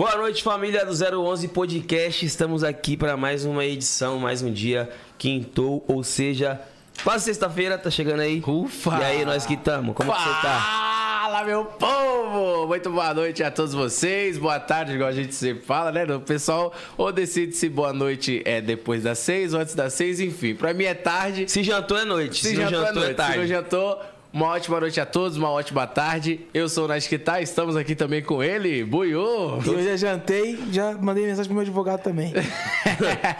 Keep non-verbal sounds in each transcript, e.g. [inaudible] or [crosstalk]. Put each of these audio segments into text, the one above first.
Boa noite, família do 011 Podcast. Estamos aqui para mais uma edição, mais um dia. Quintou, ou seja, quase sexta-feira, tá chegando aí. Ufa! E aí, nós que estamos? Como que você tá? Fala, meu povo! Muito boa noite a todos vocês. Boa tarde, igual a gente sempre fala, né? O pessoal ou decide se boa noite é depois das seis ou antes das seis, enfim. Pra mim é tarde. Se jantou é noite. Se, Se, jantou, jantou é é noite. Se não tarde. jantou, uma ótima noite a todos, uma ótima tarde. Eu sou o Nasquita, estamos aqui também com ele, Buiô. Eu já jantei, já mandei mensagem pro meu advogado também. Todo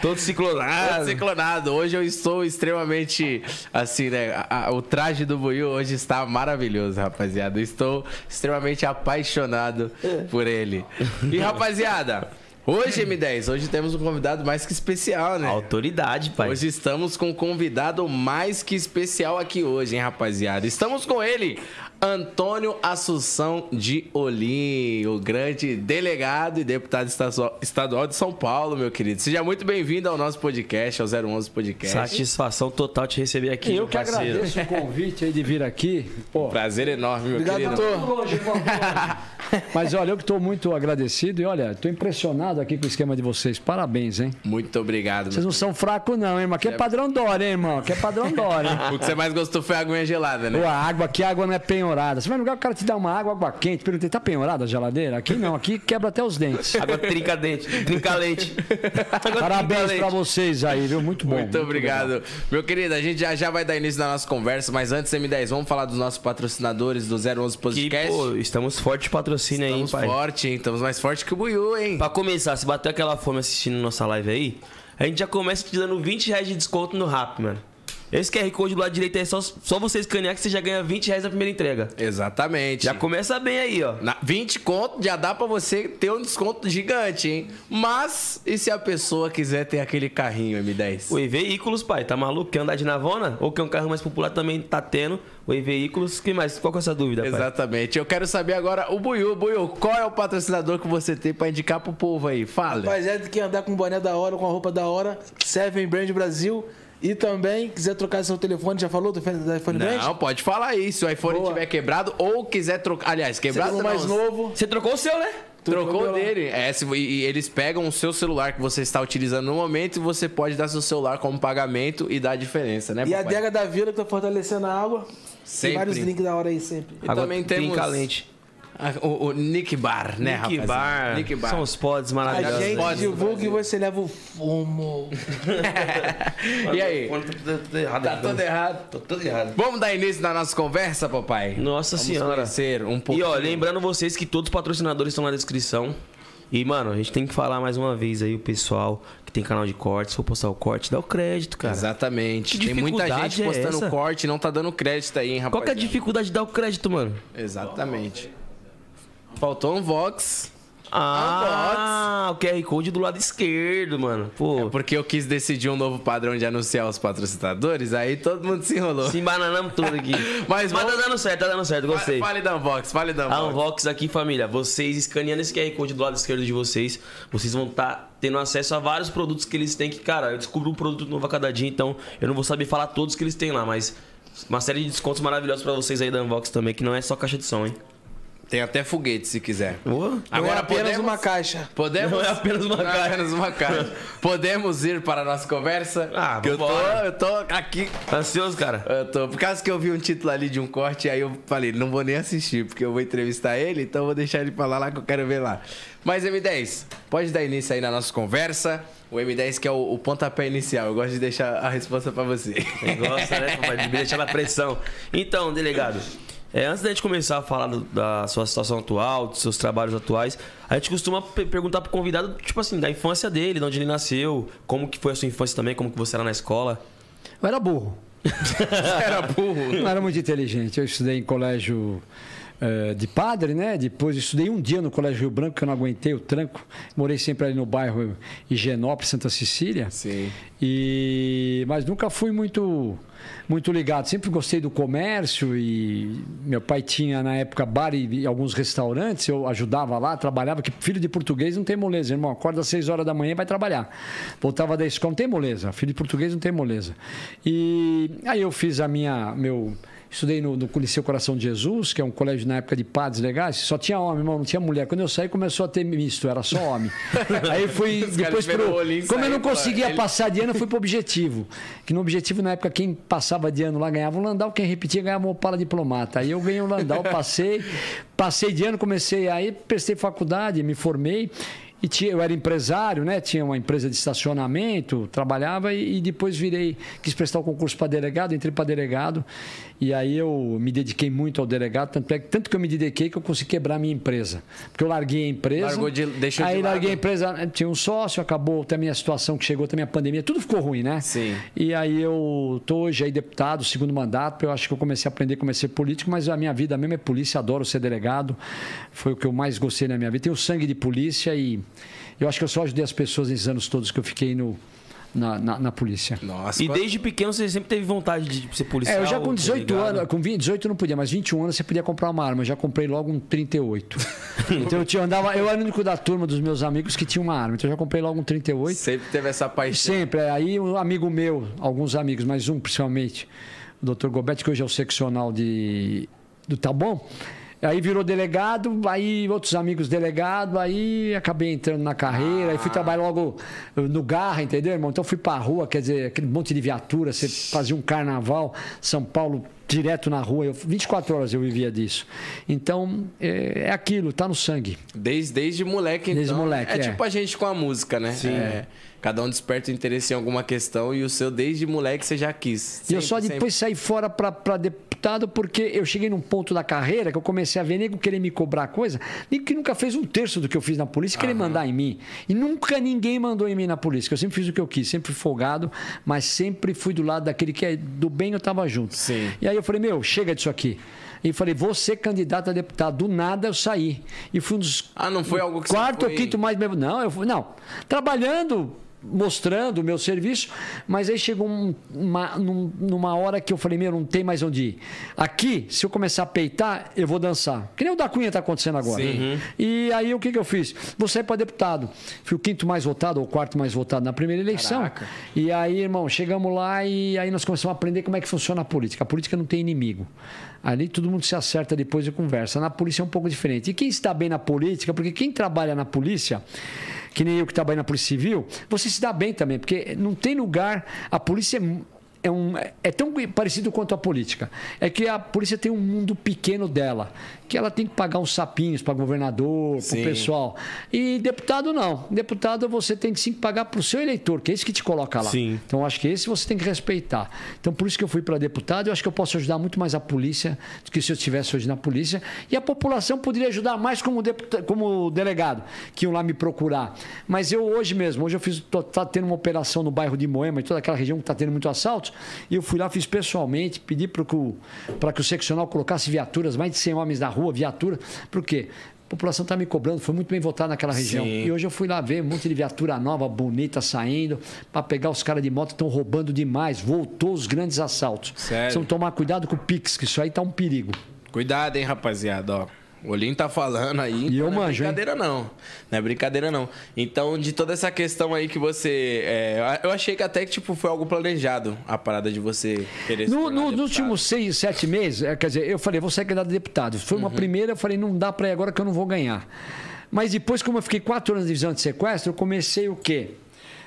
[laughs] Todo ciclonado. ciclonado. Hoje eu estou extremamente, assim, né? a- a- o traje do Buiu hoje está maravilhoso, rapaziada. Estou extremamente apaixonado por ele. E, rapaziada, hoje, M10, hoje temos um convidado mais que especial, né? Autoridade, pai. Hoje estamos com um convidado mais que especial aqui hoje, hein, rapaziada? Estamos com ele, Antônio Assunção de Olim, o grande delegado e deputado estadual- de São Paulo, meu querido. Seja muito bem-vindo ao nosso podcast, ao 011 Podcast. Satisfação total te receber aqui. Eu que parceiro. agradeço o convite aí de vir aqui. [laughs] Pô, Prazer enorme, meu Obrigado, querido. doutor. [laughs] mas olha, eu que estou muito agradecido e olha, estou impressionado aqui com o esquema de vocês. Parabéns, hein? Muito obrigado. Vocês não são fracos não, hein, irmão? Aqui é padrão Dória, hein, irmão? Aqui é padrão [laughs] Dória, hein? O que você mais gostou foi a aguinha gelada, né? Pô, a água aqui, a água não é penhorada. Você vai no lugar, o cara te dá uma água, água quente. Perguntei, tá penhorada a geladeira? Aqui não, aqui quebra até os dentes. [laughs] Agora trinca dente, trinca leite. Parabéns trinca pra leite. vocês aí, viu? Muito bom. Muito obrigado. Meu querido, a gente já, já vai dar início na nossa conversa, mas antes, M10, vamos falar dos nossos patrocinadores do 011 Que, Podcast. pô, estamos forte de patrocínio aí, pai. forte, hein? Estamos mais forte que o Buiu, hein? Pra começar, se bater aquela fome assistindo nossa live aí, a gente já começa te dando 20 reais de desconto no Rap, mano. Esse QR Code do lado direito é só, só você escanear que você já ganha 20 reais na primeira entrega. Exatamente. Já começa bem aí, ó. Na 20 conto já dá pra você ter um desconto gigante, hein? Mas, e se a pessoa quiser ter aquele carrinho M10? O E-Veículos, pai, tá maluco? Quer andar de Navona? Ou quer um carro mais popular também tá tendo? O E-Veículos, que mais? Qual que é essa dúvida, pai? Exatamente. Eu quero saber agora, o Buiu, Buiu, qual é o patrocinador que você tem pra indicar pro povo aí? Fala. Rapaziada, que andar com boné da hora, com a roupa da hora, Seven Brand Brasil. E também, quiser trocar seu telefone, já falou do iPhone Brand? Não, pode falar aí. Se o iPhone Boa. tiver quebrado ou quiser trocar. Aliás, quebrado não, mais novo. Você trocou o seu, né? Trocou Trocou meu- dele. É, se- e, e eles pegam o seu celular que você está utilizando no momento e você pode dar seu celular como pagamento e dar a diferença, né, E a papai? adega da Vila, que tá fortalecendo a água. Sempre. Tem vários links da hora aí sempre. E também temos trinca leite. A- o, o Nick Bar, né, Nick rapaziada? Bar. Nick Bar. São os pods A maravilhosos. gente pode, divulga e você leva o fumo. [laughs] E aí? Tá tudo errado. Tá tudo errado. Tá tudo errado. Vamos dar início na nossa conversa, papai? Nossa Vamos senhora. conhecer um E pouquinho. ó, lembrando vocês que todos os patrocinadores estão na descrição. E, mano, a gente tem que falar mais uma vez aí o pessoal que tem canal de corte. Se for postar o corte, dá o crédito, cara. Exatamente. Que Tem muita gente é postando essa? corte e não tá dando crédito aí, hein, Qual que é a dificuldade de dar o crédito, mano? Exatamente. Faltou um Vox. Ah, o QR Code do lado esquerdo, mano. Pô, É porque eu quis decidir um novo padrão de anunciar os patrocinadores, aí todo mundo se enrolou. se embananamos tudo aqui. [laughs] Mas Mas, vamos- tá dando certo, tá dando certo, gostei. Fale da Unbox, fale da A Unbox. Aqui, família. Vocês escaneando esse QR Code do lado esquerdo de vocês, vocês vão estar tendo acesso a vários produtos que eles têm que, cara, eu descubro um produto novo a cada dia, então eu não vou saber falar todos que eles têm lá, mas uma série de descontos maravilhosos pra vocês aí da Unvox também, que não é só caixa de som, hein? Tem até foguete se quiser. Boa. Não é apenas uma caixa. Podemos... Não é apenas uma Não é caixa. apenas uma caixa. Podemos ir para a nossa conversa? Ah, que eu tô, eu tô aqui. Ansioso, cara? Eu tô, por causa que eu vi um título ali de um corte, aí eu falei, não vou nem assistir, porque eu vou entrevistar ele, então eu vou deixar ele falar lá que eu quero ver lá. Mas M10, pode dar início aí na nossa conversa. O M10 que é o, o pontapé inicial. Eu gosto de deixar a resposta pra você. Gosta, né? De me deixar na pressão. Então, delegado, é, antes da gente começar a falar do- da sua situação atual, dos seus trabalhos atuais, a gente costuma pe- perguntar pro convidado, tipo assim, da infância dele, de onde ele nasceu, como que foi a sua infância também, como que você era na escola. Eu era burro. [laughs] Era burro. Não era muito inteligente. Eu estudei em colégio eh, de padre, né? Depois estudei um dia no Colégio Rio Branco, que eu não aguentei o tranco. Morei sempre ali no bairro Higienópolis, Santa Cecília. Sim. E mas nunca fui muito muito ligado. Sempre gostei do comércio e meu pai tinha na época bar e alguns restaurantes. Eu ajudava lá, trabalhava. Que filho de português não tem moleza, irmão. Acorda às 6 horas da manhã e vai trabalhar. Voltava da escola, não tem moleza. Filho de português não tem moleza. E aí eu fiz a minha meu estudei no, no Liceu Coração de Jesus, que é um colégio na época de padres legais, só tinha homem, irmão, não tinha mulher. Quando eu saí, começou a ter misto, era só homem. [laughs] Aí fui Os depois pro. Como eu não conseguia ele- passar de ano, eu fui pro objetivo. Que no objetivo, na época, quem passava de ano lá ganhava um Landau, quem repetia ganhava uma Opala diplomata. Aí eu ganhei um Landau, passei, passei de ano, comecei aí, prestei faculdade, me formei. E tinha, eu era empresário, né? Tinha uma empresa de estacionamento, trabalhava e, e depois virei, quis prestar o concurso para delegado, entrei para delegado. E aí eu me dediquei muito ao delegado, tanto, é, que- tanto que eu me dediquei que eu consegui quebrar a minha empresa. Porque eu larguei a empresa. Largou de- deixou de aí lado. larguei a empresa, tinha um sócio, acabou também a situação que chegou, também a pandemia, tudo ficou ruim, né? Sim. E aí eu tô hoje aí deputado, segundo mandato, eu acho que eu comecei a aprender, comecei político, mas a minha vida mesmo é polícia, adoro ser delegado, foi o que eu mais gostei na minha vida. Tenho sangue de polícia e eu acho que eu só ajudei as pessoas nesses anos todos que eu fiquei no, na, na, na polícia. Nossa, E quando- desde pequeno você sempre teve vontade de ser policial? É, eu já com 18 delegado? anos, com 20, 18 não podia, mas 21 anos você podia comprar uma arma. Eu já comprei logo um 38. [laughs] então eu, tinha, andava, eu era o único da turma dos meus amigos que tinha uma arma. Então eu já comprei logo um 38. sempre teve essa paixão. Sempre. Aí um amigo meu, alguns amigos, mas um principalmente, o Dr. Gobete, que hoje é o seccional de, do Tá Bom. Aí virou delegado, aí outros amigos delegado, aí acabei entrando na carreira, aí fui trabalhar logo no Garra, entendeu, irmão? Então fui pra rua, quer dizer, aquele monte de viatura, você fazia um carnaval, São Paulo direto na rua, eu, 24 horas eu vivia disso. Então, é, é aquilo, tá no sangue. Desde, desde moleque, então. Desde moleque, é, é. tipo a gente com a música, né? Sim. cada um desperta o interesse em alguma questão e o seu desde moleque você já quis. E eu só Sempre, depois saí fora para deputado porque eu cheguei num ponto da carreira que eu comecei a ver nego querer me cobrar coisa, nego que nunca fez um terço do que eu fiz na polícia, querer mandar em mim. E nunca ninguém mandou em mim na polícia, que eu sempre fiz o que eu quis, sempre fui folgado, mas sempre fui do lado daquele que é do bem eu tava junto. Sim. E aí eu falei, meu, chega disso aqui. E falei, vou ser candidato a deputado. Do nada eu saí. E fui um dos Ah, não foi algo que você quarto ou foi- quinto mais mesmo. Não, eu fui, não. Trabalhando, mostrando o meu serviço, mas aí chegou um- uma, num- numa hora que eu falei, meu, não tem mais onde ir. Aqui, se eu começar a peitar, eu vou dançar. Que nem o da Cunha está acontecendo agora. Sim. E aí o que, que eu fiz? Vou sair para deputado. Fui o quinto mais votado, ou o quarto mais votado na primeira eleição. Caraca. E aí, irmão, chegamos lá e aí nós começamos a aprender como é que funciona a política. A política não tem inimigo. Ali todo mundo se acerta depois e conversa. Na polícia é um pouco diferente. E quem está bem na política, porque quem trabalha na polícia, que nem eu que trabalho na Polícia Civil, você se dá bem também, porque não tem lugar. A polícia é é, um, é tão parecido quanto a política. É que a polícia tem um mundo pequeno dela, que ela tem que pagar uns sapinhos para governador, para o pessoal. E deputado não. Deputado você tem que sim pagar para o seu eleitor, que é esse que te coloca lá. Sim. Então acho que esse você tem que respeitar. Então por isso que eu fui para deputado, eu acho que eu posso ajudar muito mais a polícia do que se eu estivesse hoje na polícia. E a população poderia ajudar mais como, deputado, como delegado, que iam lá me procurar. Mas eu hoje mesmo, hoje eu fiz, tô, tá tendo uma operação no bairro de Moema e toda aquela região que está tendo muito e eu fui lá, fiz pessoalmente, pedi para que, o- que o seccional colocasse viaturas, mais de 100 homens na rua, viatura. Por quê? A população está me cobrando, foi muito bem votado naquela região. Sim. E hoje eu fui lá ver um monte de viatura nova, bonita, saindo, para pegar os caras de moto que estão roubando demais. Voltou os grandes assaltos. Sério? Precisam tomar cuidado com o Pix, que isso aí tá um perigo. Cuidado, hein, rapaziada, ó. O Olinho tá falando aí. E eu não manjo, é hein? brincadeira, não. Não é brincadeira, não. Então, de toda essa questão aí que você. é, eu achei que até que tipo, foi algo planejado a parada de você querer se No, tornar no, nos últimos seis, sete meses, é, quer dizer, eu falei, vou ser candidato a deputado. Foi Uhum. uma primeira, eu falei, não dá para ir agora que eu não vou ganhar. Mas depois, como eu fiquei quatro anos de divisão de sequestro, eu comecei o quê?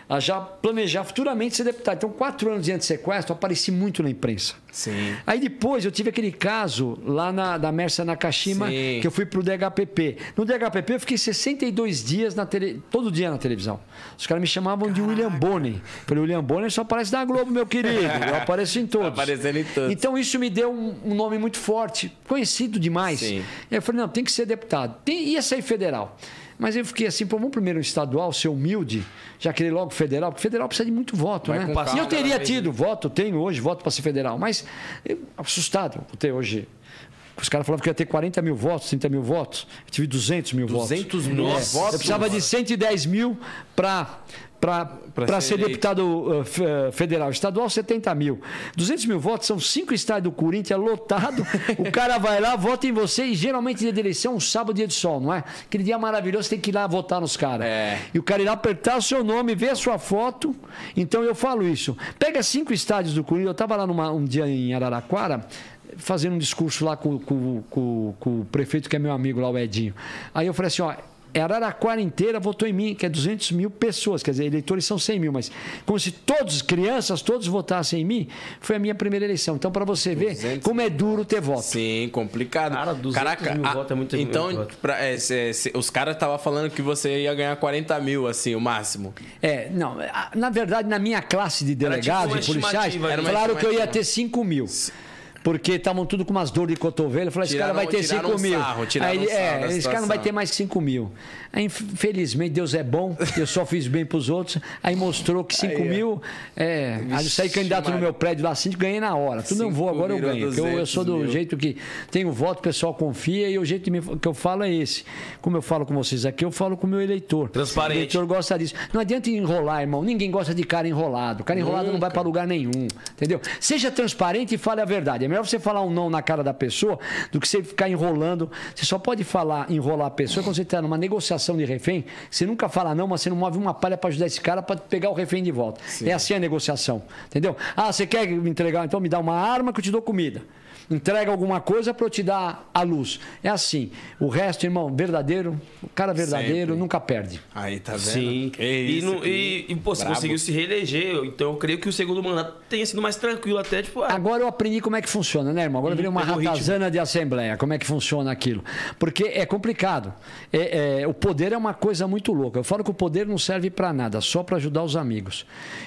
A já planejar futuramente ser deputado. Então, quatro anos de antissequestro, eu apareci muito na imprensa. Sim. Aí depois eu tive aquele caso lá na, da Mersa Nakashima, Sim. que eu fui pro DHPP. No DHPP eu fiquei 62 dias na tele, todo dia na televisão. Os caras me chamavam de William Bonner. Falei, William Bonner só aparece na Globo, meu querido. Eu apareço em todos. Aparecendo em todos. Então isso me deu um, um nome muito forte, conhecido demais. Sim. E eu falei, não, tem que ser deputado. Tem, ia sair federal. Mas eu fiquei assim, pô, vamos primeiro no estadual, ser humilde, já querer logo federal, porque federal precisa de muito voto, Vai né? E calma, eu teria tido voto, tenho hoje voto para ser federal, mas eu, assustado por ter hoje. Os caras falavam que ia ter 40 mil votos, 30 mil votos. Eu tive 200 mil 200 votos. mil É, votos? Eu precisava de 110 mil para para ser ser deputado uh, uh, federal. Estadual, 70 mil. 200 mil votos, são cinco estádios do Corinthians lotado. [laughs] o cara vai lá, vota em você e geralmente dia de eleição, um sábado, dia de sol, não é? Aquele dia maravilhoso, tem que ir lá votar nos caras. É. E o cara ir lá apertar o seu nome, ver a sua foto. Então eu falo isso. Pega cinco estádios do Corinthians. Eu estava lá numa- um dia em Araraquara. fazendo um discurso lá com, com- com- com o prefeito, que é meu amigo lá, o Edinho. Aí eu falei assim: ó. Araraquara inteira votou em mim, que é 200 mil pessoas, quer dizer, eleitores são 100 mil, mas como se todos, crianças, todos votassem em mim, foi a minha primeira eleição. Então, para você ver 200 como é duro ter voto. Sim, complicado. Cara, 200 mil votos é muito- Então, muito voto. pra- é, cê- cê- os caras estavam falando que você ia ganhar 40 mil, assim, o máximo. É, não, a- na verdade, na minha classe de tipo delegados uma e policiais, falaram que eu ia ter 5 mil. Porque estavam tudo com umas dores de cotovelo. Eu falei, esse cara vai ter tiraram 5 um mil. sarro, Aí, ele, é, esse cara não vai ter mais que 5 mil. Aí, infelizmente, Deus é bom, eu só fiz bem pros outros. Aí mostrou que 5 Aí, ó. mil. É, aí eu saí Vixe, candidato no meu prédio lá, cinco, ganhei na hora. Tudo não Cinco vou, agora eu ganho. Eu, eu sou do 200 mil. jeito que tenho voto, o pessoal confia e o jeito que eu falo é esse. Como eu falo com vocês aqui, eu falo com o meu eleitor. Transparente. O eleitor gosta disso. Não adianta enrolar, irmão. Ninguém gosta de cara enrolado. Cara enrolado não vai para lugar nenhum. Entendeu? Seja transparente e fale a verdade. É melhor você falar um não na cara da pessoa do que você ficar enrolando. Você só pode falar, enrolar a pessoa quando você está numa negociação de refém. Você nunca fala não, mas você não move uma palha para ajudar esse cara para pegar o refém de volta. É assim a negociação. Entendeu? Ah, você quer me entregar? Então me dá uma arma que eu te dou comida. Entrega alguma coisa para eu te dar a luz. É assim. O resto, irmão, verdadeiro, o cara verdadeiro Sempre. nunca perde. Aí, tá vendo? Sim. Que e, isso, que e, e, pô, você conseguiu se reeleger. Então eu creio que o segundo mandato tenha sido mais tranquilo até, tipo, ah, Agora eu aprendi como é que funciona, né, irmão? Agora eu virei uma o ritmo. ratazana de assembleia, como é que funciona aquilo. Porque é complicado. É- é, o poder é uma coisa muito louca. Eu falo que o poder não serve para nada, só para ajudar os amigos.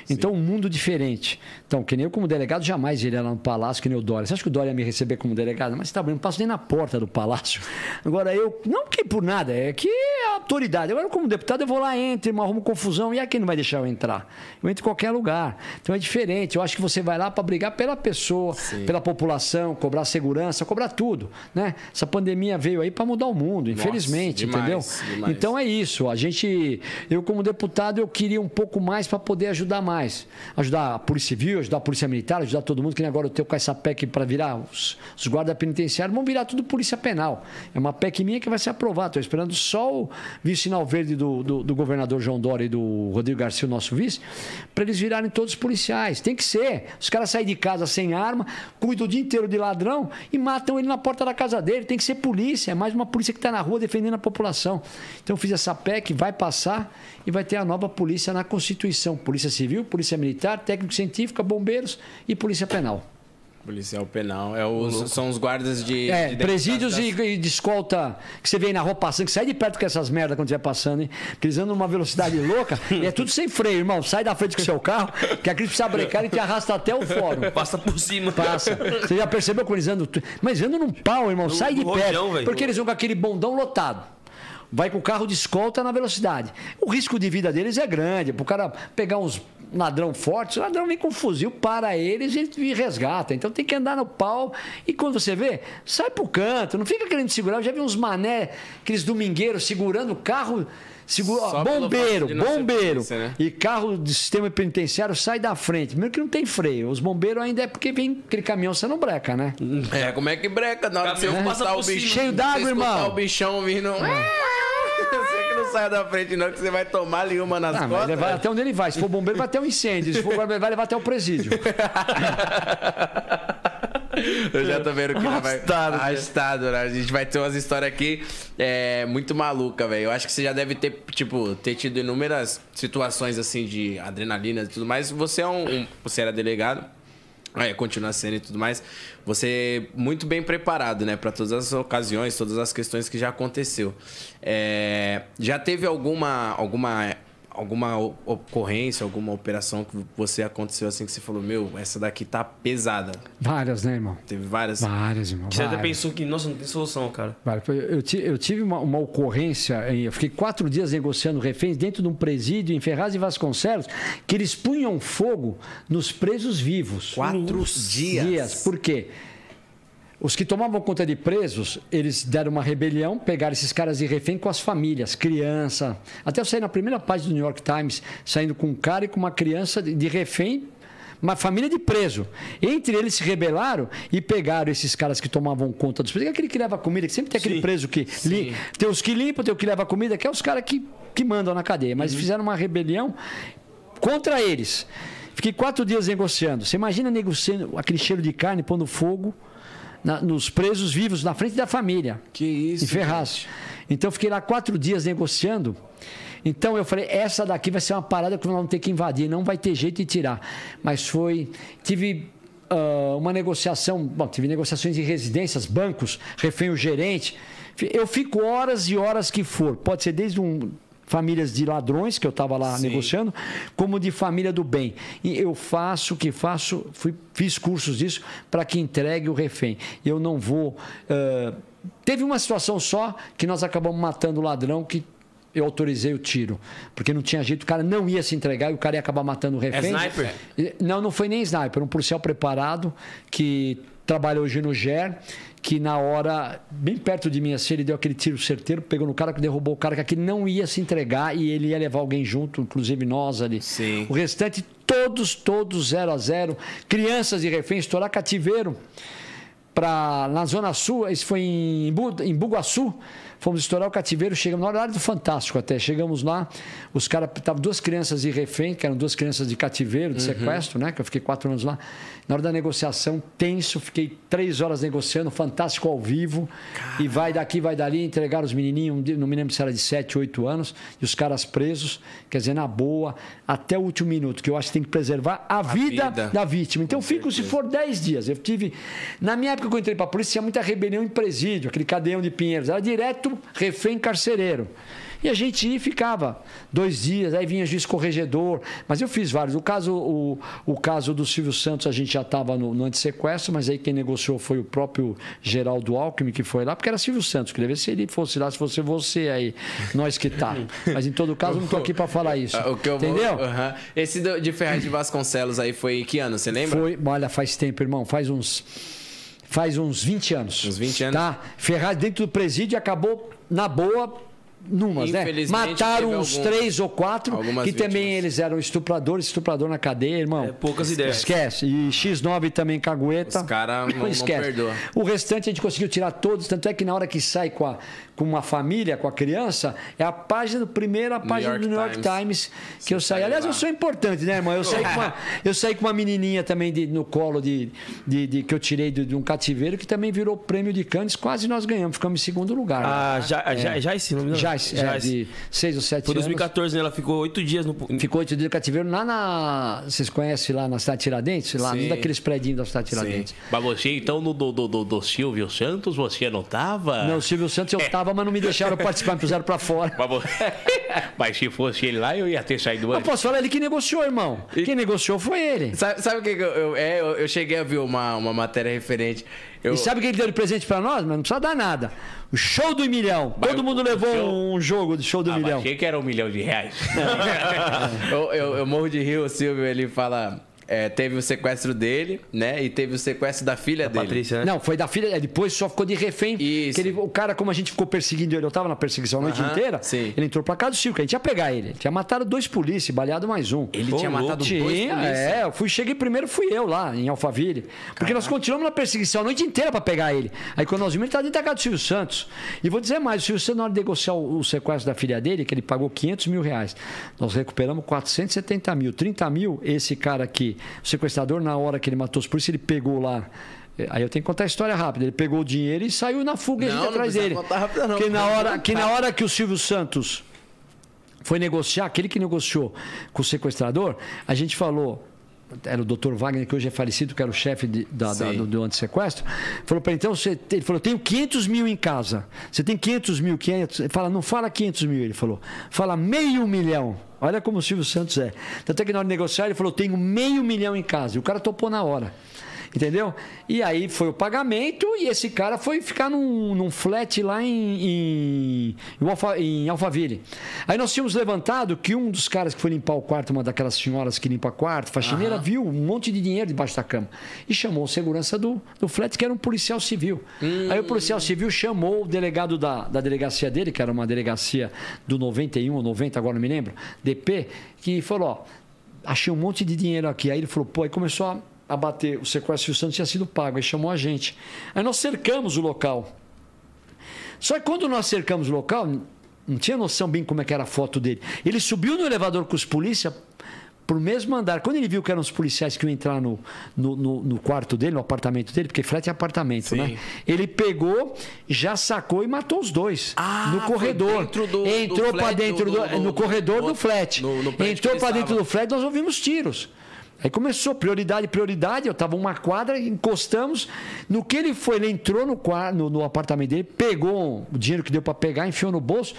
Então, um mundo diferente. Então, que nem eu como delegado, jamais iria lá no palácio, que nem o Dória. Você acha que o Dória ia me receber como delegado? Mas tá bem, não passo nem na porta do palácio. Agora, eu, não que por nada, é que é a autoridade. Agora, como deputado, eu vou lá, entro, me arrumo confusão, e aí quem não vai deixar eu entrar? Eu entro em qualquer lugar. Então é diferente. Eu acho que você vai lá para brigar pela pessoa, pela população, cobrar segurança, cobrar tudo. Né? Essa pandemia veio aí para mudar o mundo, infelizmente, demais, entendeu? demais. Então é isso. A gente, eu como deputado, eu queria um pouco mais para poder ajudar mais. Ajudar a Polícia Civil, ajudar a Polícia Militar, ajudar todo mundo, que nem agora eu tenho com essa PEC para virar os, os guardas penitenciários, vão virar tudo Polícia Penal. É uma PEC minha que vai ser aprovada. Estou esperando só o vice-sinal verde do, do, do governador João Dória e do Rodrigo Garcia, o nosso vice, para eles virarem todos policiais. Tem que ser. Os caras saem de casa sem arma, cuidam o dia inteiro de ladrão e matam ele na porta da casa dele. Tem que ser polícia. É mais uma polícia que está na rua defendendo a população. Então eu fiz essa PEC, vai passar e vai ter a nova polícia na Constituição. Polícia Civil, Polícia Militar, Técnico Científica, Bombeiros e Polícia Penal. Policial penal. É os, são os guardas de. É, de presídios das- e, de escolta que você vê aí na rua passando, que sai de perto com essas merdas quando estiver passando, hein? Porque eles andam numa velocidade louca e é tudo sem freio, irmão. Sai da frente com o seu carro, que aqui precisa brecar e te arrasta até o fórum. passa por cima. Passa. Você já percebeu quando eles andam. Mas andam num pau, irmão. Sai de no perto. rojão, velho. porque eles vão com aquele bondão lotado. Vai com o carro de escolta na velocidade. O risco de vida deles é grande. Para o cara pegar uns ladrão fortes, o ladrão vem com um fuzil para eles e resgata. Então tem que andar no pau. E quando você vê, sai pro canto. Não fica querendo segurar. Eu já vi uns mané, aqueles domingueiros segurando o carro. Segura, pelo bombeiro, bombeiro. né? E carro de sistema penitenciário sai da frente. Primeiro que não tem freio. Os bombeiros ainda é porque vem aquele caminhão, você não breca, né? É, como é que breca? Na hora que você Caminhão escutar passa o bicho. Cheio d'água, irmão. o bichão vindo. Você que não sai da frente, não, que você vai tomar ali uma nas Ah, costas. até onde ele vai. Se for bombeiro, vai até um incêndio. Se for guarda, vai levar até o presídio. Eu já tô vendo que vai Arrastado, arrastado, né? A gente vai ter umas histórias aqui é, muito maluca, velho. Eu acho que você já deve ter, tipo, ter tido inúmeras situações assim de adrenalina e tudo mais. Você é um, um- você era delegado, é, sendo e tudo mais. Você muito bem preparado, né, para todas as ocasiões, todas as questões que já aconteceu. É, já teve alguma alguma alguma ocorrência, alguma operação que você aconteceu assim que você falou, meu, essa daqui tá pesada. Várias, né, irmão? Teve várias. Várias, irmão. Você até várias. pensou que, nossa, não tem solução, cara. Eu, eu tive uma, uma ocorrência, eu fiquei quatro dias negociando reféns dentro de um presídio em Ferraz e Vasconcelos, que eles punham fogo nos presos vivos. Quatro dias. Por quê? Os que tomavam conta de presos, eles deram uma rebelião, pegaram esses caras de refém com as famílias, criança. Até eu saí na primeira página do New York Times, saindo com um cara e com uma criança de, refém, uma família de preso. Entre eles se rebelaram e pegaram esses caras que tomavam conta dos presos. Aquele que leva comida, que sempre tem aquele Sim. preso que. Li, tem os que limpam, tem o que leva comida, que é os caras que, que mandam na cadeia. Mas fizeram uma rebelião contra eles. Fiquei quatro dias negociando. Você imagina negociando aquele cheiro de carne, pondo fogo na- nos presos vivos, na frente da família. Que isso, Em Ferraz. Então eu fiquei lá quatro dias negociando. Então eu falei, essa daqui vai ser uma parada que nós vamos ter que invadir, não vai ter jeito de tirar. Mas foi. Tive ah, uma negociação, bom, tive negociações de residências, bancos, refém o gerente. Eu fico horas e horas que for. Pode ser desde um. Famílias de ladrões, que eu estava lá Sim. negociando, como de família do bem. E eu faço o que faço, fui, fiz cursos disso para que entregue o refém. Eu não vou. ah, teve uma situação só que nós acabamos matando o ladrão que eu autorizei o tiro. Porque não tinha jeito, o cara não ia se entregar e o cara ia acabar matando o refém. sniper? E- Não, não foi nem sniper, um policial preparado que trabalha hoje no GER, que na hora, bem perto de mim assim, ele deu aquele tiro certeiro, pegou no cara que derrubou o cara que aqui não ia se entregar e ele ia levar alguém junto, inclusive nós ali. Sim. O restante, todos, todos zero a zero. Crianças de refém, estourar cativeiro para na Zona Sul, isso foi em, em Bugaçu, fomos estourar o cativeiro, chegamos na hora do Fantástico até, chegamos lá, os caras, estavam duas crianças de refém, que eram duas crianças de cativeiro, de sequestro, né, que eu fiquei quatro anos lá, na hora da negociação, tenso, fiquei três horas negociando, Fantástico ao vivo, e vai daqui, vai dali, entregaram os menininhos, não me lembro se era de sete, oito anos, e os caras presos, quer dizer, na boa, até o último minuto, que eu acho que tem que preservar a, vida, vida. da vítima. Então, eu fico, se for 10 dias. Eu tive. Na minha época que eu entrei para a polícia, tinha muita rebelião em presídio, aquele cadeião de Pinheiros. Era direto refém carcereiro. E a gente ia e ficava dois dias, aí vinha juiz corregedor. Mas eu fiz vários. O caso, o, o caso do Silvio Santos, a gente já estava no, no antissequestro, mas aí quem negociou foi o próprio Geraldo Alckmin, que foi lá, porque era Silvio Santos. Queria ver se ele fosse lá, se fosse você aí, nós que tá. Mas em todo caso, não estou aqui para falar isso. O que eu vou- Entendeu? Aham. Esse de Ferraz de Vasconcelos aí foi em que ano, você lembra? Foi, olha, faz tempo, irmão. Faz uns. Faz uns 20 anos. Uns 20 anos. Tá? Ferraz dentro do presídio acabou na boa. Numas, né? Mataram uns algum- três ou quatro, que também vítimas. eles eram estupradores, estuprador na cadeia, irmão. É, poucas ideias. Esquece. E X9 também cagueta. Os cara não- não perdoa. O restante a gente conseguiu tirar todos, tanto é que na hora que sai com, a, com uma família, com a criança, é a página, a primeira página York do New York Times. Times que eu saí. Aliás, lá. eu sou importante, né, irmão? Eu saí com uma, [laughs] eu saí com uma menininha também de- no colo de, de, de- que eu tirei de, de um cativeiro que também virou prêmio de Cannes. Quase nós ganhamos, ficamos em segundo lugar. Ah, já, já, já esse nome, é, de seis ou sete Foi anos. 2014, né? Ela ficou oito dias no. Ficou oito dias de cativeiro lá na. Vocês conhecem lá na cidade Tiradentes? Lá, Sim. num daqueles predinhos da cidade Tiradentes. Mas você, então, no do, do, do, do Silvio Santos, você não tava? Não, o Silvio Santos eu tava, mas não me deixaram [laughs] participar, me puseram pra fora. Mas, vo- [laughs] Mas se fosse ele lá, eu ia ter saído Eu antes. posso falar, ele que negociou, irmão. Quem negociou foi ele. Sabe, sabe o que, que eu, eu, é, eu, eu cheguei a ver uma, uma matéria referente. Eu, E sabe o que ele deu de presente pra nós? Mas não precisa dar nada. O show do milhão. Todo o- mundo levou show- um jogo de show do Ah, mas milhão. achei que era um milhão de reais. [laughs] [laughs] eu, eu, eu morro de rir, o Silvio, ele fala. É, teve o sequestro dele, né? E teve o sequestro da filha dele. Patrícia, né? Não, foi da filha. é, Depois só ficou de refém. Isso. Que ele- o cara, como a gente ficou perseguindo ele, eu tava na perseguição a noite inteira. sim. Ele entrou pra casa do circo. A gente ia pegar ele. Tinha matado dois polícias, baleado mais um. Ele Ô, tinha louco. matado dois polícias. é, eu fui, cheguei primeiro, fui eu lá, em Alphaville. Porque nós continuamos na perseguição a noite inteira pra pegar ele. Aí quando nós vimos, ele tá dentro da casa do Silvio Santos. E vou dizer mais, o Silvio Santos, na hora de negociar o, o sequestro da filha dele, que ele pagou 500 mil reais, nós recuperamos 470 mil. 30 mil, esse cara aqui, o sequestrador, na hora que ele matou os polícias, ele pegou lá. eh, Aí eu tenho que contar a história rápida. Ele pegou o dinheiro e saiu na fuga e a Não, gente não atrás dele. contar não. Que na hora [laughs] que, na hora que o Silvio Santos foi negociar, aquele que negociou com o sequestrador, a gente falou. Era o Dr. Wagner, que hoje é falecido, que era o chefe de- da, da- do, do antissequestro. Falou para ele, então, você, ele falou, tenho 500 mil em casa. Você tem 500 mil, 500. Ele fala, não fala 500 mil. Ele falou, fala meio milhão. Olha como o Silvio Santos é. Tanto é que na hora de negociar, ele falou, tenho meio milhão em casa. E o cara topou na hora. Entendeu? E aí foi o pagamento e esse cara foi ficar num, num flat lá em, em, em, Alfa- em Alphaville. Aí nós tínhamos levantado que um dos caras que foi limpar o quarto, uma daquelas senhoras que limpa quarto, faxineira, viu um monte de dinheiro debaixo da cama. E chamou o segurança do, do flat, que era um policial civil. Aí o policial civil chamou o delegado da, da delegacia dele, que era uma delegacia do 91 ou 90, agora não me lembro, DP, que falou: ó, achei um monte de dinheiro aqui. Aí ele falou, pô, aí começou a, a bater. O sequestro Santos tinha sido pago, aí chamou a gente. Aí nós cercamos o local. Só que quando nós cercamos o local, não tinha noção bem como é que era a foto dele. Ele subiu no elevador com os polícia, pro mesmo andar. Quando ele viu que eram os policiais que iam entrar no, no, no- no quarto dele, no apartamento dele, porque flat é apartamento, Sim. né? Ele pegou, já sacou e matou os dois. Ah, no corredor. dentro do- Entrou para dentro do- do, no do- corredor do- flat. Entrou para dentro do flat, nós ouvimos tiros. Aí começou, prioridade, prioridade. Eu tava uma quadra, encostamos. No que ele foi, ele entrou no, qua- no, no apartamento dele, pegou o dinheiro que deu para pegar, enfiou no bolso,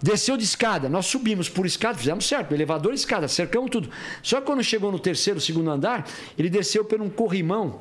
desceu de escada. Nós subimos por escada, fizemos certo, elevador e escada, cercamos tudo. Só que quando chegou no terceiro, segundo andar, ele desceu por um corrimão.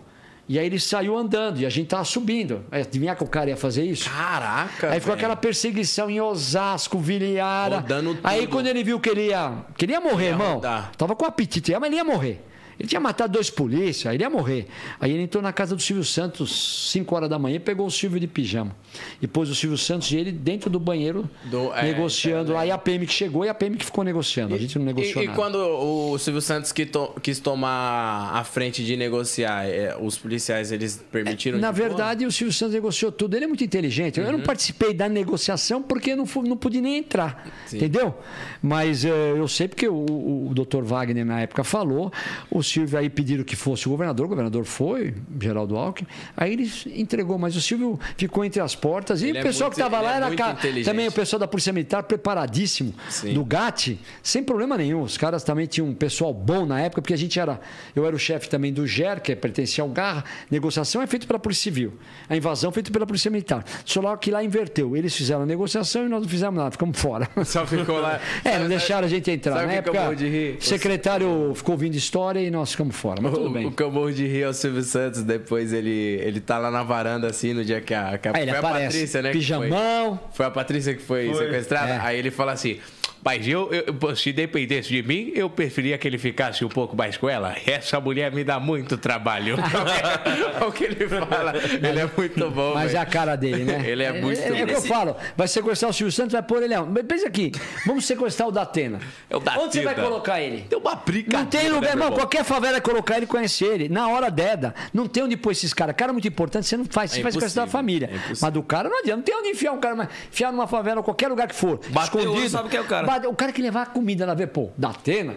E aí ele saiu andando e a gente tava subindo. Adivinha que o cara ia fazer isso? Caraca. Aí ficou velho. aquela perseguição em Osasco, Viliara. Rodando Aí tudo. quando ele viu que ele ia, que ele ia morrer, irmão, rodar. tava com apetite, mas ele ia morrer. Ele tinha matado dois polícias, aí ele ia morrer. Aí ele entrou na casa do Silvio Santos, 5 horas da manhã, e pegou o Silvio de pijama. E pôs o Silvio Santos e ele dentro do banheiro, Do- é, negociando é, lá. E a PM que chegou e a PM que ficou negociando. A gente não negociou E, e nada. quando o Silvio Santos que to- quis tomar a frente de negociar, é, os policiais eles permitiram? Na de boa? verdade, o Silvio Santos negociou tudo. Ele é muito inteligente. Eu não Uhum. participei da negociação porque não, não pude nem entrar. Entendeu? Mas eh, eu sei porque o, o, o doutor Wagner, na época, falou. O Silvio aí pediram que fosse o governador. O governador foi, Geraldo Alckmin. Aí ele entregou. Mas o Silvio ficou entre as portas. E Ele o é pessoal muito- que estava lá é era ca- também o pessoal da Polícia Militar preparadíssimo. Sim. Do GAT, sem problema nenhum. Os caras também tinham um pessoal bom na época, porque a gente era. Eu era o chefe também do GER, que pertencia ao GAR. Negociação é feita pela Polícia Civil. A invasão é feita pela Polícia Militar. Só lá que lá inverteu. Eles fizeram a negociação e nós não fizemos nada, ficamos fora. Só ficou lá. [laughs] É, não deixaram a gente entrar. sabe Na o época, o secretário ficou ouvindo história e nós ficamos fora. Mas tudo O, bem. o que eu morro de rir é o Silvio Santos, depois ele, ele tá lá na varanda, assim, no dia que a, que a, Aí ele foi a aparece. Patrícia, né? que Pijamão. Foi, foi a Patrícia que foi, sequestrada. É. Aí ele fala assim, Mas eu, eu- se dependesse de mim, eu preferia que ele ficasse um pouco mais com ela. Essa mulher me dá muito trabalho. [laughs] O que ele fala. Ele é muito bom, Mas é velho. a cara dele, né? [laughs] Ele é muito É, é o que eu falo. Vai sequestrar o Silvio Santos, vai pôr ele. Mas pensa aqui. Vamos sequestrar o Datena. É o Datena. Onde você vai colocar ele? Deu uma briga. Não tem lugar, irmão. Qualquer favela que colocar ele conhece ele. Na hora deda. Não tem onde pôr esses caras. Cara muito importante, você não faz. Você É vai sequestrar a impossível, família. é. Mas do cara não adianta. Não tem onde enfiar um cara. mas Enfiar numa favela, qualquer lugar que for. Bateu, escondido. sabe quem é o cara. Bate- O cara que levar a comida lá ver, pô, Datena,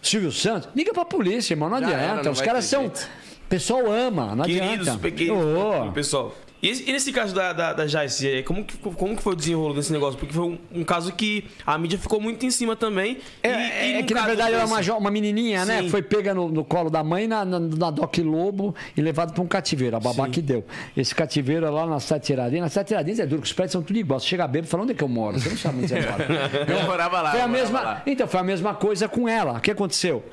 Silvio Santos. Liga pra polícia, irmão. Não Já adianta. era, não Os vai caras ter são. jeito. O pessoal ama. Não Queridos, adianta. pequenos, Ô. pessoal. E, esse- e nesse caso da, da, da Jaice, eh, como que, como que foi o desenrolo desse negócio? Porque foi um, um caso que a mídia ficou muito em cima também. É, e, é e num que na verdade era desse- uma, uma menininha, né? Sim. Foi pega no, no colo da mãe na, na, na Doc Lobo e levado para um cativeiro. A babá que deu. Esse cativeiro é lá na Cidade Tiradentes. Na Cidade Tiradentes é duro, os prédios são tudo igual. Você chega bêbado e fala onde é que eu moro. Você não sabe onde você mora. [laughs] Eu morava lá. Foi a mesma, lá. então, foi a mesma coisa com ela. O que aconteceu?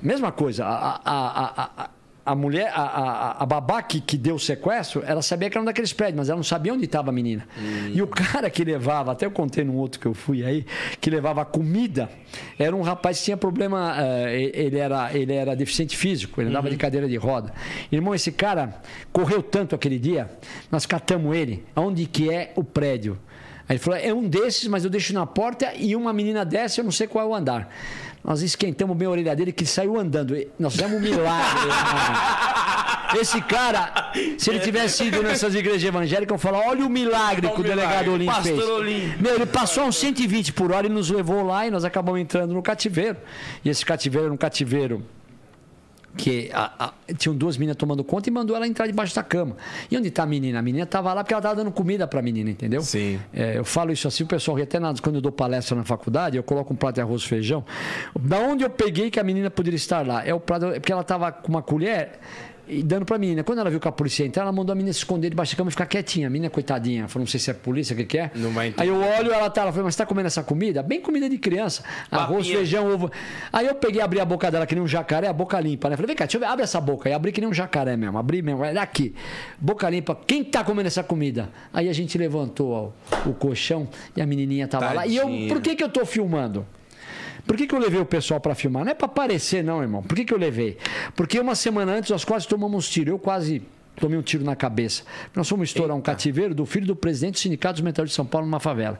Mesma coisa. A, a, a, a, a mulher, a, a, a babá que, que deu o sequestro, ela sabia que era um daqueles prédios, mas ela não sabia onde estava a menina. E o cara que levava, até eu contei num outro que eu fui aí, que levava comida, era um rapaz que tinha problema, eh, ele, era, ele era deficiente físico, ele andava de cadeira de roda. Irmão, esse cara correu tanto aquele dia, nós catamos ele, aonde que é o prédio. Aí ele falou: é um desses, mas eu deixo na porta e uma menina desce, eu não sei qual é o andar. Nós esquentamos bem a orelha dele que ele saiu andando. Nós fizemos um milagre. [laughs] Esse cara, se ele tivesse ido nessas igrejas evangélicas, eu falar: olha o milagre que o delegado Olim fez. Meu, ele passou a uns 120 por hora e nos levou lá e nós acabamos entrando no cativeiro. E esse cativeiro era um cativeiro que a- a- tinham duas meninas tomando conta e mandou ela entrar debaixo da cama. E onde está a menina? A menina estava lá porque ela estava dando comida para a menina, entendeu? Sim. É, eu falo isso assim, o pessoal ri até nada. Quando eu dou palestra na faculdade, eu coloco um prato de arroz e feijão. Da onde eu peguei que a menina poderia estar lá? É o prato, é porque ela estava com uma colher e dando pra menina. Quando ela viu que a polícia ia entrar, ela mandou a menina se esconder debaixo da cama e ficar quietinha. A menina, coitadinha, falou, não sei se é polícia, o que, que é. Não vai entender. Aí eu olho, ela tá, ela falou, mas você tá comendo essa comida? Bem comida de criança. Arroz, Papinha. feijão, ovo. Aí eu peguei, abri a boca dela que nem um jacaré, a boca limpa, né? Falei, vem cá, deixa eu ver, abre essa boca. Aí abri que nem um jacaré mesmo, abri mesmo, olha aqui. Boca limpa. Quem tá comendo essa comida? Aí a gente levantou ó, o colchão e a menininha tava lá. E eu, Tadinha. por que que eu tô filmando? Por que, que eu levei o pessoal para filmar? Não é para aparecer, não, irmão. Por que, que eu levei? Porque uma semana antes nós quase tomamos tiro. Eu quase tomei um tiro na cabeça. Nós fomos estourar um cativeiro do filho do presidente do Sindicato dos Metalúrgicos de São Paulo numa favela.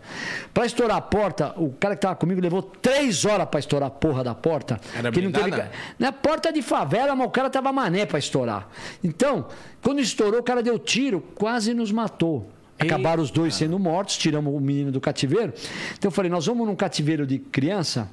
Para estourar a porta, o cara que estava comigo levou três horas para estourar a porra da porta. Era que não teve Na porta de favela, mas o cara tava mané para estourar. Então, quando estourou, o cara deu tiro, quase nos matou. Acabaram os dois sendo mortos, tiramos o menino do cativeiro. Então eu falei, nós vamos num cativeiro de criança,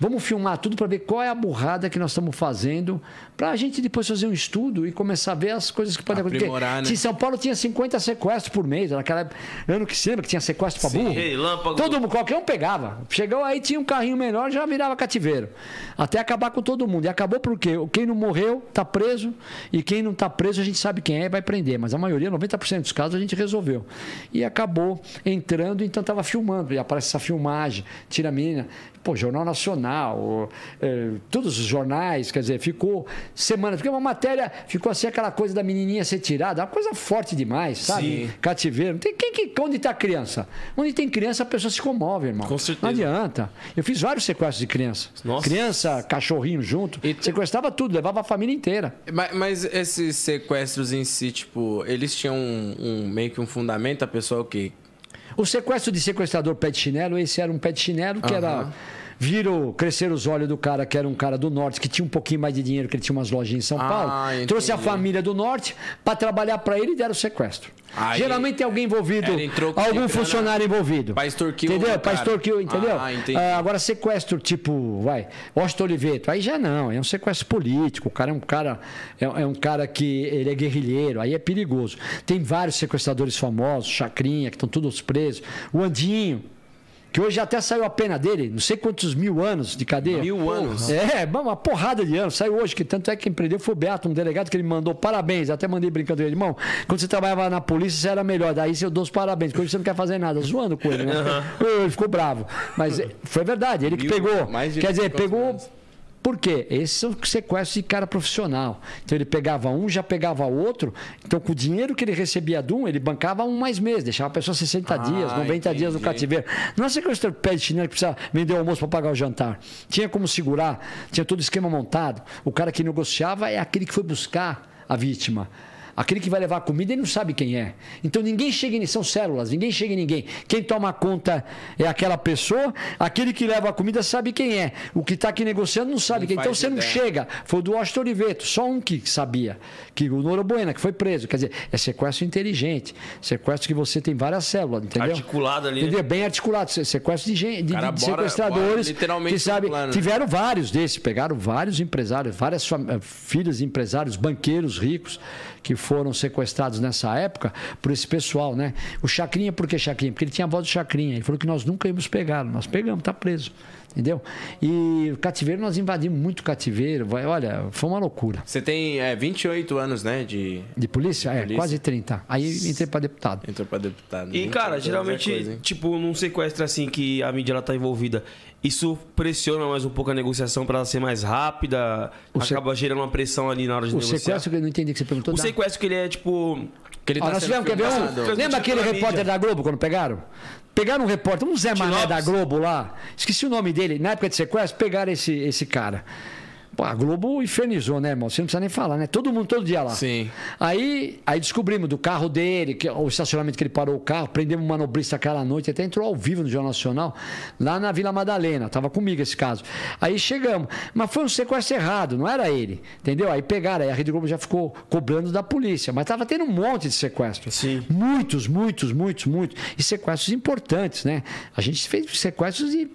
Vamos filmar tudo para ver qual é a burrada que nós estamos fazendo, para a gente depois fazer um estudo e começar a ver as coisas que podem acontecer. Né? Se São Paulo tinha 50 sequestros por mês, naquela ano que se lembra que tinha sequestro para burro? relâmpago. Todo mundo, qualquer um pegava. Chegou aí, tinha um carrinho menor, já virava cativeiro. Até acabar com todo mundo. E acabou porque quem não morreu tá preso e quem não tá preso a gente sabe quem é e vai prender. Mas a maioria, 90% dos casos, a gente resolveu. E acabou entrando, então tava filmando. E aparece essa filmagem, tira a menina. Pô, Jornal Nacional, eh, todos os jornais, quer dizer, ficou semana, porque uma matéria ficou assim aquela coisa da menininha ser tirada, uma coisa forte demais, sabe? Sim. Cativeiro. Tem, quem, que, onde está a criança? Onde tem criança, a pessoa se comove, irmão. Com certeza. Não adianta. Eu fiz vários sequestros de criança. Nossa. Criança, cachorrinho junto. E- Sequestrava tudo, levava a família inteira. Mas, mas esses sequestros em si, tipo, eles tinham um, um- meio que um fundamento, a pessoa o quê? O sequestro de sequestrador pé de chinelo, esse era um pé de chinelo que era. Viram crescer os olhos do cara, que era um cara do norte, que tinha um pouquinho mais de dinheiro, que ele tinha umas lojinhas em São Ah, Paulo. entendi. Trouxe a família do norte para trabalhar para ele e deram o sequestro. Aí- Geralmente tem alguém envolvido, algum funcionário envolvido. pra extorquir o Entendeu? Para extorquir, entendeu? Ah. Ah, agora, sequestro tipo, vai, Washington Oliveto, aí já não, é um sequestro político. O cara é um cara, é, é um cara que ele é guerrilheiro, aí é perigoso. Tem vários sequestradores famosos, Chacrinha, que estão todos presos. O Andinho, que hoje até saiu a pena dele, não sei quantos mil anos de cadeia. Mil anos? É, uma porrada de anos. Saiu hoje, que tanto é que quem prendeu foi o Beato, um delegado que ele mandou parabéns. Até mandei brincando ele, irmão. Quando você trabalhava na polícia, você era melhor. Daí eu dou os parabéns, porque hoje você não quer fazer nada, zoando com ele, né? Ele ficou bravo. Mas é, foi verdade, ele que Mil, pegou. Quer dizer, 50 pegou. anos. Por quê? Esses são sequestros de cara profissional. Então ele pegava um, já pegava outro. Então, com o dinheiro que ele recebia de um, ele bancava um mais mês, deixava a pessoa 60 dias, 90 dias no entendi. cativeiro. Não é sequestro pé de chinelo que precisa vender o almoço para pagar o jantar. Tinha como segurar, tinha todo o esquema montado. O cara que negociava é aquele que foi buscar a vítima. Aquele que vai levar a comida, ele não sabe quem é. Então ninguém chega em. São células, ninguém chega em ninguém. Quem toma conta é aquela pessoa, aquele que leva a comida sabe quem é. O que está aqui negociando não sabe Não quem. Então você não ideia. chega. Foi o do Washington Oliveto, só um que sabia. Que o Norobuena, que foi preso. Quer dizer, é sequestro inteligente. Sequestro que você tem várias células, entendeu? Articulado ali, né? Entendeu? Bem articulado. Se- Sequestro de, gente, de, Cara, de bora- sequestradores. bora literalmente que sabe, no plano. tiveram vários desses. Pegaram vários empresários, várias eh, filhas de empresários, banqueiros ricos, que foram sequestrados nessa época por esse pessoal, né? O Chacrinha, por que Chacrinha? Porque ele tinha a voz do Chacrinha. Ele falou que nós nunca íamos pegar. Nós pegamos, tá preso. Entendeu? E o cativeiro, nós invadimos muito cativeiro. Vai- Olha, foi uma loucura. Você tem é, 28 anos, né, de... De polícia? É, polícia. quase 30. Aí entrei para deputado. Entrou pra deputado. E, 28 cara, é geralmente, coisa, tipo, num sequestro assim que a mídia ela tá envolvida, isso pressiona mais um pouco a negociação pra ela ser mais rápida, O se- acaba gerando uma pressão ali na hora de O negociar. sequestro, que eu não entendi que você perguntou. O dá- sequestro que ele é, tipo... Que ele Ó, tá nós tivemos, quer ver um? Lembra aquele repórter mídia. da Globo quando pegaram? Pegaram um repórter, um Zé Mané da Globo lá. Esqueci o nome dele. Na época de sequestro, pegaram esse, esse cara. Pô, a Globo infernizou, né, irmão? Você não precisa nem falar, né? Todo mundo, todo dia lá. Sim. Aí, aí descobrimos do carro dele, que, o estacionamento que ele parou o carro, prendemos um manobrista aquela noite, até entrou ao vivo no Jornal Nacional, lá na Vila Madalena. Tava comigo esse caso. Aí chegamos. Mas foi um sequestro errado, não era ele. Entendeu? Aí pegaram, aí a Rede Globo já ficou cobrando da polícia. Mas tava tendo um monte de sequestros. Sim. Muitos, muitos, muitos, muitos. E sequestros importantes, né? A gente fez sequestros de,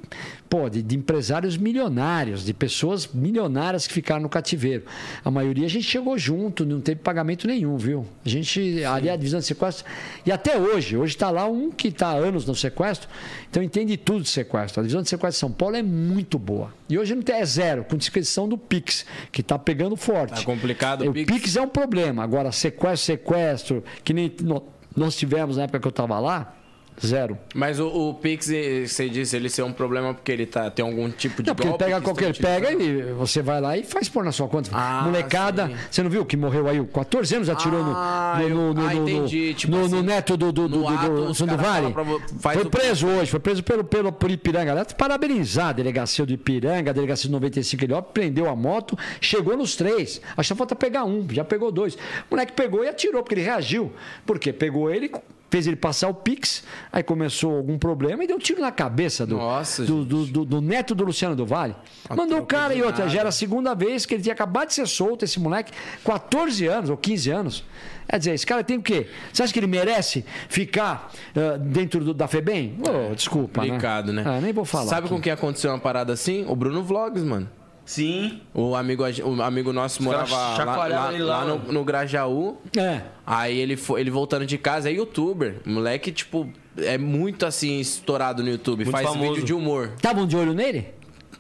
pô, de, de empresários milionários, de pessoas milionárias que ficaram no cativeiro. A maioria a gente chegou junto, não teve pagamento nenhum, viu? A gente, ali a divisão de sequestro. E até hoje, hoje está lá um que está há anos no sequestro, então entende tudo de sequestro. A divisão de sequestro de São Paulo é muito boa. E hoje não tem, é zero, com descrição do Pix, que está pegando forte. Tá complicado o o Pix? Pix é um problema. Agora, sequestro, sequestro, que nem nós tivemos na época que eu estava lá, zero. Mas o, o Pix, você disse, ele ser um problema porque ele tá, tem algum tipo de Não, porque ele golpe pega que qualquer. Pega e você vai lá e faz pôr na sua conta. Ah, Molecada, sim. você não viu que morreu aí? 14 anos atirou no- Ah, no, eu- no, ah, no, entendi, no, tipo no- assim, no neto do, do, do, do, ato, do do Vale. pra Foi preso hoje, foi preso pelo, pelo, por Ipiranga. Aliás, parabenizar a delegacia do Ipiranga, a delegacia do 95 ele ó, prendeu a moto, chegou nos três. Acho que falta pegar um, já pegou dois. O moleque pegou e atirou, porque ele reagiu. Por quê? Pegou ele, fez ele passar o Pix, aí começou algum problema e deu um tiro na cabeça do, Nossa, do, do, do- do neto do Luciano do Vale. Mandou o cara e outra. Já era a segunda vez que ele tinha acabado de ser solto, esse moleque, 14 anos ou 15 anos. Quer dizer, esse cara tem o quê? Você acha que ele merece ficar ah, dentro do- da FEBEM? Ô, desculpa, Complicado, né? Ah, nem vou falar. Sabe aqui. com quem aconteceu uma parada assim? O Bruno Vlogs, mano. Sim. O amigo, o amigo nosso caras morava lá, lá- lá, lá no, mano. no Grajaú. É. Aí ele, foi, ele voltando de casa é youtuber. Moleque, tipo, é muito assim, estourado no YouTube. Muito Faz famoso. vídeo de humor. Estavam de olho nele?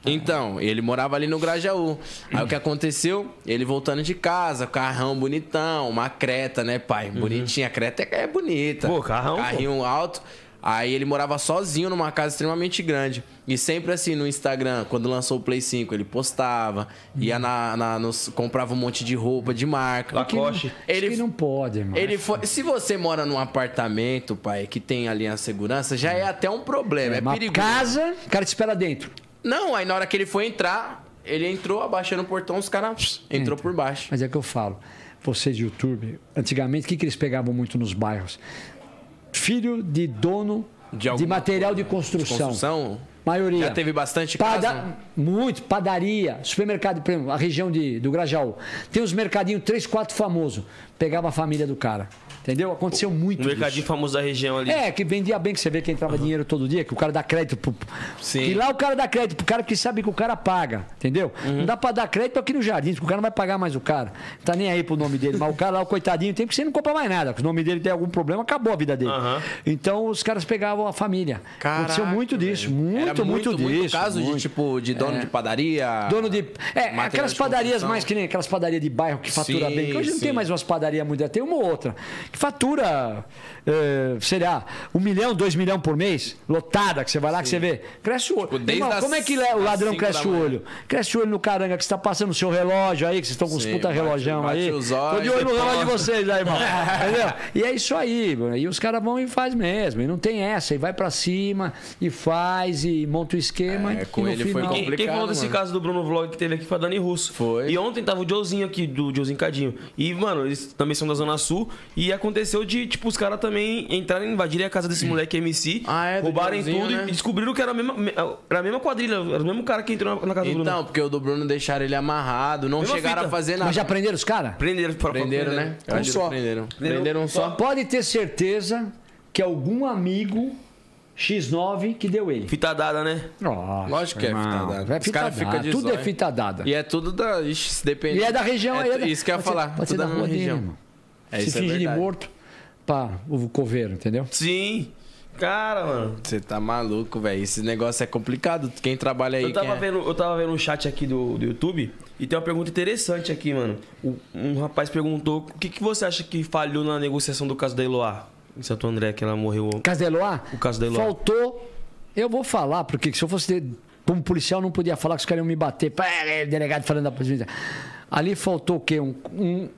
Então, ele morava ali no Grajaú. Aí o que aconteceu? Ele voltando de casa, carrão bonitão, uma creta, né, pai? Bonitinha. A creta é, é bonita. Pô, carrão, pô. Carrinho alto. Aí ele morava sozinho numa casa extremamente grande. E sempre assim no Instagram, quando lançou o Play 5, ele postava, ia na, na- nos- comprava um monte de roupa de marca. Lacoste. Ele, que não pode, irmão. ele foi, se você mora num apartamento, pai, que tem ali a segurança, já é até um problema. É, Uma perigoso. casa, o cara te espera dentro. Não, aí na hora que ele foi entrar, ele entrou, abaixando o portão, os caras entrou por baixo. Mas é que eu falo. Vocês de YouTube, antigamente, o que, que eles pegavam muito nos bairros? Filho de dono De de, material de construção. Construção? Maioria. Já teve bastante Pada- caso? Muito. Padaria, supermercado, por exemplo, a região de, do Grajaú. Tem uns mercadinhos, três, quatro famosos. Pegava a família do cara. Entendeu? Aconteceu muito Um mercadinho disso. famoso da região ali. É, que vendia bem, que você vê que entrava dinheiro todo dia, que o cara dá crédito pro. Sim. E lá o cara dá crédito pro cara que sabe que o cara paga, entendeu? Uhum. Não dá pra dar crédito aqui no jardim, porque o cara não vai pagar mais o cara. Não tá nem aí pro nome dele. Mas o cara lá, o coitadinho, tem porque você não compra mais nada. Porque o nome dele tem algum problema, acabou a vida dele. Aham. Então os caras pegavam a família. Aconteceu Caraca, muito disso, velho. muito, Era muito, disso. caso muito. de tipo de dono É. de padaria. Dono de. É, aquelas de padarias mais que nem aquelas padarias de bairro que fatura Sim, bem. Que hoje não sim. tem mais umas padarias muito. Tem uma ou outra. Que fatura, é, sei lá, um milhão, dois milhões por mês, lotada, que você vai lá que você vê. Cresce o olho. Tipo, desde Irmão, como é que o ladrão cresce o olho? Cresce o olho no caranga que você tá passando o seu relógio aí, que vocês estão com os Sim, puta bate- relógio bate aí. os Tô de olhos olho no relógio de vocês aí, irmão. [laughs] Entendeu? E é isso aí, mano. E os caras vão e faz mesmo. E não tem essa. E vai pra cima, e faz, e monta o esquema. É, e com no ele foi final... Quem, quem complicado, falou desse mano. caso do Bruno Vlog que teve aqui foi a Dani Russo. Foi. E ontem tava o Joezinho aqui, do Joezinho Cadinho. E, mano, eles também são da Zona Sul. E aconteceu de, tipo, os caras também entrarem, invadirem a casa desse moleque MC, Ah, é, roubarem tudo né? e descobriram que era a mesma, me- era a mesma quadrilha, era o mesmo cara que entrou na, na casa do Bruno. Então, porque o do Bruno deixaram ele amarrado, não Mesma chegaram fita. a fazer nada. Mas já prenderam os caras? Prenderam, para Prenderam, né? Um só. Prenderam. Prenderam um só. Pode ter certeza que algum amigo X9 que deu ele. Fita dada, né? Nossa, Lógico que é fita dada. É Os fita cara fica dada. de Tudo é fita dada. E é tudo da. Ixi, depende. E é da região aí. É, é da- isso que eu ia pode ser- falar. Pode ser tudo da da rua dele, região. irmão. É, Se isso é finge de morto pra o coveiro, entendeu? Sim. Cara, mano. Você tá maluco, velho. Esse negócio é complicado. Quem trabalha aí. Eu tava, quem é- vendo, eu tava vendo um chat aqui do, do YouTube e tem uma pergunta interessante aqui, mano. O- Um rapaz perguntou o que, que você acha que falhou na negociação do caso da Eloá em Santo André, que ela morreu. Caso da Eloá? O caso da Eloá. Faltou. Eu vou falar, porque se eu fosse como policial, não podia falar que os caras iam me bater. Pá, é, delegado falando da polícia. Ali faltou o quê? Um- um-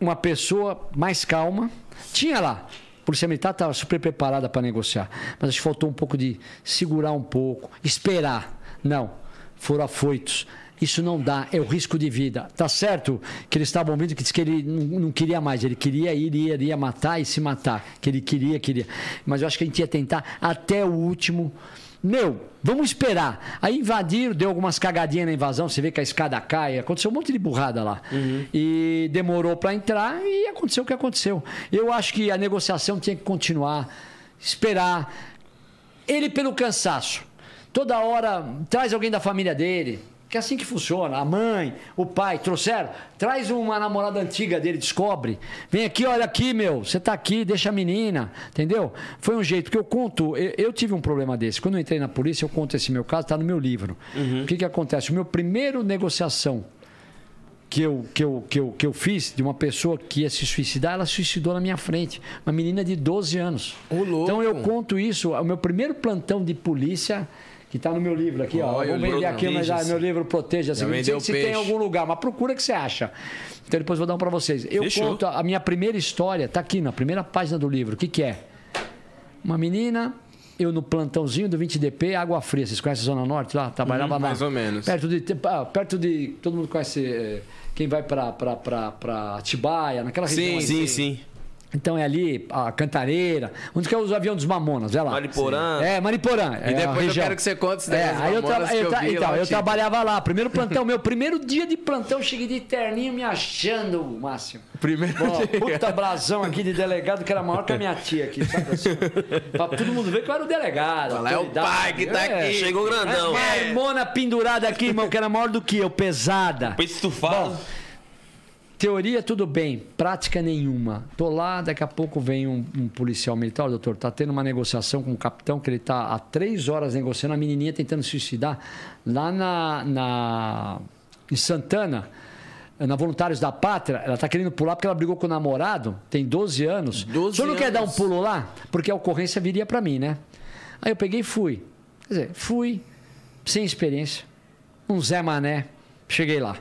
uma pessoa mais calma. Tinha lá. A Polícia Militar estava super preparada para negociar. Mas acho que faltou um pouco de segurar um pouco, esperar. Não. Foram afoitos. Isso não dá, é o risco de vida. Tá certo que eles estavam vendo que disse que ele não, queria mais, ele queria ir, ia, ia matar e se matar. Que ele queria, queria. Mas eu acho que a gente ia tentar até o último. Meu, vamos esperar. Aí invadiram, deu algumas cagadinhas na invasão, você vê que a escada cai, aconteceu um monte de burrada lá. E demorou para entrar e aconteceu o que aconteceu. Eu acho que a negociação tinha que continuar, esperar. Ele pelo cansaço. Toda hora traz alguém da família dele. Que é assim que funciona. A mãe, o pai, trouxeram. Traz uma namorada antiga dele, descobre. Vem aqui, olha aqui, meu. Você tá aqui, deixa a menina. Entendeu? Foi um jeito. Porque eu conto, eu, eu tive um problema desse. Quando eu entrei na polícia, eu conto esse meu caso, tá no meu livro. O que que acontece? O meu primeiro negociação que eu, que, eu, que, eu, que eu fiz de uma pessoa que ia se suicidar, ela suicidou na minha frente. Uma menina de 12 anos. Ô. Então eu conto isso, o meu primeiro plantão de polícia, que está no meu livro aqui, ó. Olha, vou vender aqui, mas ah, meu livro sei vendeu se tem em algum lugar, mas procura que você acha. Então depois vou dar um para vocês. Eu Fechou. conto a minha primeira história, tá aqui na primeira página do livro. O que, que é? Uma menina, eu no plantãozinho do 20DP, Água Fria. Vocês conhecem a Zona Norte lá? Trabalhava lá. Uhum, mais ou menos. Perto de, ah, perto de. Todo mundo conhece. eh, Quem vai pra Atibaia, naquela região. Sim. Sim, sim. Então é ali a Cantareira, onde que é os aviões dos Mamonas, vai lá. Mariporã. É, Mariporã. E depois eu quero que você conte esse é, aí eu, tra- eu tra- vi Então, lá, eu tipo. trabalhava lá. Primeiro [laughs] plantão, meu primeiro dia de plantão, cheguei de terninho me achando, Márcio. Primeiro Ó, dia. puta brasão aqui de delegado que era maior que a minha tia aqui, sabe assim? [laughs] Pra todo mundo ver que eu era o delegado. Fala, é o pai que tá aqui. Chegou grandão. É, marmona pendurada aqui, irmão, que era maior do que eu, pesada. Estufado. Bom, Teoria, tudo bem. Prática nenhuma. Tô lá, daqui a pouco vem um, um policial militar. Doutor, tá tendo uma negociação com o capitão, que ele tá há três horas negociando. A menininha tentando se suicidar lá na, na em Santana, na Voluntários da Pátria. Ela tá querendo pular porque ela brigou com o namorado. Tem 12 anos. 12 o senhor não quer dar um anos. pulo lá? Porque a ocorrência viria para mim, né? Aí eu peguei e fui. Quer dizer, fui sem experiência. Um Zé Mané. Cheguei lá.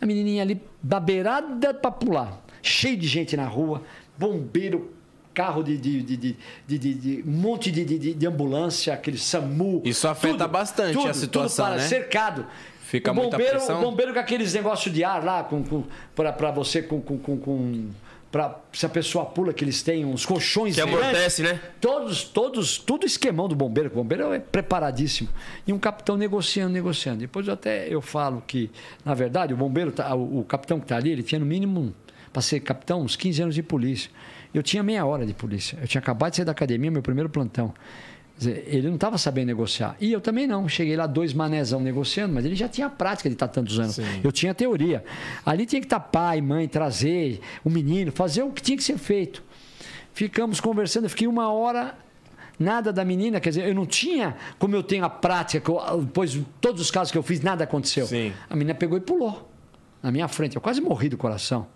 A menininha ali da beirada para pular. Cheio de gente na rua. Bombeiro, carro de... de, de, de, de, de- de- monte de, de, de- ambulância, aquele SAMU. Isso afeta bastante a situação, tudo para, né? Cercado. Fica o muita bombeiro, pressão? O bombeiro com aqueles negócios de ar lá, com, com, para você com, com, com pra, se a pessoa pula, que eles têm uns colchões Que amortece, né? Todos, todos, tudo esquemão do bombeiro. O bombeiro é preparadíssimo. E um capitão negociando, negociando. Depois eu até eu falo que, na verdade, o bombeiro, tá- o, o capitão que está ali, ele tinha no mínimo, para ser capitão, uns 15 anos de polícia. Eu tinha meia hora de polícia. Eu tinha acabado de sair da academia, meu primeiro plantão. Dizer, ele não estava sabendo negociar. E eu também não. Cheguei lá, dois manezão negociando, mas ele já tinha prática de estar tantos anos. Eu tinha teoria. Ali tinha que estar pai, mãe, trazer o menino, fazer o que tinha que ser feito. Ficamos conversando, eu fiquei uma hora, nada da menina, quer dizer, eu não tinha, como eu tenho a prática, que eu- depois todos os casos que eu fiz, nada aconteceu. Sim. A menina pegou e pulou na minha frente. Eu quase morri do coração.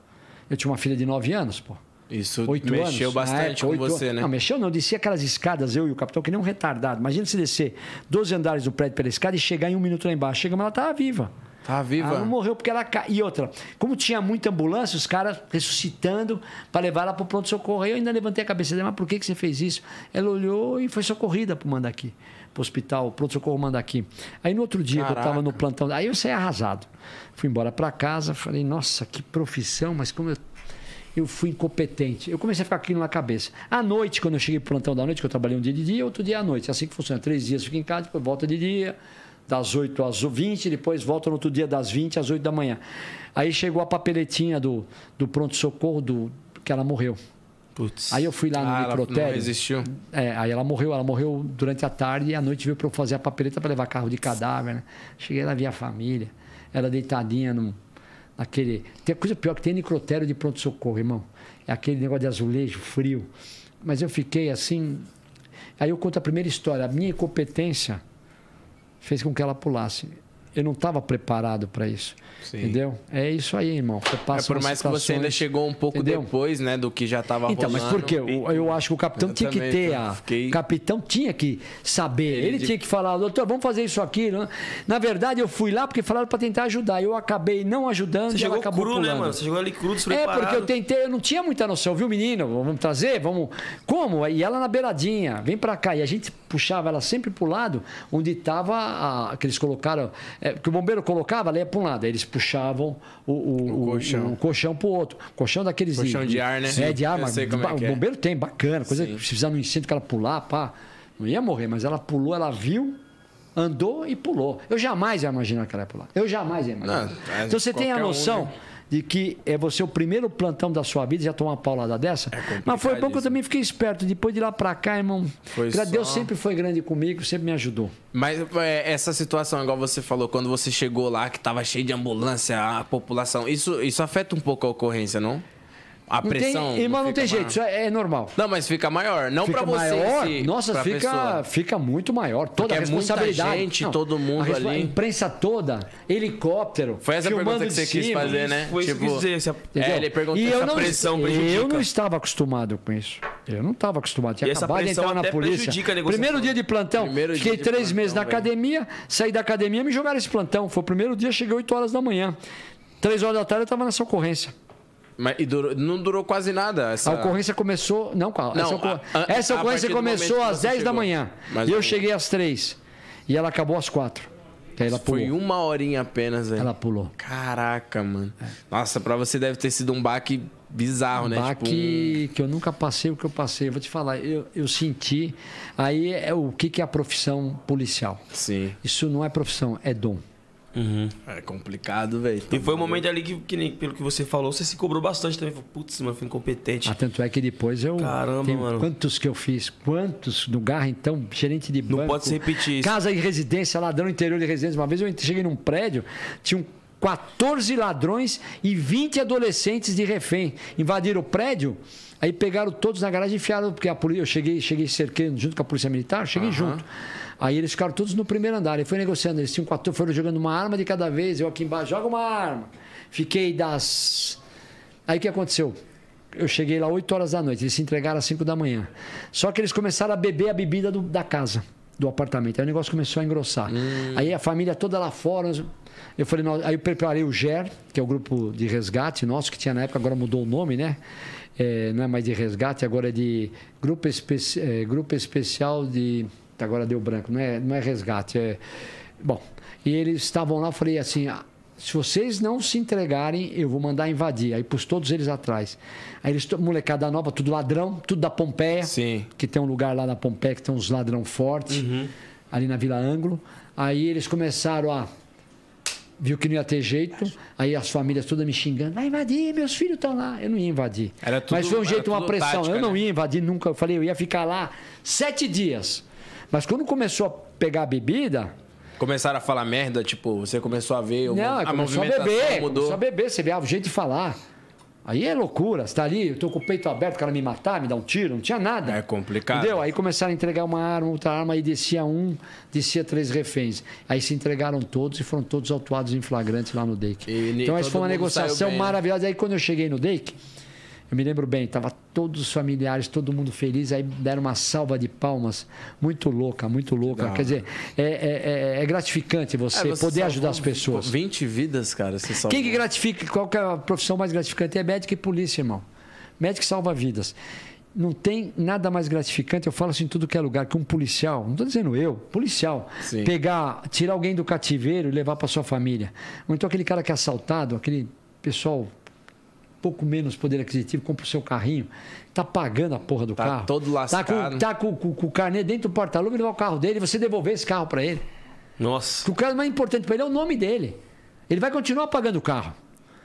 Eu tinha uma filha de 9 anos, pô. Isso Oito mexeu anos. bastante Na época, com você, anos. né? Não, mexeu não. Descia aquelas escadas, eu e o capitão, que nem um retardado. Imagina se descer 12 andares do prédio pela escada e chegar em um minuto lá embaixo. Chegamos, ela estava viva. Tá viva? Ela não morreu porque ela caiu. E outra, como tinha muita ambulância, os caras ressuscitando para levar ela para o pronto-socorro. Aí Eu ainda levantei a cabeça dela, mas por que, que você fez isso? Ela olhou e foi socorrida para Mandaqui, para o hospital, pronto-socorro Mandaqui. Aí no outro dia que eu estava no plantão, aí eu saí arrasado. Fui embora para casa, falei, nossa, que profissão, mas como eu eu fui incompetente. Eu comecei a ficar com aquilo na cabeça. À noite, quando eu cheguei pro plantão da noite, que eu trabalhei um dia de dia, outro dia à noite. É assim que funciona. Três dias fico em casa, depois volta de dia, das 8 às 20, depois volta no outro dia das 20 às 8 da manhã. Aí chegou a papeletinha do, do pronto-socorro do, que ela morreu. Putz. Aí eu fui lá no Ah, ela não resistiu? É, aí ela morreu, ela morreu durante a tarde e à noite veio para eu fazer a papeleta para levar carro de cadáver, né? Cheguei lá, vi a família, ela deitadinha num, naquele. Tem coisa pior que tem necrotério de pronto-socorro, irmão. É aquele negócio de azulejo, frio. Mas eu fiquei assim. Aí eu conto a primeira história. A minha incompetência fez com que ela pulasse. Eu não estava preparado para isso. Sim. Entendeu? É isso aí, irmão. Você É passa por umas mais que você ainda situações- chegou um pouco entendeu? depois, né, do que já tava então, mas por quê? Eu, eu acho que o capitão Eu tinha que ter a. fiquei- O capitão tinha que saber. Ele, Ele de- tinha que falar, doutor, vamos fazer isso aqui. né? Na verdade, eu fui lá porque falaram para tentar ajudar. Eu acabei não ajudando Você e ela chegou acabou cru, pulando. né, mano? Você chegou ali cru, É, despreparado. porque eu tentei, eu não tinha muita noção, viu, menino? Vamos trazer, vamos. Como? E ela na beiradinha, vem pra cá. E a gente puxava ela sempre pro lado onde tava a. que eles colocaram. É, que o bombeiro colocava, ela ia pra um lado. Aí eles puxavam o, o, O colchão. o colchão pro outro. Colchão daqueles Colchão de ar, né? É, de ar, mas é o é. bombeiro tem, bacana. Coisa Sim. que se fizer no incêndio que ela pular, pá. Não ia morrer, mas ela pulou, ela viu. Andou e pulou. Eu jamais ia imaginar que ela ia pular. Eu jamais ia imaginar. Não, então você tem a qualquer um, noção né? De que é você o primeiro plantão da sua vida, já tomar uma paulada dessa. Mas foi bom que eu também fiquei esperto. Depois de lá pra cá, irmão. Foi gra- Deus só- sempre foi grande comigo, sempre me ajudou. Mas é, essa situação, igual você falou, quando você chegou lá, que tava cheio de ambulância, a população, isso, isso afeta um pouco a ocorrência, não? A Não pressão. tem, irmão, não tem jeito, maior? isso é, é normal. Não, mas fica maior. Não fica pra você. maior, si, nossa, pra fica, pessoa. fica muito maior. Toda Porque a é muita responsabilidade. gente, todo mundo a respo- ali. A imprensa toda, helicóptero. Foi essa a pergunta que você quis cima. fazer, né? Foi isso que eu quis dizer. se a-? É, ele perguntou e essa eu não, pressão Eu prejudica. não estava acostumado com isso. Eu não estava acostumado. Tinha E essa acabado de entrar na polícia. a. Primeiro dia de plantão. Primeiro fiquei de três plantão, meses na academia. Saí da academia e me jogaram esse plantão. Foi o primeiro dia, cheguei 8 horas da manhã. Três horas da tarde eu estava nessa ocorrência. Mas e durou- não durou quase nada. Essa... A ocorrência começou. Não, calma. Não, essa, ocor- a- a- essa ocorrência começou às você 10 da manhã. Mais e eu cheguei às 3. E ela acabou às 4. E aí ela pulou. Foi uma horinha apenas, velho. Ela pulou. Caraca, mano. Nossa, pra você deve ter sido um baque bizarro, né? baque que eu nunca passei o que eu passei. Eu vou te falar, eu, eu senti. Aí é o que, que é a profissão policial. Tipo, sim. Isso não é profissão, é dom. É complicado, velho. E foi um momento ali que, que nem pelo que você falou, você se cobrou bastante também. Putz, mano, fui incompetente. Ah, tanto é que depois eu. Caramba, tem- mano. Quantos que eu fiz? Quantos no garra, então? Gerente de Não banco. pode se repetir isso. Casa e residência, ladrão interior de residência. Uma vez eu cheguei num prédio, tinham 14 ladrões e 20 adolescentes de refém. Invadiram o prédio. Aí pegaram todos na garagem e enfiaram, porque a polícia, eu cheguei, cheguei cercando junto com a polícia militar, cheguei junto. Aí eles ficaram todos no primeiro andar. Ele foi negociando, eles tinham 14, foram jogando uma arma de cada vez. Eu aqui embaixo, joga uma arma. Fiquei das. Aí o que aconteceu? Eu cheguei lá 8 horas da noite, eles se entregaram às 5 da manhã. Só que eles começaram a beber a bebida do- da casa, do apartamento. Aí o negócio começou a engrossar. Aí a família toda lá fora. Eu falei, não, aí eu preparei o GER, que é o grupo de resgate nosso, que tinha na época, agora mudou o nome, né? É, não é mais de resgate, agora é de grupo, especi- é, grupo especial de. Agora deu branco, não é, não é resgate. É, bom, e eles estavam lá, eu falei assim: ah, se vocês não se entregarem, eu vou mandar invadir. Aí pus todos eles atrás. Aí eles, molecada nova, tudo ladrão, tudo da Pompeia. Sim. Que tem um lugar lá na Pompeia que tem uns ladrão fortes, ali na Vila Ângulo. Aí eles começaram a. Viu que não ia ter jeito, aí as famílias todas me xingando, vai invadir, meus filhos estão lá. Eu não ia invadir. Tudo- Mas foi um jeito, uma pressão. tática, eu não né? ia invadir nunca. Eu falei, eu ia ficar lá sete dias. Mas quando começou a pegar a bebida, Começaram a falar merda, tipo, você começou a ver o não, a começou a beber. mudou. Começou a beber, você vê ah, o jeito de falar. Aí é loucura. Você tá ali, eu tô com o peito aberto, o cara me matar, me dar um tiro, não tinha nada. É complicado. Entendeu? Aí começaram a entregar uma arma, outra arma, aí descia um, descia três reféns. Aí se entregaram todos e foram todos autuados em flagrante lá no DEIC. Então, essa foi uma negociação né? maravilhosa. Aí quando eu cheguei no DEIC, eu me lembro bem, tava todos os familiares, todo mundo feliz, aí deram uma salva de palmas, muito louca, muito louca. Da Quer dizer, é, é- é- é gratificante você, É, você poder ajudar as pessoas. 20 vidas, cara, você salvou. Quem que gratifica? Qual que é a profissão mais gratificante? É médico e polícia, irmão. Médico salva vidas. Não tem nada mais gratificante, eu falo assim em tudo que é lugar, que um policial, não estou dizendo eu, policial, Sim. pegar, tirar alguém do cativeiro e levar para sua família. Ou então aquele cara que é assaltado, aquele pessoal pouco menos poder aquisitivo, compra o seu carrinho, tá pagando a porra do Tá carro. todo Tá com, lascado. tá com, com- com o carnê dentro do porta-luva levar o carro dele e você devolver esse carro para ele. Nossa. Que o cara mais importante para ele é o nome dele. Ele vai continuar pagando o carro.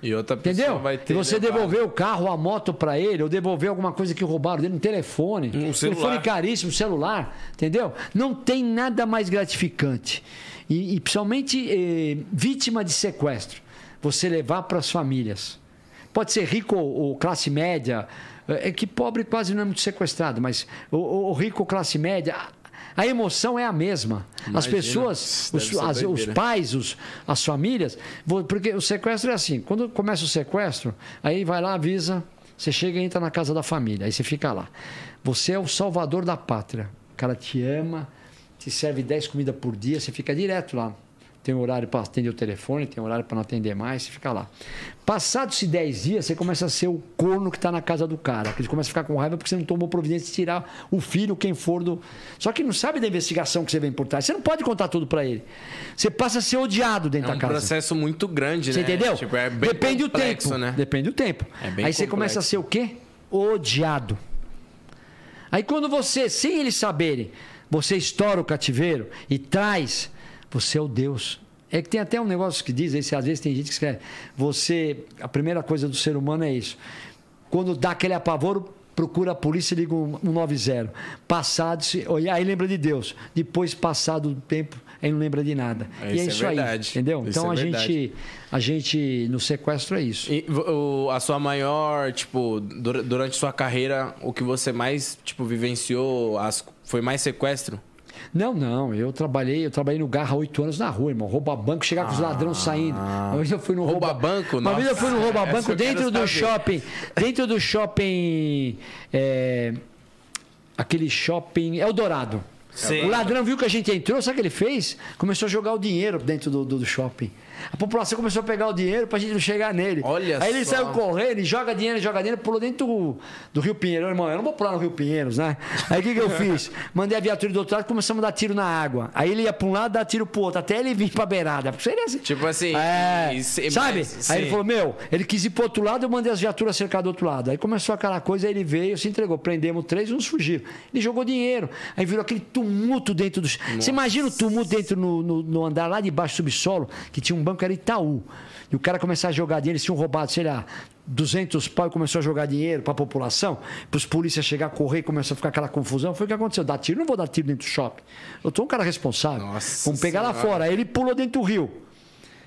E outra pessoa Entendeu? vai ter e você levado. devolver o carro, a moto pra ele, ou devolver alguma coisa que roubaram dele, um telefone. Um celular. Telefone caríssimo, celular. Entendeu? Não tem nada mais gratificante. E, e principalmente eh, vítima de sequestro. Você levar para as famílias. Pode ser rico ou, ou classe média. É que pobre quase não é muito sequestrado, mas o, o- rico ou classe média. a- emoção é a mesma. As Imagina, pessoas, deve os, as- os pais, os, as famílias, porque o sequestro é assim, quando começa o sequestro, aí vai lá, avisa, você chega e entra na casa da família, aí você fica lá. Você é o salvador da pátria. O cara te ama, te serve 10 comidas por dia, você fica direto lá. Tem horário para atender o telefone, tem horário para não atender mais, você fica lá. Passados-se 10 dias, você começa a ser o corno que está na casa do cara. Que ele começa a ficar com raiva porque você não tomou providência de tirar o filho, quem for do. Só que não sabe da investigação que você vem por trás. Você não pode contar tudo para ele. Você passa a ser odiado dentro É um da casa. processo muito grande, Você né? entendeu? Tipo, é bem Depende complexo, do tempo. né? Depende do tempo. É Aí você complexo. começa a ser o quê? Odiado. Aí quando você, sem eles saberem, você estoura o cativeiro e traz, você é o Deus. É que tem até um negócio que diz, esse, às vezes tem gente que escreve, você, a primeira coisa do ser humano é isso. Quando dá aquele apavoro, procura a polícia e liga um 190. Passado, se, aí lembra de Deus. Depois, passado o tempo, aí não lembra de nada. É, e é isso é isso aí, verdade. entendeu? Isso então é a gente, a gente no sequestro é isso. E o- a sua maior, tipo, dur- durante sua carreira, o que você mais, tipo, vivenciou, as- foi mais sequestro? Não, não, eu trabalhei, eu trabalhei no Garra há oito anos na rua, irmão. Rouba banco, chegar com os ladrões saindo. Uma vez eu fui no rouba, Ah. Rouba-banco? Uma vez eu fui no rouba banco dentro do shopping, dentro do shopping, é, aquele shopping Eldorado. Sim. O ladrão viu que a gente entrou, sabe o que ele fez? Começou a jogar o dinheiro dentro do, do- do shopping. A população começou a pegar o dinheiro pra gente não chegar nele. Olha Aí ele só. saiu correndo e joga dinheiro, joga dinheiro, pulou dentro do, do Rio Pinheiro. Irmão, eu não vou pular no Rio Pinheiros, né? Aí o que, que eu fiz? [laughs] Mandei a viatura do outro lado e começamos a dar tiro na água. Aí ele ia pra um lado, dar tiro pro outro, até ele vir pra beirada. Seria assim. Tipo assim, É, e sabe? mas, Aí ele falou, meu, ele quis ir pro outro lado, eu mandei as viaturas cercar do outro lado. Aí começou aquela coisa, aí ele veio, se entregou. Prendemos três, uns fugiram. Ele jogou dinheiro. Aí virou aquele tumulto dentro dos. Você imagina o tumulto dentro no, no- no andar lá de baixo, subsolo, que tinha um banco, era Itaú. E o cara começava a jogar dinheiro, eles tinham roubado, sei lá, 200 pau e começou a jogar dinheiro pra população, pros polícias chegar a correr e começou a ficar aquela confusão. Foi o que aconteceu. Dar tiro, não vou dar tiro dentro do shopping. Eu tô um cara responsável. Nossa Vamos pegar lá Senhora. fora. Aí ele pulou dentro do rio.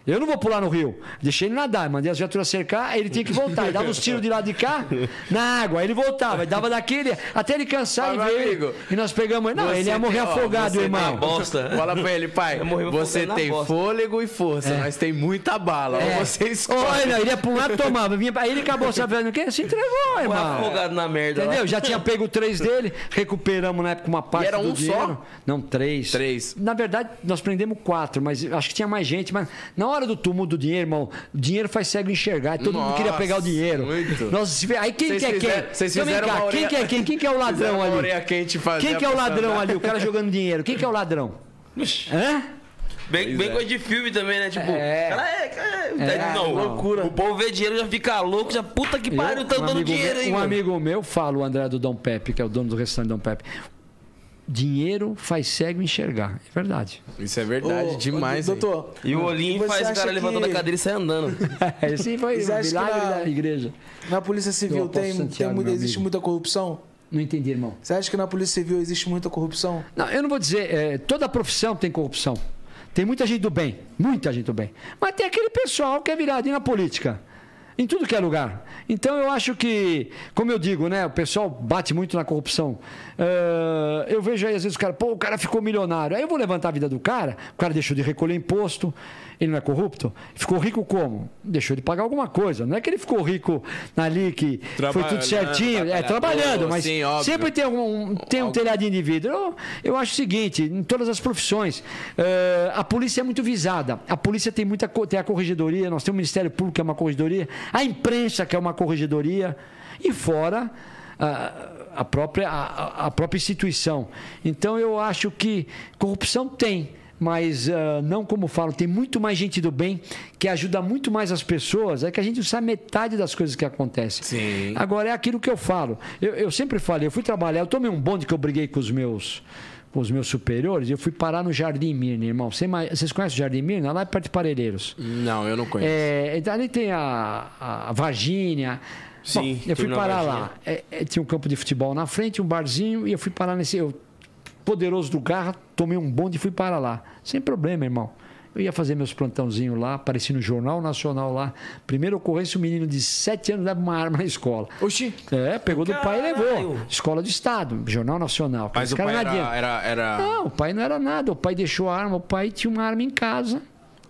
Eu não vou pular no rio. Deixei ele nadar, mandei as viaturas cercar, aí ele tinha que voltar. Ele dava os tiros de lá de cá na água, aí ele voltava, ele dava daquele, até ele cansar e veio. amigo, e nós pegamos ele. Não, ele ia morrer tem- ó, afogado, você irmão. tem- Bosta. Fala pra ele, pai. Você tem fôlego e força, mas tem muita bala. É. Você escolhe. Olha, ele ia pra um lado tomava. Vinha, pra- aí ele acabou sabendo o quê? Se entregou, Foi irmão. afogado na merda. lá. Entendeu? Já tinha pego três dele, recuperamos na época uma parte era do um dinheiro. só? Não, três. Três. Na verdade, nós prendemos quatro, mas acho que tinha mais gente. Mas na hora do tumulto do dinheiro, irmão, o dinheiro faz cego enxergar. e Todo mundo queria Nossa, pegar o dinheiro. muito. Nós, aí quem Vocês é fizeram- quem? vocês Então vem fizeram cá, quem orelha- que é quem? Quem que é o [laughs] ladrão ali? quente fazer Quem que é a o ladrão ali? O cara jogando dinheiro. Quem que é o ladrão? Hã? Bem, bem coisa de filme também, né? Tipo, É. cara, é, cara, É, não, não. loucura. O povo vê dinheiro já fica louco, já puta que pariu, Eu- tá um dando dinheiro meu, aí, Um mano. amigo meu fala, o André do Dom Pepe, que é o dono do restaurante Dom Pepe. Dinheiro faz cego enxergar. É verdade. Isso é verdade, Ô, demais. ô, hein? Doutor. E o olhinho você faz o cara que da cadeira e sair andando. [laughs] Esse foi Você o acha que milagre na- da igreja. Na Polícia Civil tem, tem Santiago, meu existe amigo. muita corrupção? Não entendi, irmão. Você acha que na Polícia Civil existe muita corrupção? Não, eu não vou dizer, é, toda profissão tem corrupção. Tem muita gente do bem, muita gente do bem. Mas tem aquele pessoal que é viradinho na política. Em tudo que é lugar. Então eu acho que, como eu digo, né? O pessoal bate muito na corrupção. É, eu vejo aí, às vezes, o cara, pô, o cara ficou milionário. Aí eu vou levantar a vida do cara, o cara deixou de recolher imposto, ele não é corrupto. Ficou rico como? Deixou de pagar alguma coisa. Não é que ele ficou rico ali, que foi tudo certinho. É, trabalhando, mas sim, sempre tem um, tem um telhadinho de vidro. Eu, eu acho o seguinte, em todas as profissões, eh, a polícia é muito visada. A polícia tem muita tem a corregedoria, nós temos o Ministério Público que é uma corregedoria, a imprensa que é uma corregedoria e fora a, a própria a, a própria instituição. Então eu acho que corrupção tem mas ah, não como falo, tem muito mais gente do bem que ajuda muito mais as pessoas, é que a gente não sabe metade das coisas que acontecem. Sim. Agora é aquilo que eu falo. Eu, eu sempre falei, eu fui trabalhar, eu tomei um bonde que eu briguei com os meus com os meus superiores, eu fui parar no Jardim Mirna, irmão. Vocês conhecem o Jardim Mirna? Lá é perto de Parelheiros. Não, eu não conheço. É, então ali tem a, a Varginha. Sim, Bom, eu fui parar lá. É, é, tinha um campo de futebol na frente, um barzinho, e eu fui parar nesse. Eu, poderoso do carro, tomei um bonde e fui para lá. Sem problema, irmão. Eu ia fazer meus plantãozinhos lá, apareci no Jornal Nacional lá. Primeira ocorrência, um menino de 7 anos leva uma arma na escola. Oxi. É, pegou do pai e levou. Escola do Estado, Jornal Nacional. Mas o pai não era, era, era- Não, o pai não era nada. O pai deixou a arma. O pai tinha uma arma em casa.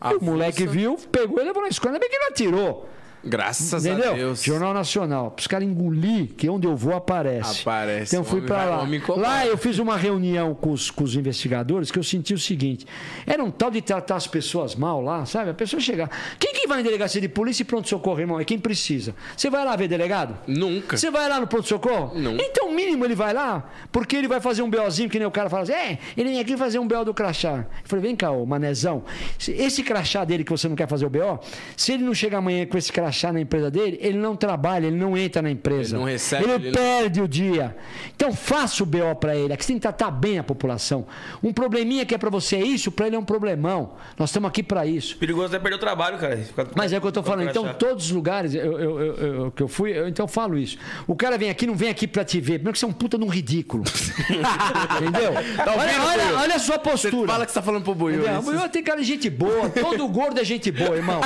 A E o moleque viu, pegou e levou na escola. Ainda bem que ele atirou. Graças Entendeu? a Deus. Jornal Nacional. Para os caras engolir, que onde eu vou aparece. Aparece. Então fui Homem para lá. Lá eu fiz uma reunião com os, com os investigadores que eu senti o seguinte: era um tal de tratar as pessoas mal lá, sabe? A pessoa chegar. Quem que vai em delegacia de polícia e pronto-socorro, irmão? É quem precisa. Você vai lá ver delegado? Nunca. Você vai lá no pronto-socorro? Não. Então, mínimo ele vai lá, porque ele vai fazer um BOzinho, que nem o cara fala assim: é, ele vem aqui fazer um BO do crachá. Eu falei: vem cá, ô manezão, se- esse crachá dele que você não quer fazer o BO, se ele não chegar amanhã com esse crachá na empresa dele, ele não trabalha, ele não entra na empresa. Ele não recebe, Ele, ele não- perde o dia. Então, faça o BO para ele. Aqui você tem que tratar bem a população. Um probleminha que é para você isso, para ele é um problemão. Nós estamos aqui para isso. Perigoso é perder o trabalho, cara. Fica- Mas é o que eu tô falando. Então, todos os lugares eu, eu- eu- que eu fui, eu, então eu falo isso. O cara vem aqui, não vem aqui pra te ver. Primeiro que você é um puta de um ridículo. [laughs] Entendeu? Tá olha, olha, olha a sua postura. Fala que você tá falando pro Buiu. O Buiu tem cara de gente boa. Todo gordo é gente boa, irmão.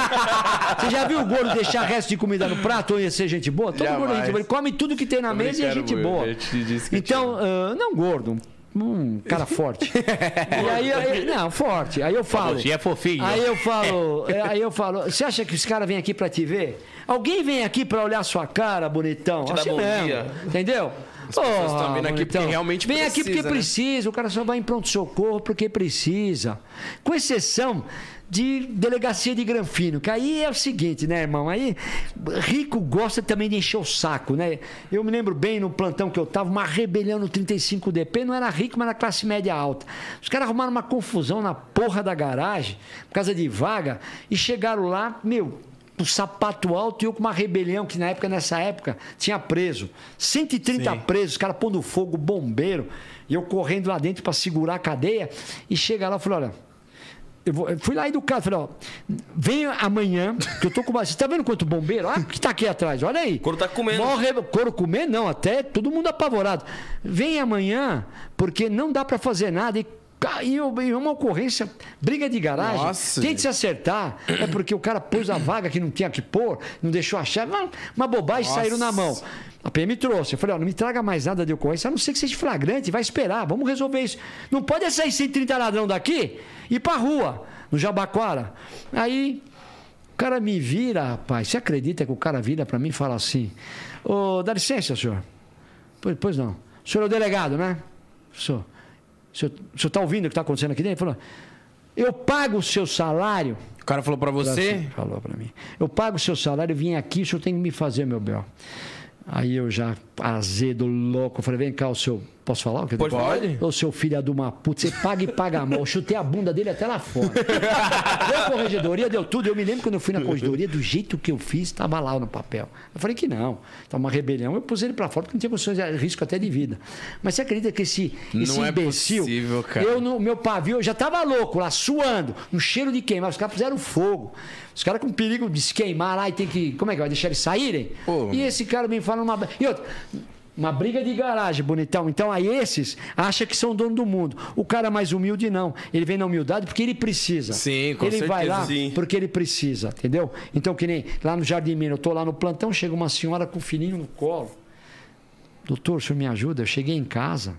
Você já viu o gordo deixar resto de comida no prato ou ia ser gente boa? Todo gordo é gente Jamais. boa. Ele come tudo que tem na Tô mesa e é gente boa. Então, ah, não gordo. Um cara forte. [laughs] e aí, aí- não, forte. Aí eu falo. Você é fofinho. Aí eu falo, é, aí eu falo, você acha que os caras vêm aqui pra te ver? Alguém vem aqui pra olhar sua cara, bonitão? Te assim mesmo. dia. Entendeu? As pessoas tão vindo aqui porque realmente Vem aqui precisa, porque né? precisa, o cara só vai em pronto-socorro porque precisa. Com exceção de delegacia de Granfino. Que aí é o seguinte, né, irmão? Aí rico gosta também de encher o saco, né? Eu me lembro bem no plantão que eu tava, uma rebelião no 35DP, não era rico, mas era classe média alta. Os caras arrumaram uma confusão na porra da garagem, por causa de vaga, e chegaram lá, meu, um sapato alto e eu com uma rebelião que na época, nessa época, tinha preso. 130 presos, os caras pondo fogo, bombeiro, e eu correndo lá dentro para segurar a cadeia, e chega lá e falou, olha. Eu, vou- eu fui lá educado, falei, ó, venha amanhã, que eu tô com. Você tá vendo quanto bombeiro? Ah, que tá aqui atrás, olha aí. Couro tá comendo. Mó re- Couro comer, não, até todo mundo apavorado. Vem amanhã, porque não dá para fazer nada. E, ca- e eu- e uma ocorrência, briga de garagem, Nossa, tente se acertar. É porque o cara pôs a vaga que não tinha que pôr, não deixou a chave. Uma, bobagem saíram na mão. A PM trouxe. Eu falei, ó, não me traga mais nada de ocorrência, a não ser que seja flagrante, vai esperar, vamos resolver isso. Não pode é sair 130 ladrão daqui e ir pra rua, no Jabaquara. Aí o cara me vira, rapaz. Você acredita que o cara vira para mim e fala assim: Ô, dá licença, senhor. Pois, pois não. O senhor é o delegado, né? Sou. O senhor está ouvindo o que está acontecendo aqui dentro? Ele falou: Eu pago o seu salário. O cara falou pra você? Assim, Falou para mim. Eu pago o seu salário, eu vim aqui, o senhor tem que me fazer, meu bel. Aí eu já, azedo, louco, falei, vem cá, o seu. Posso falar? o que eu Pode falar. Ô, seu filho de uma puta, você paga e paga mal. Eu chutei a bunda dele até lá fora. Deu corregedoria, deu tudo. Eu me lembro quando eu fui na corregedoria, do jeito que eu fiz, estava lá no papel. Eu falei que não. Tá uma rebelião. Eu pus ele pra fora porque não tinha condições de risco até de vida. Mas você acredita que esse, esse Não é imbecil. possível, cara. Eu no meu pavio, eu já tava louco lá, suando, um cheiro de queimar. Os caras puseram fogo. Os caras com perigo de se queimar lá e tem que. Como é que vai? Deixar eles saírem? Pô. E esse cara me fala uma. E outra. Uma briga de garagem, bonitão. Então, aí esses acham que são dono do mundo. O cara mais humilde, não. Ele vem na humildade porque ele precisa. Sim, com Ele vai certeza. lá Sim. porque ele precisa, entendeu? Então, que nem lá no Jardim Minas, eu tô lá no plantão, chega uma senhora com o filhinho no colo. Doutor, o senhor me ajuda? Eu cheguei em casa.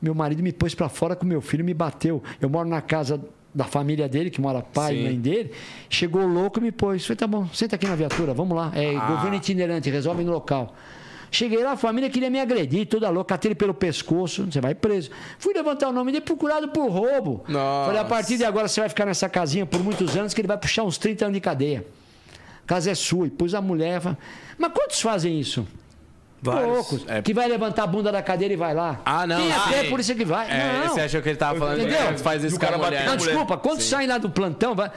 Meu marido me pôs para fora com meu filho, me bateu. Eu moro na casa da família dele, que mora pai e Sim. mãe dele. Chegou louco e me pôs. Falei, tá bom, senta aqui na viatura, vamos lá. É Ah. governo itinerante, resolve no local. Cheguei lá, a família queria me agredir, toda louca, catei ele pelo pescoço, você vai preso. Fui levantar o nome dele, procurado por roubo. Nossa. Falei, a partir de agora você vai ficar nessa casinha por muitos anos, que ele vai puxar uns 30 anos de cadeia. A casa é sua. E pus a mulher. falei, Mas quantos fazem isso? Vários. Poucos. Que vai levantar a bunda da cadeira e vai lá. Ah, não, Tem até sim. polícia que vai. É, não. você achou que ele tava falando Entendeu? que faz isso E o com a cara mulher? Não, desculpa, quando saem lá do plantão, vai...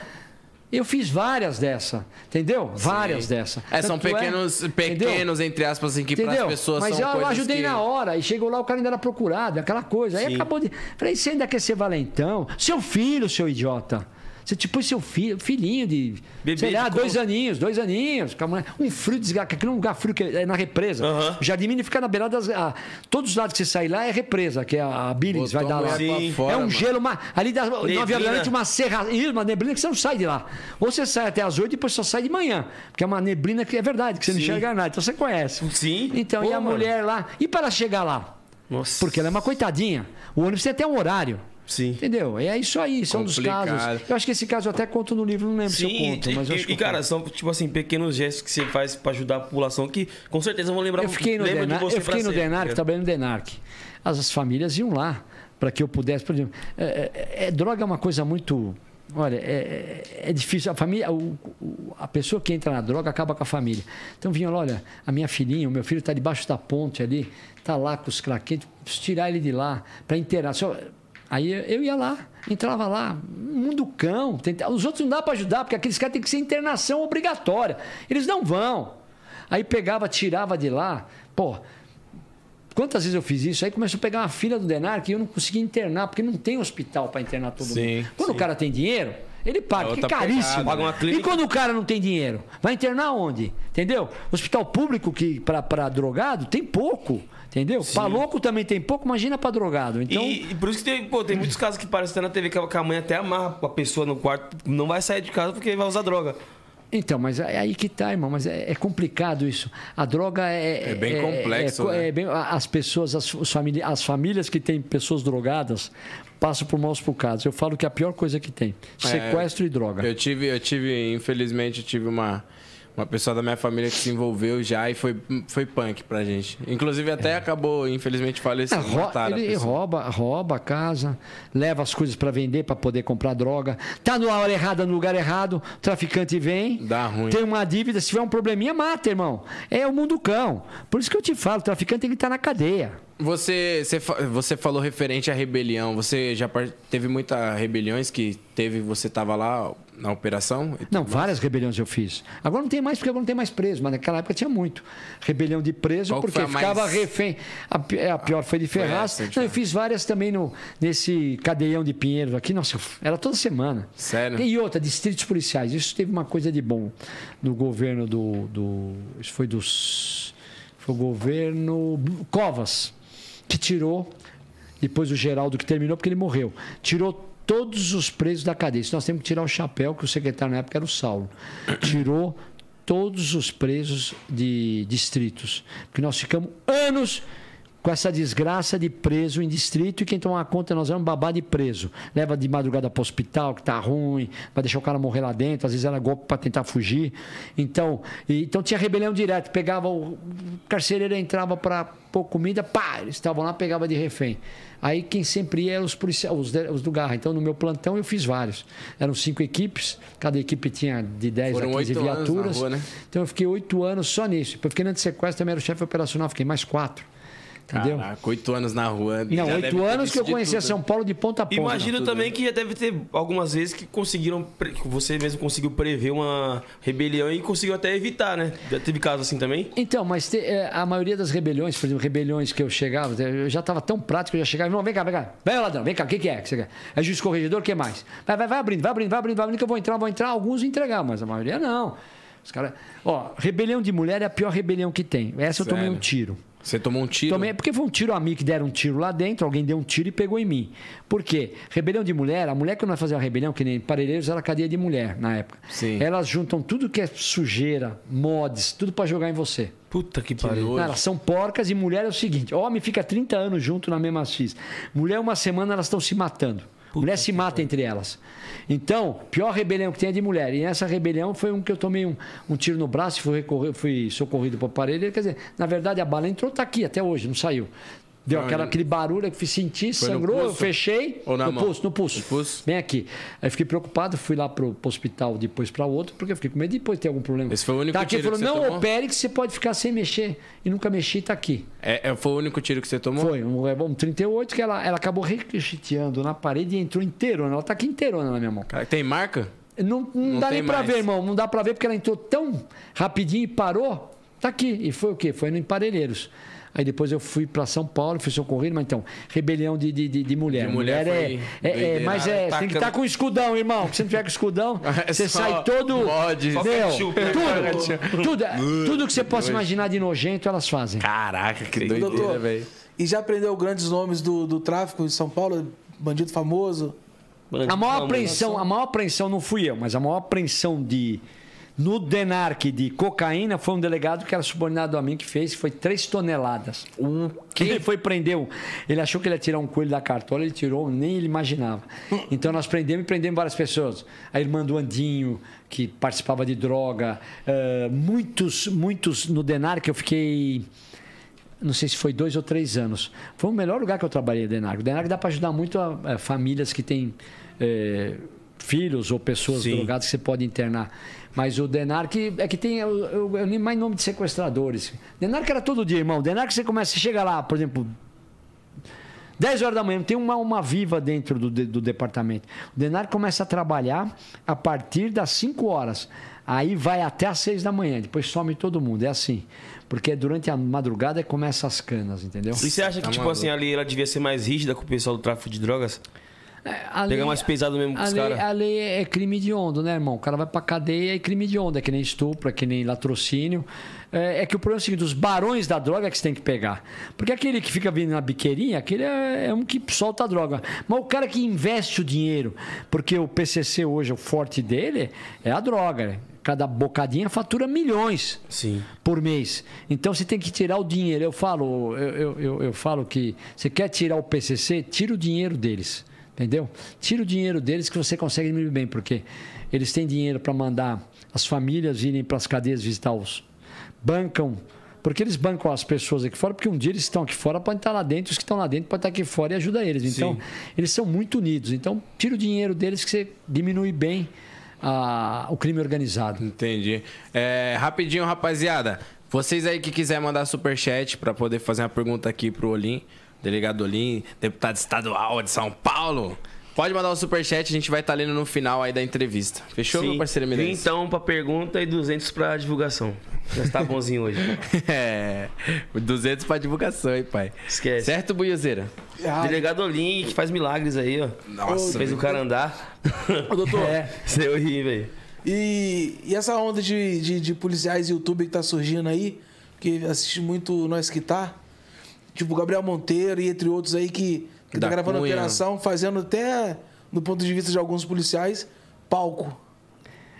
eu fiz várias dessa, entendeu? Várias dessa. É, são Tanto pequenos, entendeu? pequenos, entre aspas, assim, que para as pessoas Mas são eu coisas ajudei que... na hora. E chegou lá, o cara ainda era procurado, aquela coisa. Aí Sim. acabou de. Falei, você ainda quer ser valentão? Seu filho, seu idiota. Você tipo seu filho, filhinho de. Bebê sei lá, de dois colo. aninhos, dois aninhos. Um frio desgraçado, aquele lugar frio que é na represa. Aham. O Jardim Mini fica na beirada das. a- todos os lados que você sai lá é represa, que é a, a Billings, vai dar lá. fora, é um mano. gelo, uma, ali da. 9 horas da noite, uma serra, uma neblina que você não sai de lá. Ou você sai até as 8 e depois só sai de manhã. Porque é uma neblina que é verdade, que você não Sim. enxerga nada. Então você conhece. Sim. Então, Pô, e a mano. mulher lá? E para chegar lá? Nossa. Porque ela é uma coitadinha. O ônibus tem até um horário. Sim. Entendeu? É isso aí, são dos Complicado. casos. Eu acho que esse caso eu até conto no livro, não lembro se eu Sim, conto, mas e, eu acho que e, cara, conto. são tipo assim, pequenos gestos que você faz pra ajudar a população que com certeza vão lembrar Eu fiquei no, de Denar, você eu fiquei no Denarc, né? trabalhando no Denarc. As, as famílias iam lá para que eu pudesse, por exemplo. é- é- é- droga é uma coisa muito. Olha, é, é- é difícil. A família, o- o- a pessoa que entra na droga acaba com a família. Então vinha lá, olha, a minha filhinha, o meu filho está debaixo da ponte ali, está lá com os craquetes, preciso tirar ele de lá para inteirar. Só- Aí eu- ia lá, entrava lá, mundo cão. tenta- Os outros não dá para ajudar, porque aqueles caras têm que ser internação obrigatória. Eles não vão. Aí pegava, tirava de lá. Pô, quantas vezes eu fiz isso? Aí começou a pegar uma fila do Denar que eu não conseguia internar, porque não tem hospital para internar todo Sim, mundo. Quando o cara tem dinheiro, ele paga, É que é outra caríssimo. pegada, clínica. E quando o cara não tem dinheiro, vai internar onde? Entendeu? Hospital público que para drogado tem pouco. Entendeu? Para louco também tem pouco, imagina para drogado. Então, E, e por isso que tem, pô, tem muitos casos que parecem na TV que a- mãe até amarra a pessoa no quarto, não vai sair de casa porque vai usar droga. Então, mas é aí que tá, irmão. Mas é, é complicado isso. A droga é. É bem complexo, é- né? é bem- as pessoas, as, os famili- as famílias que têm pessoas drogadas passam por maus bocados. Eu falo que é a pior coisa que tem: sequestro e droga. Eu tive, eu tive, infelizmente, eu tive uma, Uma pessoa da minha família que se envolveu já e foi, foi punk pra gente. Inclusive até acabou, infelizmente, É, falecendo. ro- mataram a ele rouba, rouba a casa, leva as coisas para vender para poder comprar droga. Tá na hora errada, no lugar errado, o traficante vem, Dá ruim. tem uma dívida, se tiver um probleminha, mata, irmão. É o mundo cão. Por isso que eu te falo, o traficante tem que estar na cadeia. Você, você, você falou referente à rebelião. Você já teve muitas rebeliões que teve, você tava lá na operação? Não, várias rebeliões eu fiz. Agora não tem mais, porque agora não tem mais preso, mas naquela época tinha muito. Rebelião de preso, Qual que porque foi a mais- ficava refém. A, é, a pior foi de Ferraz. essa, não, eu fiz várias também no, nesse cadeião de Pinheiros aqui. Nossa, era toda semana. Sério? E outra, distritos policiais. Isso teve uma coisa de bom no governo do. do isso foi dos. Foi o governo Covas, que tirou, depois o Geraldo que terminou, porque ele morreu. Tirou todos os presos da cadeia. Isso nós temos que tirar o chapéu, que o secretário na época era o Saulo. Tirou todos os presos de distritos. Porque nós ficamos anos com essa desgraça de preso em distrito e quem tomar conta nós vamos babar de preso. Leva de madrugada para o hospital, que tá ruim, vai deixar o cara morrer lá dentro, às vezes era golpe para tentar fugir. Então, e- então tinha rebelião direto, pegava o, o carcereiro entrava para pôr comida, pá, eles estavam lá, pegava de refém. Aí quem sempre ia eram os policiais, os, de- os do Garra. Então no meu plantão eu fiz vários. Eram cinco equipes, cada equipe tinha de 10 Foram a 15 oito anos na viaturas. rua, né? Então eu fiquei oito anos só nisso. Depois fiquei na de sequestro, também era o chefe operacional, fiquei mais quatro. Entendeu? Caraca, oito anos na rua. Não, oito anos que eu conhecia tudo. São Paulo de ponta a ponta. Imagino também que já deve ter algumas vezes que conseguiram. que Você mesmo conseguiu prever uma rebelião e conseguiu até evitar, né? Já teve caso assim também? Então, mas te- é, a maioria das rebeliões, por exemplo, rebeliões que eu chegava, eu já estava tão prático que eu já chegava, irmão, vem cá, vem cá, vai ladrão, vem cá, o que, que é que você quer? É juiz corregedor, o que mais? Vai, vai, vai abrindo, vai abrindo, vai abrindo, vai abrindo, que eu vou entrar, vou entrar, alguns entregar, mas a maioria não. Os caras. Ó, rebelião de mulher é a pior rebelião que tem. Essa eu tomei Sério? um tiro. Você tomou um tiro? Tomei, porque foi um tiro a mim que deram um tiro lá dentro, alguém deu um tiro e pegou em mim. Por quê? Rebelião de mulher, a mulher que não vai fazer uma rebelião, que nem Parelheiros era cadeia de mulher na época. Sim. Elas juntam tudo que é sujeira, mods, tudo pra jogar em você. Puta que pariu. Não, elas são porcas e mulher é o seguinte: homem fica 30 anos junto na mesma X. Mulher, uma semana elas estão se matando. Mulher se mata entre elas. Então, pior rebelião que tem é de mulher. E nessa rebelião foi um que eu tomei um, um tiro no braço e fui, fui socorrido para o aparelho. Quer dizer, na verdade, a bala entrou, tá aqui até hoje, não saiu. Deu Foi aquela, aquele barulho que fiz sentir, Foi no sangrou, eu fechei. Ou na no mão? pulso, no pulso. No pulso? Bem aqui. Aí fiquei preocupado, fui lá pro, pro hospital depois para outro, porque eu fiquei com medo de depois ter algum problema. Esse foi o único tá aqui, tiro falou, que você não tomou? opere que você pode ficar sem mexer. E nunca mexi, tá aqui. É, é, foi o único tiro que você tomou? Foi, um, um 38 que ela, ela acabou ricocheteando na parede e entrou inteirona. Ela tá aqui inteirona na minha mão. Cara, tem marca? Não, não, Não dá nem pra mais. ver, irmão. Não dá pra ver porque ela entrou tão rapidinho e parou. Tá aqui. E foi o quê? Foi no Emparelheiros. Aí depois eu fui pra São Paulo, fui socorrido, mas então, rebelião de, de, de, de mulher. De mulher é, foi é, é. doideira. Mas é, você tem que estar Tacando- com escudão, irmão. Se você não tiver com escudão, [laughs] É você sai todo. né? tudo, tudo, tudo que você possa imaginar de nojento, elas fazem. Caraca, que doideira, velho. e já aprendeu grandes nomes do, do tráfico em São Paulo? Bandido famoso? A maior apreensão, a maior apreensão não fui eu, mas a maior apreensão de no Denarc de cocaína foi um delegado que era subordinado a mim que fez, foi 3 toneladas. Um Que ele foi prender, um- ele achou que ele ia tirar um coelho da cartola, ele tirou, nem ele imaginava. [laughs] Então nós prendemos e prendemos várias pessoas. A irmã do Andinho, que participava de droga, eh, muitos, muitos no Denarc eu fiquei não sei se foi dois ou três anos. Foi o melhor lugar que eu trabalhei, Denarc. O Denarc dá para ajudar muito a, a famílias que têm eh, filhos ou pessoas Sim. drogadas que você pode internar. Mas o Denarc é que tem, eu, eu, eu nem mais nome de sequestradores. Denarc era todo dia, irmão. Denarc você começa, você chega lá, por exemplo, 10 horas da manhã, tem uma alma viva dentro do, do departamento. O Denar começa a trabalhar a partir das 5 horas. Aí vai até as 6 da manhã, depois some todo mundo. É assim. Porque durante a madrugada começa as canas, entendeu? E você acha que, Tá tipo maluco. assim, ali ela devia ser mais rígida com o pessoal do tráfico de drogas? A Pegar mais pesado mesmo com os caras. a lei é crime de onda, né, irmão? O cara vai pra cadeia e crime de onda, é que nem estupro, é que nem latrocínio. É, é que o problema é o seguinte: os barões da droga é que você tem que pegar. Porque aquele que fica vindo na biqueirinha, aquele é, é um que solta a droga. Mas o cara que investe o dinheiro, porque o PCC hoje, o forte dele é a droga. Cada bocadinha fatura milhões Sim. por mês. Então você tem que tirar o dinheiro. Eu falo, eu, eu, eu falo que você quer tirar o PCC, tira o dinheiro deles. Entendeu? Tira o dinheiro deles que você consegue diminuir bem, porque eles têm dinheiro para mandar as famílias irem para as cadeias visitar os. Bancam. Porque eles bancam as pessoas aqui fora, porque um dia eles estão aqui fora, podem estar lá dentro, os que estão lá dentro podem estar aqui fora e ajuda eles. Então, eles são muito unidos. Então, tira o dinheiro deles que você diminui bem a- o crime organizado. Entendi. É, rapidinho, rapaziada. Vocês aí que quiser mandar superchat pra poder fazer uma pergunta aqui pro Olim, delegado Olim, deputado estadual de São Paulo, pode mandar o superchat, a gente vai estar lendo no final aí da entrevista. Fechou, meu parceiro Eminência? então pra pergunta e 200 pra divulgação. Já está bonzinho hoje. [laughs] É, 200 pra divulgação, hein, pai. Esquece. Certo, Buiuzeira? Ah, Delegado Olim, que faz milagres aí, ó. Nossa, Fez o cara andar. ô, doutor, [laughs] É. Você eu ri, velho. E, e essa onda de, de, de policiais YouTube que tá surgindo aí, que assiste muito Nós Que Tá, tipo Gabriel Monteiro e entre outros aí que, que tá gravando Cunha. operação, fazendo até, do ponto de vista de alguns policiais, palco.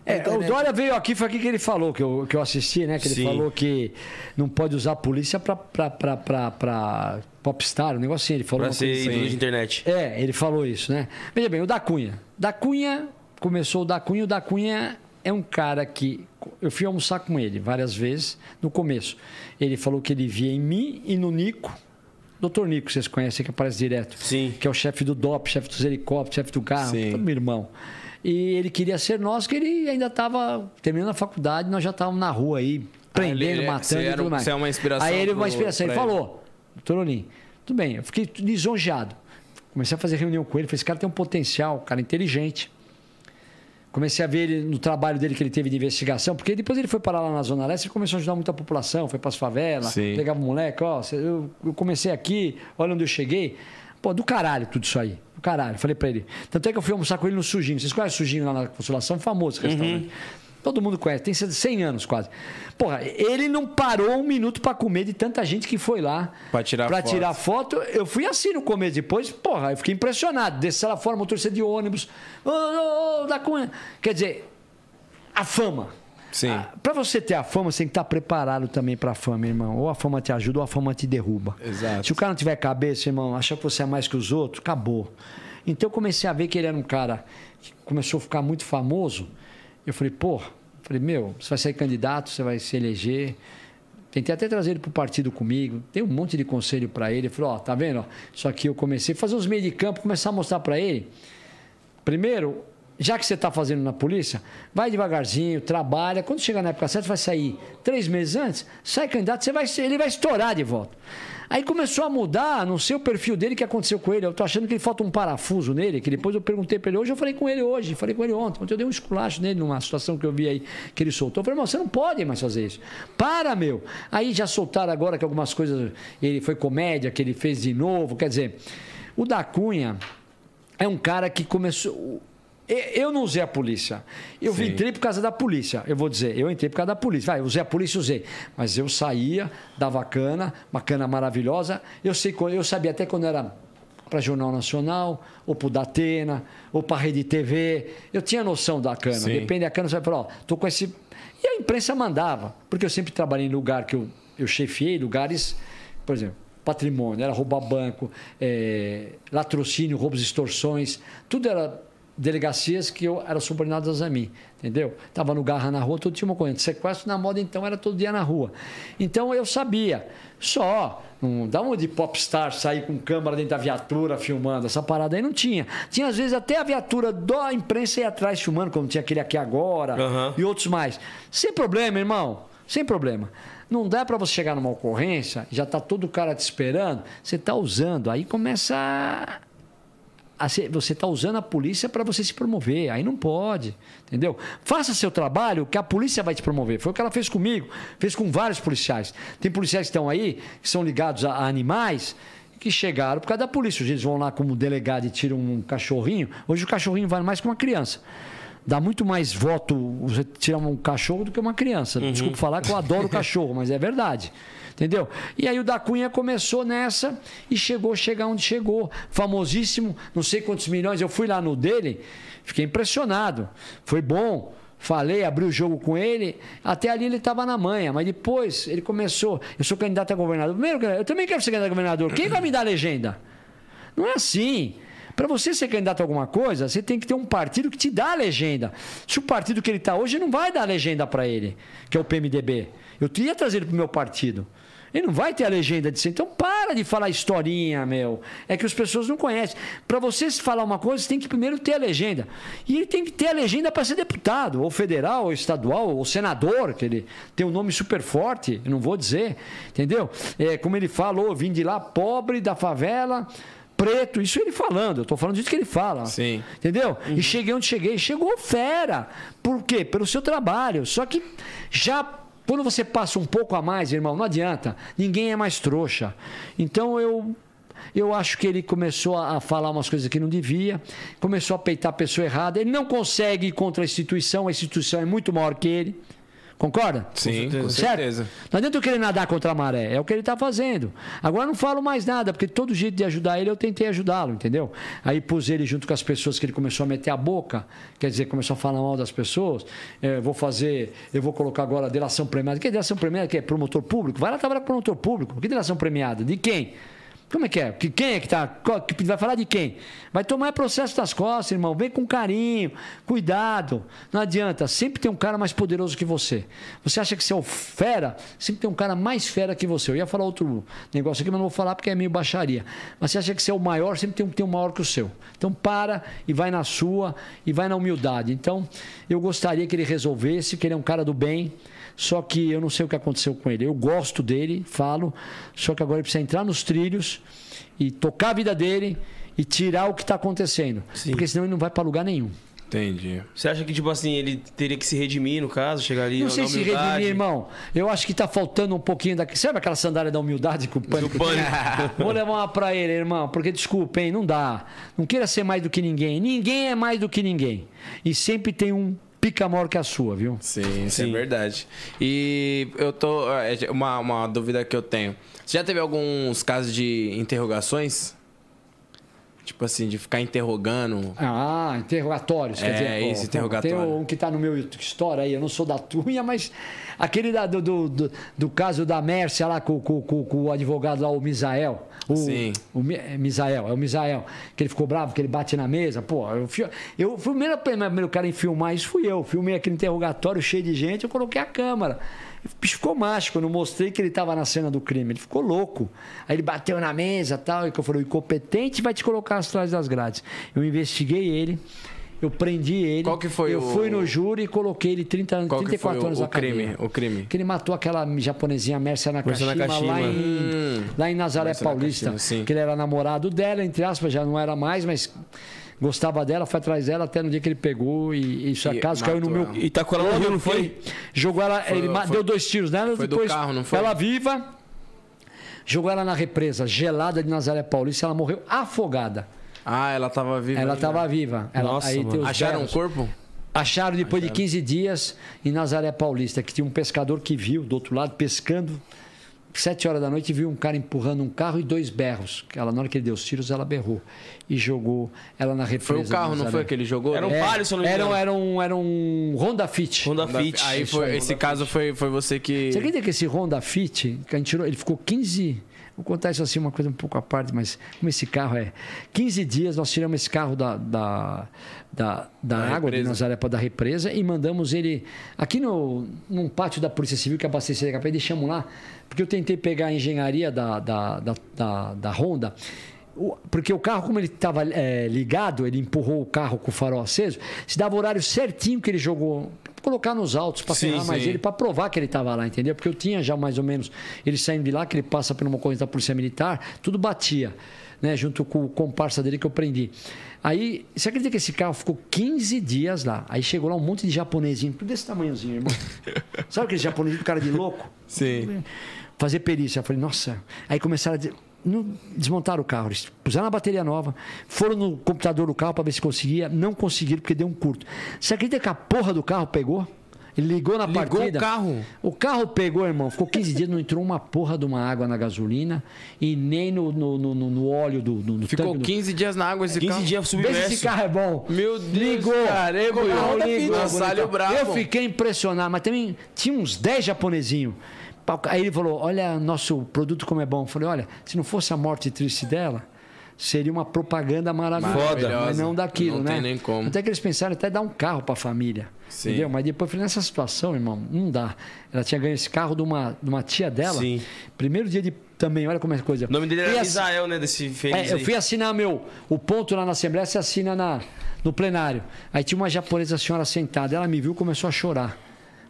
É, internet. o Dória veio aqui, foi aqui que ele falou, que eu, que eu assisti, né? Que ele Sim. falou que não pode usar a polícia pra, pra, pra, pra, pra popstar, um negócio assim. Ele falou Pra uma ser coisa assim. ídolo de internet. É, ele falou isso, né? Veja bem, o da Cunha. Da Cunha, começou o da Cunha. O da Cunha é um cara que. Eu fui almoçar com ele várias vezes no começo. Ele falou que ele via em mim e no Nico. Doutor Nico, vocês conhecem, que aparece direto. Sim. Que é o chefe do DOP, chefe dos helicópteros, chefe do carro, Sim. todo meu irmão. E ele queria ser nós, que ele ainda estava terminando a faculdade, nós já estávamos na rua aí, prendendo, ele- matando você e tudo mais. você é uma inspiração Aí ele, uma inspiração, ele ele. falou, doutor Olim, tudo bem, eu fiquei lisonjeado. Comecei a fazer reunião com ele, falei, esse cara tem um potencial, cara inteligente. Comecei a ver ele no trabalho dele que ele teve de investigação, porque depois ele foi parar lá na Zona Leste e começou a ajudar muita população, foi para as favelas, Sim. pegava o moleque, ó, eu, eu comecei aqui, olha onde eu cheguei. Pô, do caralho tudo isso aí. Do caralho. Falei pra ele. Tanto é que eu fui almoçar com ele no Sujinho. Vocês conhecem o Sujinho lá na Consolação? Famoso esse restaurante. Todo mundo conhece, tem 100 anos quase. Porra, ele não parou um minuto pra comer de tanta gente que foi lá. Pra tirar pra foto. tirar foto. Eu fui assim no começo. Depois, porra, eu fiquei impressionado. Desci lá fora, motorista de ônibus. Ô, ô, ô, da Cunha. Quer dizer, a fama. Sim. Ah, Pra você ter a fama, você tem que estar preparado também pra fama, irmão. Ou a fama te ajuda ou a fama te derruba. Exato. Se o cara não tiver cabeça, irmão, achar que você é mais que os outros, acabou. Então eu comecei a ver que ele era um cara que começou a ficar muito famoso. Eu falei, pô, falei, meu, você vai ser candidato, você vai se eleger. Tentei até trazer ele pro partido comigo. Dei um monte de conselho pra ele. Falei, ó, tá vendo? ó, Isso aqui eu comecei a fazer os meios de campo, começar a mostrar pra ele. Primeiro, já que você está fazendo na polícia, vai devagarzinho, trabalha. Quando chegar na época certa, vai sair três meses antes, sai candidato, você vai, ele vai estourar de volta. Aí começou a mudar, não sei o perfil dele, o que aconteceu com ele. Eu tô achando que falta um parafuso nele, que depois eu perguntei para ele hoje, eu falei com ele hoje, falei com ele ontem. Ontem eu dei um esculacho nele numa situação que eu vi aí que ele soltou. Eu falei, irmão, você não pode mais fazer isso. Para, meu. Aí já soltaram agora que algumas coisas, ele foi comédia, que ele fez de novo. Quer dizer, o da Cunha é um cara que começou. Eu não usei a polícia. Eu Sim. entrei por causa da polícia. Eu vou dizer, eu entrei por causa da polícia. Vai, usei a polícia, usei. Mas eu saía, dava cana, uma cana maravilhosa. Eu, sei, eu sabia até quando era para Jornal Nacional, ou para o Datena, ou para a Rede TV. Eu tinha noção da cana. Sim. Depende da cana, você vai falar, ó, tô com esse. E a imprensa mandava, porque eu sempre trabalhei em lugar que eu, eu chefiei, lugares, por exemplo, patrimônio, era roubar banco, é, latrocínio, roubos extorsões, tudo era delegacias que eu, eram subordinadas a mim, entendeu? Tava no garra na rua, todo tinha uma corrente. Sequestro na moda, então, era todo dia na rua. Então, eu sabia. Só, não dá uma de popstar sair com câmera dentro da viatura filmando, essa parada aí não tinha. Tinha, às vezes, até a viatura da imprensa ir atrás filmando, como tinha aquele aqui agora Aham. e outros mais. Sem problema, irmão. Sem problema. Não dá para você chegar numa ocorrência, já tá todo o cara te esperando, você tá usando, aí começa a- você está usando a polícia para você se promover. Aí não pode, entendeu? Faça seu trabalho que a polícia vai te promover. Foi o que ela fez comigo, fez com vários policiais. Tem policiais que estão aí, que são ligados a, a animais, que chegaram por causa da polícia. Eles vão lá como delegado e tiram um cachorrinho. Hoje o cachorrinho vale mais que uma criança. Dá muito mais voto você tirar um cachorro do que uma criança. Desculpa falar que eu adoro [laughs] cachorro, mas é verdade. Entendeu? E aí o da Cunha começou nessa e chegou, chegar onde chegou. Famosíssimo, não sei quantos milhões. Eu fui lá no dele, fiquei impressionado. Foi bom. Falei, abri o jogo com ele. Até ali ele estava na manha, mas depois ele começou. Eu sou candidato a governador. Primeiro, eu também quero ser candidato a governador. Quem vai me dar a legenda? Não é assim. Para você ser candidato a alguma coisa, você tem que ter um partido que te dá a legenda. Se o partido que ele está hoje não vai dar a legenda para ele, que é o PMDB. Eu ia trazer ele para o meu partido. Ele não vai ter a legenda de ser. Então para de falar historinha, meu. É que as pessoas não conhecem. Para você falar uma coisa, você tem que primeiro ter a legenda. E ele tem que ter a legenda para ser deputado, ou federal, ou estadual, ou senador, que ele tem um nome super forte, não vou dizer. Entendeu? É, como ele falou, vim de lá pobre da favela preto, isso ele falando, eu tô falando disso que ele fala. Sim. Entendeu? E cheguei onde cheguei, chegou fera. Por quê? Pelo seu trabalho. Só que já quando você passa um pouco a mais, irmão, não adianta. Ninguém é mais trouxa. Então eu eu acho que ele começou a falar umas coisas que não devia, começou a peitar a pessoa errada. Ele não consegue ir contra a instituição, a instituição é muito maior que ele. Concorda? Sim, com Certo? certeza. Não adianta eu querer nadar contra a maré, é o que ele está fazendo. Agora não falo mais nada, porque todo jeito de ajudar ele eu tentei ajudá-lo, entendeu? Aí pus ele junto com as pessoas que ele começou a meter a boca, quer dizer, começou a falar mal das pessoas. É, vou fazer, eu vou colocar agora delação premiada. Que delação premiada? Que é promotor público? Vai lá trabalhar com promotor público. Que delação premiada? De quem? Como é que é? Que, quem é que tá? vai falar de quem? Vai tomar processo das costas, irmão. Vem com carinho, cuidado. Não adianta. Sempre tem um cara mais poderoso que você. Você acha que você é o fera? Sempre tem um cara mais fera que você. Eu ia falar outro negócio aqui, mas não vou falar porque é meio baixaria. Mas você acha que você é o maior? Sempre tem um que tem um maior que o seu. Então para e vai na sua e vai na humildade. Então eu gostaria que ele resolvesse, que ele é um cara do bem. Só que eu não sei o que aconteceu com ele. Eu gosto dele, falo, só que agora ele precisa entrar nos trilhos e tocar a vida dele e tirar o que está acontecendo. Sim. Porque senão ele não vai para lugar nenhum. Entendi. Você acha que, tipo assim, ele teria que se redimir, no caso, chegar ali Não sei se redimir, irmão. Eu acho que está faltando um pouquinho daquele. Sabe aquela sandália da humildade que o pânico? Do pânico. [laughs] Vou levar uma pra ele, irmão, porque desculpa, hein, não dá. Não queira ser mais do que ninguém. Ninguém é mais do que ninguém. E sempre tem um pica maior que a sua, viu? Sim, isso é Sim. verdade. E eu tô. é, Uma, uma dúvida que eu tenho. Você já teve alguns casos de interrogações? Tipo assim, de ficar interrogando. Ah, interrogatórios, quer É, dizer. isso, pô, interrogatório. Tem um que tá no meu história aí, eu não sou da tunha, mas aquele da- do, do, do, do caso da Mércia lá com, com, com, com o advogado lá, o Misael. O, Sim. O é Misael, é o Misael. Que ele ficou bravo, que ele bate na mesa. Pô, eu, fui- eu fui o primeiro, primeiro cara em filmar isso, fui eu. Filmei aquele interrogatório cheio de gente, eu coloquei a câmera. O ficou mágico, eu não mostrei que ele estava na cena do crime. Ele ficou louco. Aí ele bateu na mesa tal, e que eu falei, o incompetente vai te colocar atrás das grades. Eu investiguei ele, eu prendi ele. Qual que foi eu o- fui no júri e coloquei ele 30, anos- Qual que 34 foi o- anos o na cadeia. crime? O crime? Que ele matou aquela japonesinha Mércia Nakashima, Nakashima. lá, em, Hum. lá em Nazaré Mércia Paulista. Nakashima. Que ele era namorado dela, entre aspas, já não era mais, mas gostava dela, foi atrás dela até no dia que ele pegou e, isso acaso caiu no meu. E tá com ela no Rio, não foi? Ele jogou ela, ele ma- foi- deu dois tiros nela, foi do depois carro, não foi? ela viva, jogou ela na represa gelada de Nazaré Paulista, ela morreu afogada. Ah, ela tava viva. Ela ainda. estava viva. Ela, Nossa, aí Acharam o corpo? Acharam depois de 15 dias em Nazaré Paulista, que tinha um pescador que viu do outro lado pescando. Sete horas da noite viu um cara empurrando um carro e dois berros. Ela, na hora que ele deu os tiros, ela berrou. E jogou ela na represa. Foi o carro, não foi que ele jogou? Era um? Palio, se não me era, um- engano. era um, era um Honda Fit. Honda Da- Fit. Aí foi, esse caso foi, foi você que. Você acredita que esse Honda Fit, que a gente tirou, ele ficou 15. Vou contar isso assim, uma coisa um pouco à parte, mas como esse carro é. 15 dias nós tiramos esse carro da, da, da, da água de represa. Nazaré para da represa e mandamos ele aqui no, num pátio da Polícia Civil que abastece a e deixamos lá, porque eu tentei pegar a engenharia da, da, da, da, da Honda. Porque o carro, como ele estava ligado, ele empurrou o carro com o farol aceso, se dava o horário certinho que ele jogou. Colocar nos autos para ferrar mais sim. ele, para provar que ele estava lá, entendeu? Porque eu tinha já mais ou menos ele saindo de lá, que ele passa por uma ocorrência da Polícia Militar, tudo batia, né? Junto com o comparsa dele que eu prendi. Aí, você acredita que esse carro ficou 15 dias lá? Aí chegou lá um monte de japonesinho, tudo desse tamanhozinho, irmão. [laughs] Sabe aquele japonesinho com cara de louco? Sim. fazer perícia. Eu falei, nossa. Aí começaram a des- não, desmontaram o carro. Eles puseram a bateria nova, foram no computador do carro para ver se conseguia. Não conseguiram porque deu um curto. Você acredita que a porra do carro pegou? Ele ligou na Ligou partida. o carro? O carro pegou, irmão. Ficou 15 dias, não entrou uma porra de uma água na gasolina e nem no, no, no, no- no óleo do, do, do Ficou tanque do- 15 dias na água esse 15 carro. dias Vê se submerso. esse carro é bom. Meu Deus, Ligou. cara, é, O carro Honda ligou. Bonitão. bravo. Eu fiquei impressionado, mas também tinha uns 10 japonesinhos. Aí ele falou: Olha, nosso produto como é bom. Eu falei: Olha, se não fosse a morte triste dela, seria uma propaganda maravilhosa. Mas não daquilo, Não né? tem nem como. Até que eles pensaram até dar um carro para a família. Sim. Entendeu? Mas depois eu falei, nessa situação, irmão, não dá. Ela tinha ganho esse carro de uma, de uma tia dela. Sim. Primeiro dia de. Também, olha como é a coisa. O nome dele era Israel, né? Desse feliz é, eu fui assinar meu. O ponto lá na Assembleia você assina na, no plenário. Aí tinha uma japonesa senhora sentada. Ela me viu e começou a chorar.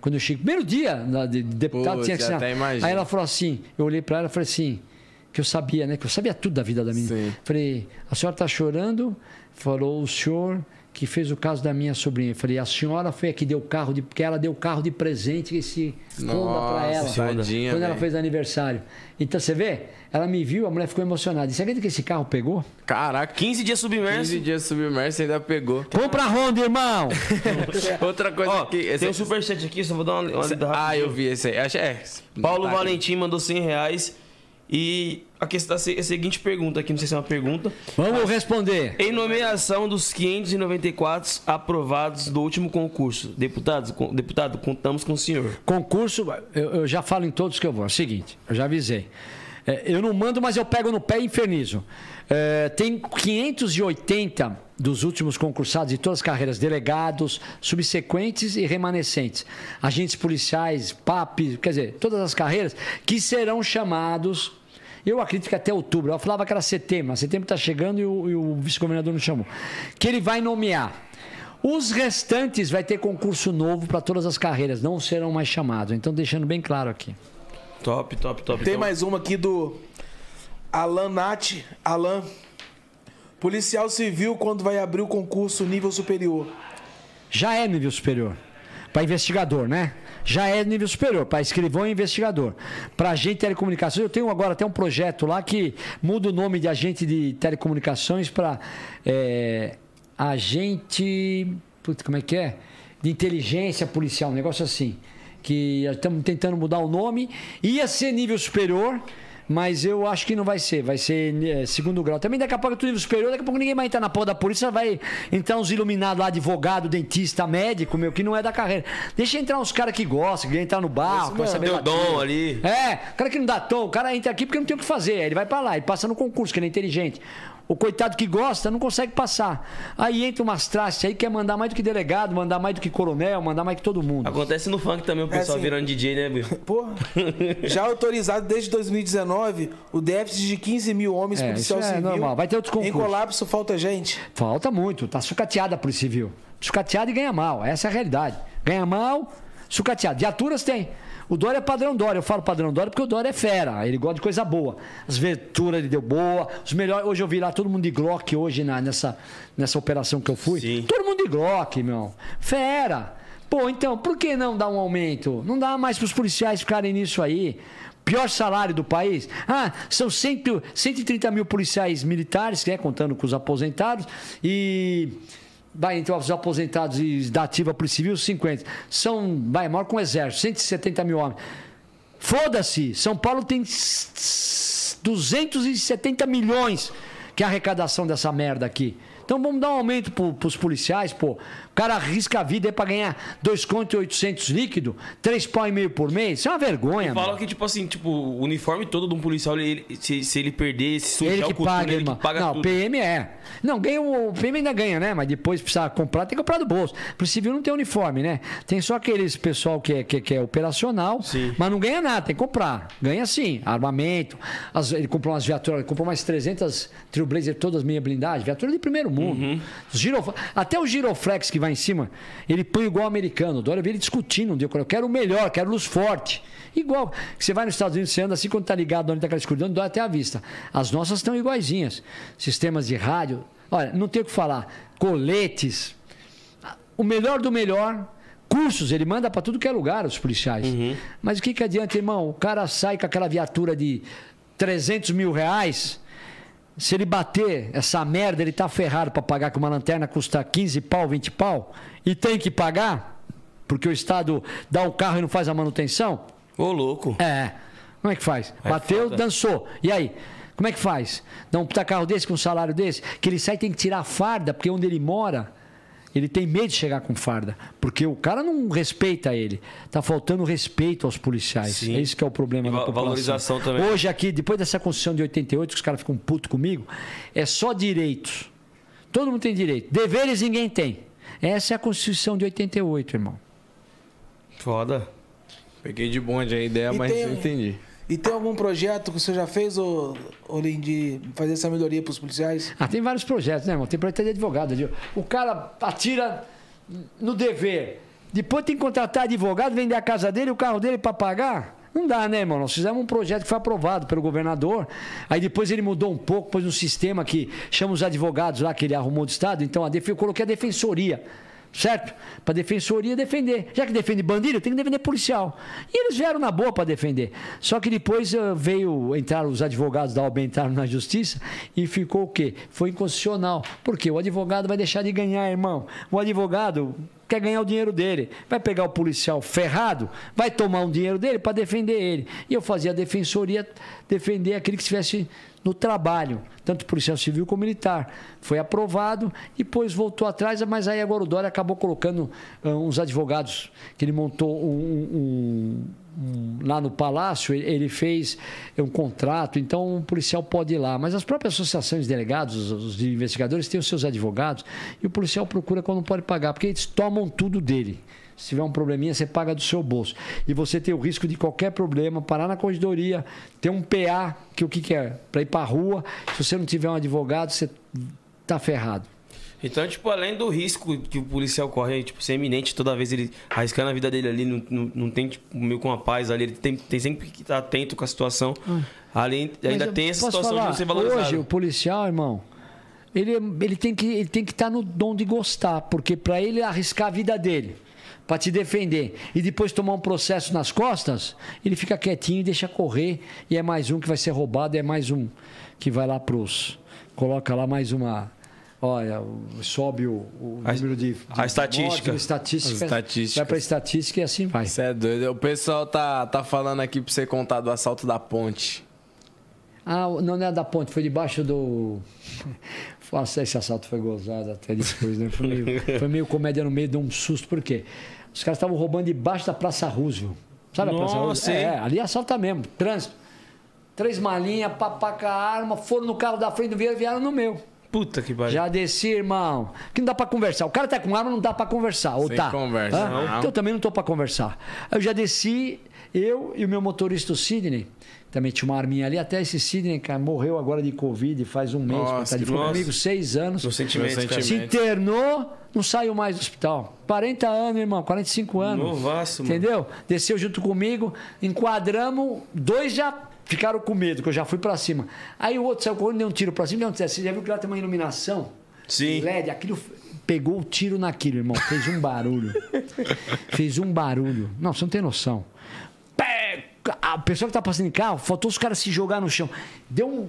Quando eu cheguei. Primeiro dia de, de deputado Putz, tinha que assinar. Aí ela falou assim: eu olhei pra ela e falei assim. Que eu sabia, né? Que eu sabia tudo da vida da menina. Sim. Falei, a senhora tá chorando? Falou, o senhor que fez o caso da minha sobrinha. Falei, a senhora foi a que deu o carro de. Porque ela deu o carro de presente, esse Honda pra ela. Tadinha, quando ela fez aniversário. Então você vê, ela me viu, a mulher ficou emocionada. E você acredita que esse carro pegou? Caraca, 15 dias submerso. 15 dias submerso ainda pegou. Compra a Honda, irmão! [laughs] Outra coisa Ó, que. esse- tem um superchat aqui, só vou dar uma, uma Ah, eu vi esse aí. É, Paulo tá aqui. Valentim mandou 100 reais. E a, questão, a seguinte pergunta aqui, não sei se é uma pergunta. Vamos responder. Em nomeação dos 594 aprovados do último concurso, deputados, deputado, contamos com o senhor. Concurso, eu, eu já falo em todos que eu vou. É o seguinte, eu já avisei. É, eu não mando, mas eu pego no pé e infernizo. É, tem 580 dos últimos concursados de todas as carreiras, delegados, subsequentes e remanescentes, agentes policiais, PAP, quer dizer, todas as carreiras que serão chamados. Eu acredito que até outubro. Eu falava que era setembro, mas setembro está chegando e o, e o vice-governador não chamou. Que ele vai nomear. Os restantes vai ter concurso novo para todas as carreiras, não serão mais chamados. Então, deixando bem claro aqui. Top, top, top. Tem Então, mais uma aqui do Alan Nath. Alan. Policial civil quando vai abrir o concurso nível superior. Já é nível superior. Para investigador, né? Já é nível superior. Para escrivão e investigador. Para agente de telecomunicações, eu tenho agora até um projeto lá que muda o nome de agente de telecomunicações para é, agente. Putz, como é que é? De inteligência policial, um negócio assim. Que estamos tentando mudar o nome. Ia ser nível superior. Mas eu acho que não vai ser, vai ser eh, segundo grau. Também daqui a pouco é tudo nível superior, daqui a pouco ninguém vai entrar na porra da polícia, vai entrar uns iluminados lá, advogado, dentista, médico, meu, que não é da carreira. Deixa entrar uns caras que gostam, que entrar no barco, vai saber bater. dom ali. É, cara que não dá tom, o cara entra aqui porque não tem o que fazer. Aí ele vai pra lá, ele passa no concurso, que ele é inteligente. O coitado que gosta não consegue passar. Aí entra umas trastes aí que quer mandar mais do que delegado, mandar mais do que coronel, mandar mais que todo mundo. Acontece no funk também, o pessoal assim. virando DJ, né, Bill? [laughs] Porra. Já autorizado desde 2019 o déficit de 15 mil homens É, policial isso é civil. normal. Vai ter outros Em concursos. colapso falta gente. Falta muito, tá sucateada a Polícia Civil. Sucateada e ganha mal, essa é a realidade. Ganha mal, sucateada. Viaturas tem. O Dória é padrão Dória. Eu falo padrão Dória porque o Dória é fera. Ele gosta de coisa boa. As viaturas ele deu boa. Os melhores. Hoje eu vi lá todo mundo de Glock hoje na- nessa, nessa operação que eu fui. Sim. Todo mundo de Glock, meu. Fera. Pô, então, por que não dar um aumento? Não dá mais para os policiais ficarem nisso aí. Pior salário do país. Ah, são 100, 130 mil policiais militares, né, contando com os aposentados, e vai entre os aposentados e da ativa Polícia Civil, 50. São, vai, maior com o exército, 170 mil homens. Foda-se, São Paulo tem 270 milhões que é a arrecadação dessa merda aqui. Então vamos dar um aumento pro, pros policiais, pô. O cara arrisca a vida pra ganhar 2 conto e 800 líquido, 3 pau e meio por mês. Isso é uma vergonha, Falam mano. que, tipo assim, tipo, o uniforme todo de um policial, ele, ele- se, se ele perder, se sujar Ele o que coturno, paga, ele irmão. que paga não, tudo. PM é. Não, ganha o, o PM ainda ganha, né? Mas depois precisa comprar, tem que comprar do bolso. Pro civil não tem uniforme, né? Tem só aqueles pessoal que é, que, que é operacional, Sim. mas não ganha nada, tem que comprar. Ganha sim, armamento. As- ele comprou umas viaturas, ele comprou mais 300 Trailblazer, todas meia blindagem, viatura de primeiro mundo. Uhum. Até o Giroflex que vai em cima, ele põe igual o americano. Dória eu vi ele discutindo um dia, eu quero o melhor, quero luz forte. Igual, você vai nos Estados Unidos, você anda assim, quando tá ligado onde tá aquela escuridão, dói até a vista. As nossas estão iguaizinhas. Sistemas de rádio. Olha, não tem o que falar. Coletes. O melhor do melhor. Cursos, ele manda para tudo que é lugar, os policiais. Mas o que, que adianta, irmão? O cara sai com aquela viatura de 300 mil reais. Se ele bater essa merda, ele tá ferrado para pagar que uma lanterna custa 15 pau, 20 pau. E tem que pagar, porque o Estado dá o carro e não faz a manutenção. Ô, louco. É. Como é que faz? É Bateu, foda. dançou. E aí? Como é que faz? Dá um puta carro desse com um salário desse? Que ele sai e tem que tirar a farda, porque onde ele mora Ele tem medo de chegar com farda, porque o cara não respeita ele. Tá faltando respeito aos policiais. Sim. É isso que é o problema E da população. valorização também. Hoje aqui, depois dessa Constituição de 88, que os caras ficam putos comigo, é só direitos. Todo mundo tem direito. Deveres ninguém tem. Essa é a Constituição de 88, irmão. Foda. Peguei de bonde a ideia, E mas tem- não entendi. E tem algum projeto que você já fez, ô, Olim, de fazer essa melhoria pros policiais? Ah, tem vários projetos, né, irmão? Tem projeto de advogado. viu? O cara atira no dever. Depois tem que contratar advogado, vender a casa dele, o carro dele para pagar. Não dá, né, irmão? Nós fizemos um projeto que foi aprovado pelo governador. Aí depois ele mudou um pouco, pôs um sistema que chama os advogados lá, que ele arrumou do Estado. Então a def... eu coloquei a defensoria. Certo? Para defensoria defender. Já que defende bandido, tem que defender policial. E eles vieram na boa para defender. Só que depois eh, veio entrar os advogados da OAB na justiça e ficou o quê? Foi inconstitucional. Porque o advogado vai deixar de ganhar, irmão. O advogado quer ganhar o dinheiro dele. Vai pegar o policial ferrado, vai tomar um dinheiro dele para defender ele. E eu fazia a defensoria defender aquele que estivesse no trabalho, tanto policial civil como militar. Foi aprovado, depois voltou atrás, mas aí agora o Dória acabou colocando ah, uns advogados, que ele montou um- um- um- lá no Palácio, ele- fez um contrato, então o policial pode ir lá. Mas as próprias associações de delegados, os- os investigadores, têm os seus advogados, e o policial procura quando não pode pagar, porque eles tomam tudo dele. Se tiver um probleminha, você paga do seu bolso. E você tem o risco de qualquer problema, parar na corredoria, ter um PA, que o que, que é? Para ir para rua. Se você não tiver um advogado, você tá ferrado. Então, tipo, além do risco que o policial corre, tipo, ser iminente toda vez ele arriscando a vida dele ali, não, não, não tem, tipo, meio com a paz ali, ele tem, tem sempre que estar atento com a situação. Além, ainda Mas eu tem essa situação falar, de você valorizar. Hoje, o policial, irmão, ele, ele tem que ele tem que estar no dom de gostar, porque para ele arriscar a vida dele, para te defender e depois tomar um processo nas costas, ele fica quietinho e deixa correr e é mais um que vai ser roubado, é mais um que vai lá pros coloca lá mais uma Olha, sobe o, o A- número de, de a estatística. mortes, estatística, vai para estatística e assim vai. Você é doido. O pessoal tá, tá falando aqui pra você contar do assalto da ponte. Ah, não, não é da ponte, foi debaixo do. [laughs] Nossa, esse assalto foi gozado até depois, né? Foi meio, foi meio comédia no meio, deu um susto, por quê? Os caras estavam roubando debaixo da Praça Roosevelt. Sabe a Praça Nossa, Roosevelt? hein? É, ali assalta mesmo, trânsito. Três malinhas, papaca arma, foram no carro da frente, vieram, vieram no meu. Puta que pariu. Já desci, irmão. Que não dá pra conversar. O cara tá com arma, não dá pra conversar. Ou Sem tá? conversa, não. Então eu também não tô pra conversar. Aí Eu já desci, eu e o meu motorista, o Sidney. Também tinha uma arminha ali. Até esse Sidney, cara, morreu agora de Covid faz um mês. Nossa, coitado. Ele nossa. comigo seis anos. No sentimento. Se internou, não saiu mais do hospital. 40 anos, irmão, 45 anos. Novaço, mano. Entendeu? Desceu junto comigo, enquadramos, dois já ficaram com medo, que eu já fui pra cima. Aí o outro saiu correndo, deu um tiro pra cima, deu um tiro. Você já viu que lá tem uma iluminação? Sim. LED, aquilo pegou o tiro naquilo, irmão. Fez um barulho. [laughs] Fez um barulho. Não, você não tem noção. Pé! A pessoa que tá passando em carro, faltou os caras se jogar no chão. Deu um.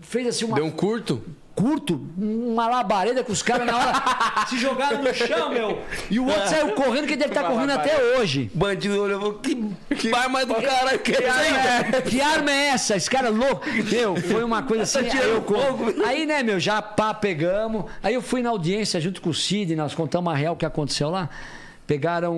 Fez assim uma Deu um curto? Curto, uma labareda com os caras na hora [laughs] se jogaram no chão, meu. E o outro saiu correndo, que ele deve estar correndo até hoje. O bandido olhou que, que arma do caralho que é essa aí, Que arma é essa? Esse cara é louco. Meu, foi uma coisa assim. Aí, eu, aí, né, meu, já pá, pegamos. Aí eu fui na audiência junto com o Cid, nós contamos a real que aconteceu lá. Pegaram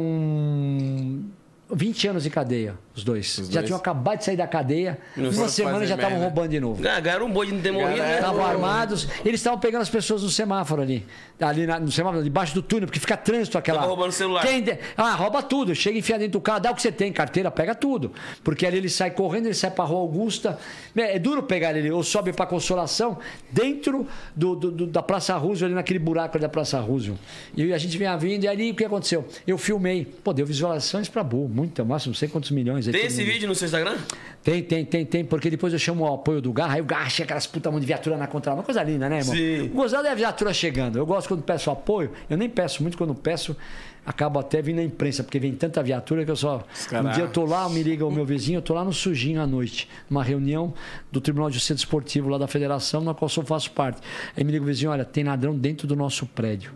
20 anos de cadeia, os dois. já dois? tinham acabado de sair da cadeia. Não Uma semana já estavam roubando de novo. Ah, ganharam um boi de não ter morrido, né? Estavam armados, eles estavam pegando as pessoas no semáforo ali. Ali na- no semáforo, debaixo do túnel, porque fica trânsito aquela. Tava roubando celular. Quem de- Ah, rouba tudo. Chega, enfia dentro do carro, dá o que você tem, carteira, pega tudo. Porque ali ele sai correndo, ele sai pra Rua Augusta. É, duro pegar ele, ou sobe pra Consolação, dentro do, do- do- da Praça Roosevelt, ali naquele buraco ali da Praça Roosevelt. E a gente vinha vindo, e ali o que aconteceu? Eu filmei. Pô, deu visualizações pra boa, muita, máximo, não sei quantos milhões Tem esse mundo- vídeo no seu Instagram? tem, tem, tem, tem, porque depois eu chamo o apoio do Garra, aí o Garra chega aquelas puta mão de viatura na contramão, coisa linda, né, irmão? Sim. Gozado é a viatura chegando. Eu gosto quando peço apoio, eu nem peço muito quando peço, acabo até vindo na imprensa, porque vem tanta viatura que eu só. caras- Um dia eu tô lá, me liga o meu vizinho, eu tô lá no sujinho à noite, numa reunião do Tribunal de Justiça Esportivo lá da Federação, na qual eu faço parte. Aí me liga o vizinho, olha, tem ladrão dentro do nosso prédio.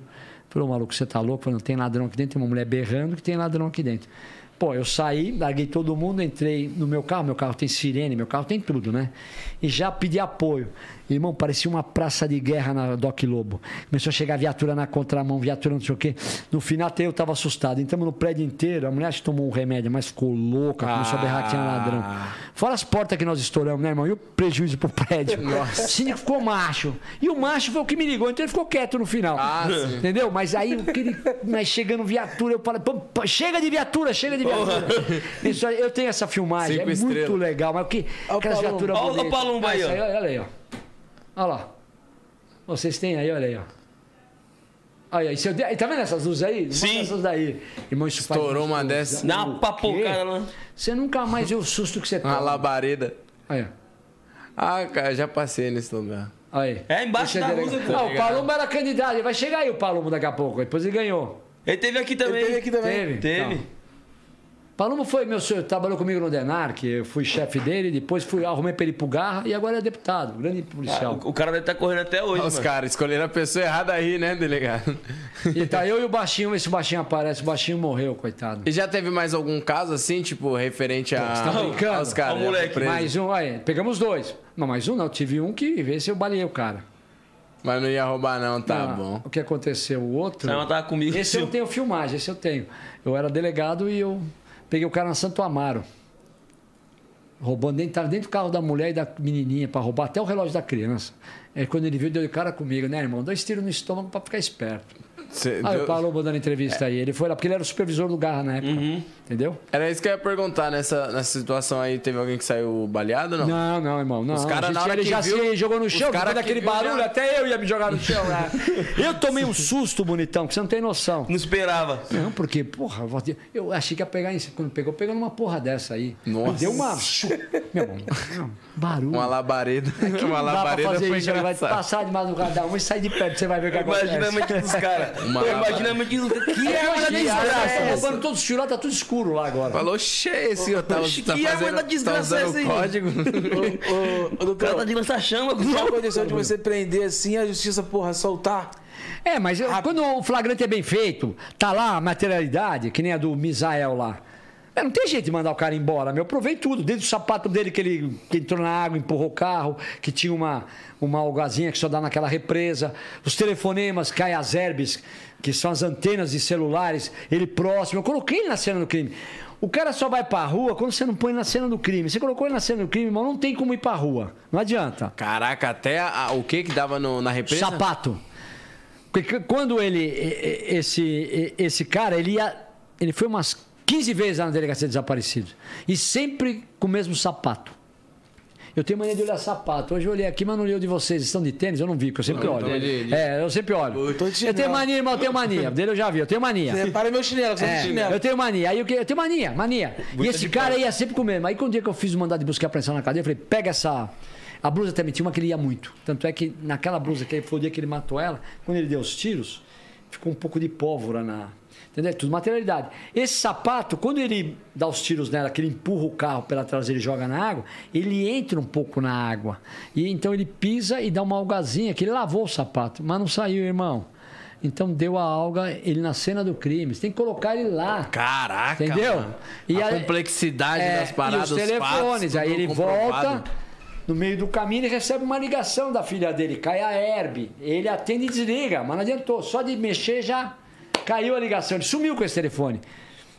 Falei, ô maluco, você tá louco? Falei, não tem ladrão aqui dentro, tem uma mulher berrando que tem ladrão aqui dentro. Pô, eu saí, larguei todo mundo, entrei no meu carro. Meu carro tem sirene, meu carro tem tudo, né? E já pedi apoio. Irmão, parecia uma praça de guerra na Doc Lobo. Começou a chegar viatura na contramão, viatura não sei o quê. No final até eu tava assustado. Entramos no prédio inteiro, a mulher acho que tomou um remédio, mas ficou louca, começou a berrar que tinha ladrão. Fora as portas que nós estouramos, né, irmão? E o prejuízo pro prédio. [laughs] Nossa. O síndico ficou macho. E o macho foi o que me ligou, então ele ficou quieto no final. Ah, sim. Entendeu? Mas aí aquele, mas chegando viatura, eu falei, chega de viatura, chega de viatura. Isso aí, eu tenho essa filmagem, Cinco é muito estrelas. legal. Mas o que? Aquelas viaturas Olha o aí, Ah, isso ó. Olha aí, ó. Olha lá. Vocês têm aí, olha aí, ó. Olha aí, se eu der- tá vendo essas luzes aí? Sim. Essas daí. Irmão, isso faz Estourou uma dessas. Dá uma papocada lá. Você nunca mais vê o susto que você Uma toma. labareda. Aí, Ah, cara, já passei nesse lugar. ó. aí. É, embaixo Esse da pô. Ah, o Palumbo era candidato. Ele vai chegar aí, o Palumbo, daqui a pouco. Depois ele ganhou. Ele teve aqui também. Ele teve aqui também. Teve? Teve. Então. Palumbo foi meu senhor, trabalhou comigo no Denar, que eu fui chefe dele, depois fui, arrumei pra ele ir pro Garra e agora é deputado, grande policial. O, o cara deve estar correndo até hoje, Os caras escolheram a pessoa errada aí, né, delegado? [laughs] E tá eu e o baixinho, esse baixinho aparece, o baixinho morreu, coitado. E já teve mais algum caso assim, tipo, referente a. Você tá brincando? aos caras? Ó o moleque? Mais um, olha, pegamos dois. Não, mais um não, tive um que esse eu baleei o cara. Mas não ia roubar, não, tá Ah, bom. O que aconteceu? O outro. Sai matar comigo. Esse eu tenho filmagem, esse eu tenho. Eu era delegado e eu peguei o cara na Santo Amaro. Roubando dentro, dentro do carro da mulher e da menininha para roubar até o relógio da criança. Aí quando ele viu, deu de cara comigo, né, irmão? Dois tiros no estômago para ficar esperto. Cê- Aí deu- o Palombo dando entrevista aí. Ele foi lá, porque ele era o supervisor do Garra na época. Entendeu? Era isso que eu ia perguntar. Nessa, nessa situação aí, teve alguém que saiu baleado ou não? Não, não, irmão. Não. Os cara, A gente- na hora ele que já viu- se jogou no chão, cara daquele viu barulho, já- até eu ia me jogar no [laughs] chão. né? Eu tomei um susto, bonitão, que você não tem noção. Não esperava. Não, porque, porra, eu achei que ia pegar isso. Quando pegou, pegou numa porra dessa aí. Nossa. Deu uma. Meu irmão, barulho. Uma labareda. Que Uma labareda fazer foi isso, ele vai passar de madrugada um e sair de perto, você vai ver o que Imagina a acontece. mente dos caras. [laughs] Uma Imagina dos caras. Que É, dia, desgraça tá é roubando todos os tiros, tá tudo escuro lá agora. Falou, cheio esse ó, tá, Oxe, tá que arma fazendo, da desgraça tá é usando o código. O cara doutor, tá de lançar chama. qual a condição de você prender assim a justiça, porra, soltar? É, mas eu- quando o flagrante é bem feito, tá lá a materialidade, que nem a do Misael lá. É, não tem jeito de mandar o cara embora, meu. Eu provei tudo. Desde o sapato dele que ele que entrou na água, empurrou o carro, que tinha uma, uma algazinha que só dá naquela represa. Os telefonemas, cai as herbes, que são as antenas de celulares, ele próximo. Eu coloquei ele na cena do crime. O cara só vai pra rua quando você não põe na cena do crime. Você colocou ele na cena do crime, irmão, não tem como ir pra rua. Não adianta. Caraca, até a- o que que dava no- na represa? Sapato. Porque quando ele, esse, esse cara, ele ia, ele foi umas 15 vezes lá na delegacia de desaparecidos. E sempre com o mesmo sapato. Eu tenho mania de olhar sapato. Hoje eu olhei aqui, mas não olhei o de vocês. Estão de tênis? Eu não vi, porque eu sempre olho. tô de- de- É, eu sempre olho. tô de Eu tenho mania, irmão, eu tenho mania. [laughs] Dele eu já vi, eu tenho mania. Repara meu chinelo, você É, tem chinelo. eu tenho mania. Aí o que? Eu tenho mania, mania. e esse cara ia sempre com o mesmo. Aí quando o dia que eu fiz o mandado de buscar apreensão na cadeia, eu falei, pega essa. A blusa também tinha uma que ele ia muito. Tanto é que naquela blusa que foi o dia que ele matou ela, quando ele deu os tiros, ficou um pouco de pólvora na. Entendeu? Tudo materialidade. Esse sapato, quando ele dá os tiros nela, que ele empurra o carro pela traseira e joga na água, ele entra um pouco na água. E então ele pisa e dá uma algazinha, que ele lavou o sapato, mas não saiu, irmão. Então deu a alga, ele na cena do crime. Você tem que colocar ele lá. Caraca, Entendeu? mano. E a, a- complexidade É, das paradas, e os telefones. fatos, aí ele comprovado. volta, no meio do caminho, ele recebe uma ligação da filha dele, cai a herb. Ele atende e desliga, mas não adiantou. Só de mexer já caiu a ligação. Ele sumiu com esse telefone.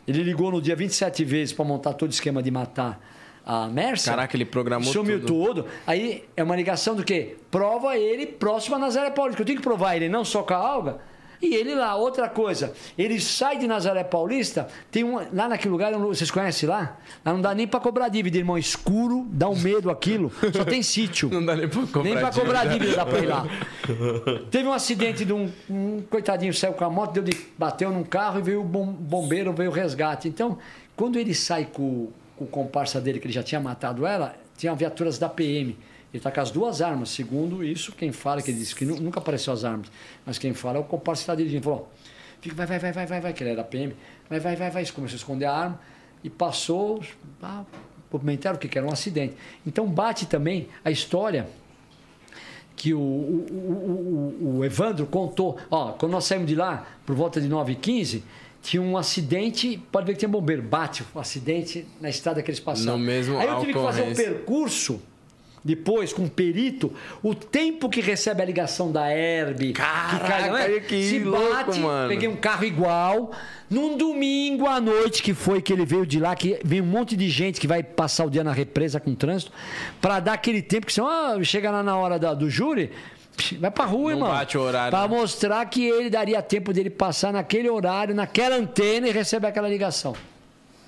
Ele ligou no dia 27 vezes para montar todo o esquema de matar a Mercer. Caraca, ele programou Sumiu tudo. tudo. Aí é uma ligação do quê? Prova ele próximo a Nazaré Paulista. Eu tenho que provar ele não só com a alga. E ele lá, outra coisa, ele sai de Nazaré Paulista, tem um, lá naquele lugar, vocês conhecem lá? Lá não dá nem pra cobrar dívida, irmão, escuro, dá um medo aquilo, só tem sítio. [laughs] Não dá nem pra cobrar Nem pra dívida. cobrar dívida dá pra ir lá. [laughs] Teve um acidente de um, um coitadinho saiu com a moto, deu de, bateu num carro e veio o bom- bombeiro, veio o resgate. Então, quando ele sai com, com o comparsa dele, que ele já tinha matado ela, tinha viaturas da PM. Ele está com as duas armas, segundo isso, quem fala, que ele disse que nu- nunca apareceu as armas, mas quem fala é o comparsa que está dirigindo. Falou, fica, vai, vai, vai, vai, vai, vai, que ele era PM, vai, vai, vai, vai, começou a esconder a arma e passou, ah, comentaram que era um acidente. Então bate também a história que o, o, o, o- Evandro contou. Ó, quando nós saímos de lá, por volta de 9h15, tinha um acidente, pode ver que tinha bombeiro, bate o acidente na estrada que eles passaram. No mesmo Aí eu tive que fazer um percurso depois com um perito, o tempo que recebe a ligação da Herb, Caraca, não é? que se louco, bate, mano. peguei um carro igual, num domingo à noite que foi que ele veio de lá, que vem um monte de gente que vai passar o dia na represa com trânsito, pra dar aquele tempo que senão ah, chega lá na hora da- do júri, vai pra rua, Não irmão. bate o horário, Pra né? mostrar que ele daria tempo dele passar naquele horário, naquela antena e receber aquela ligação.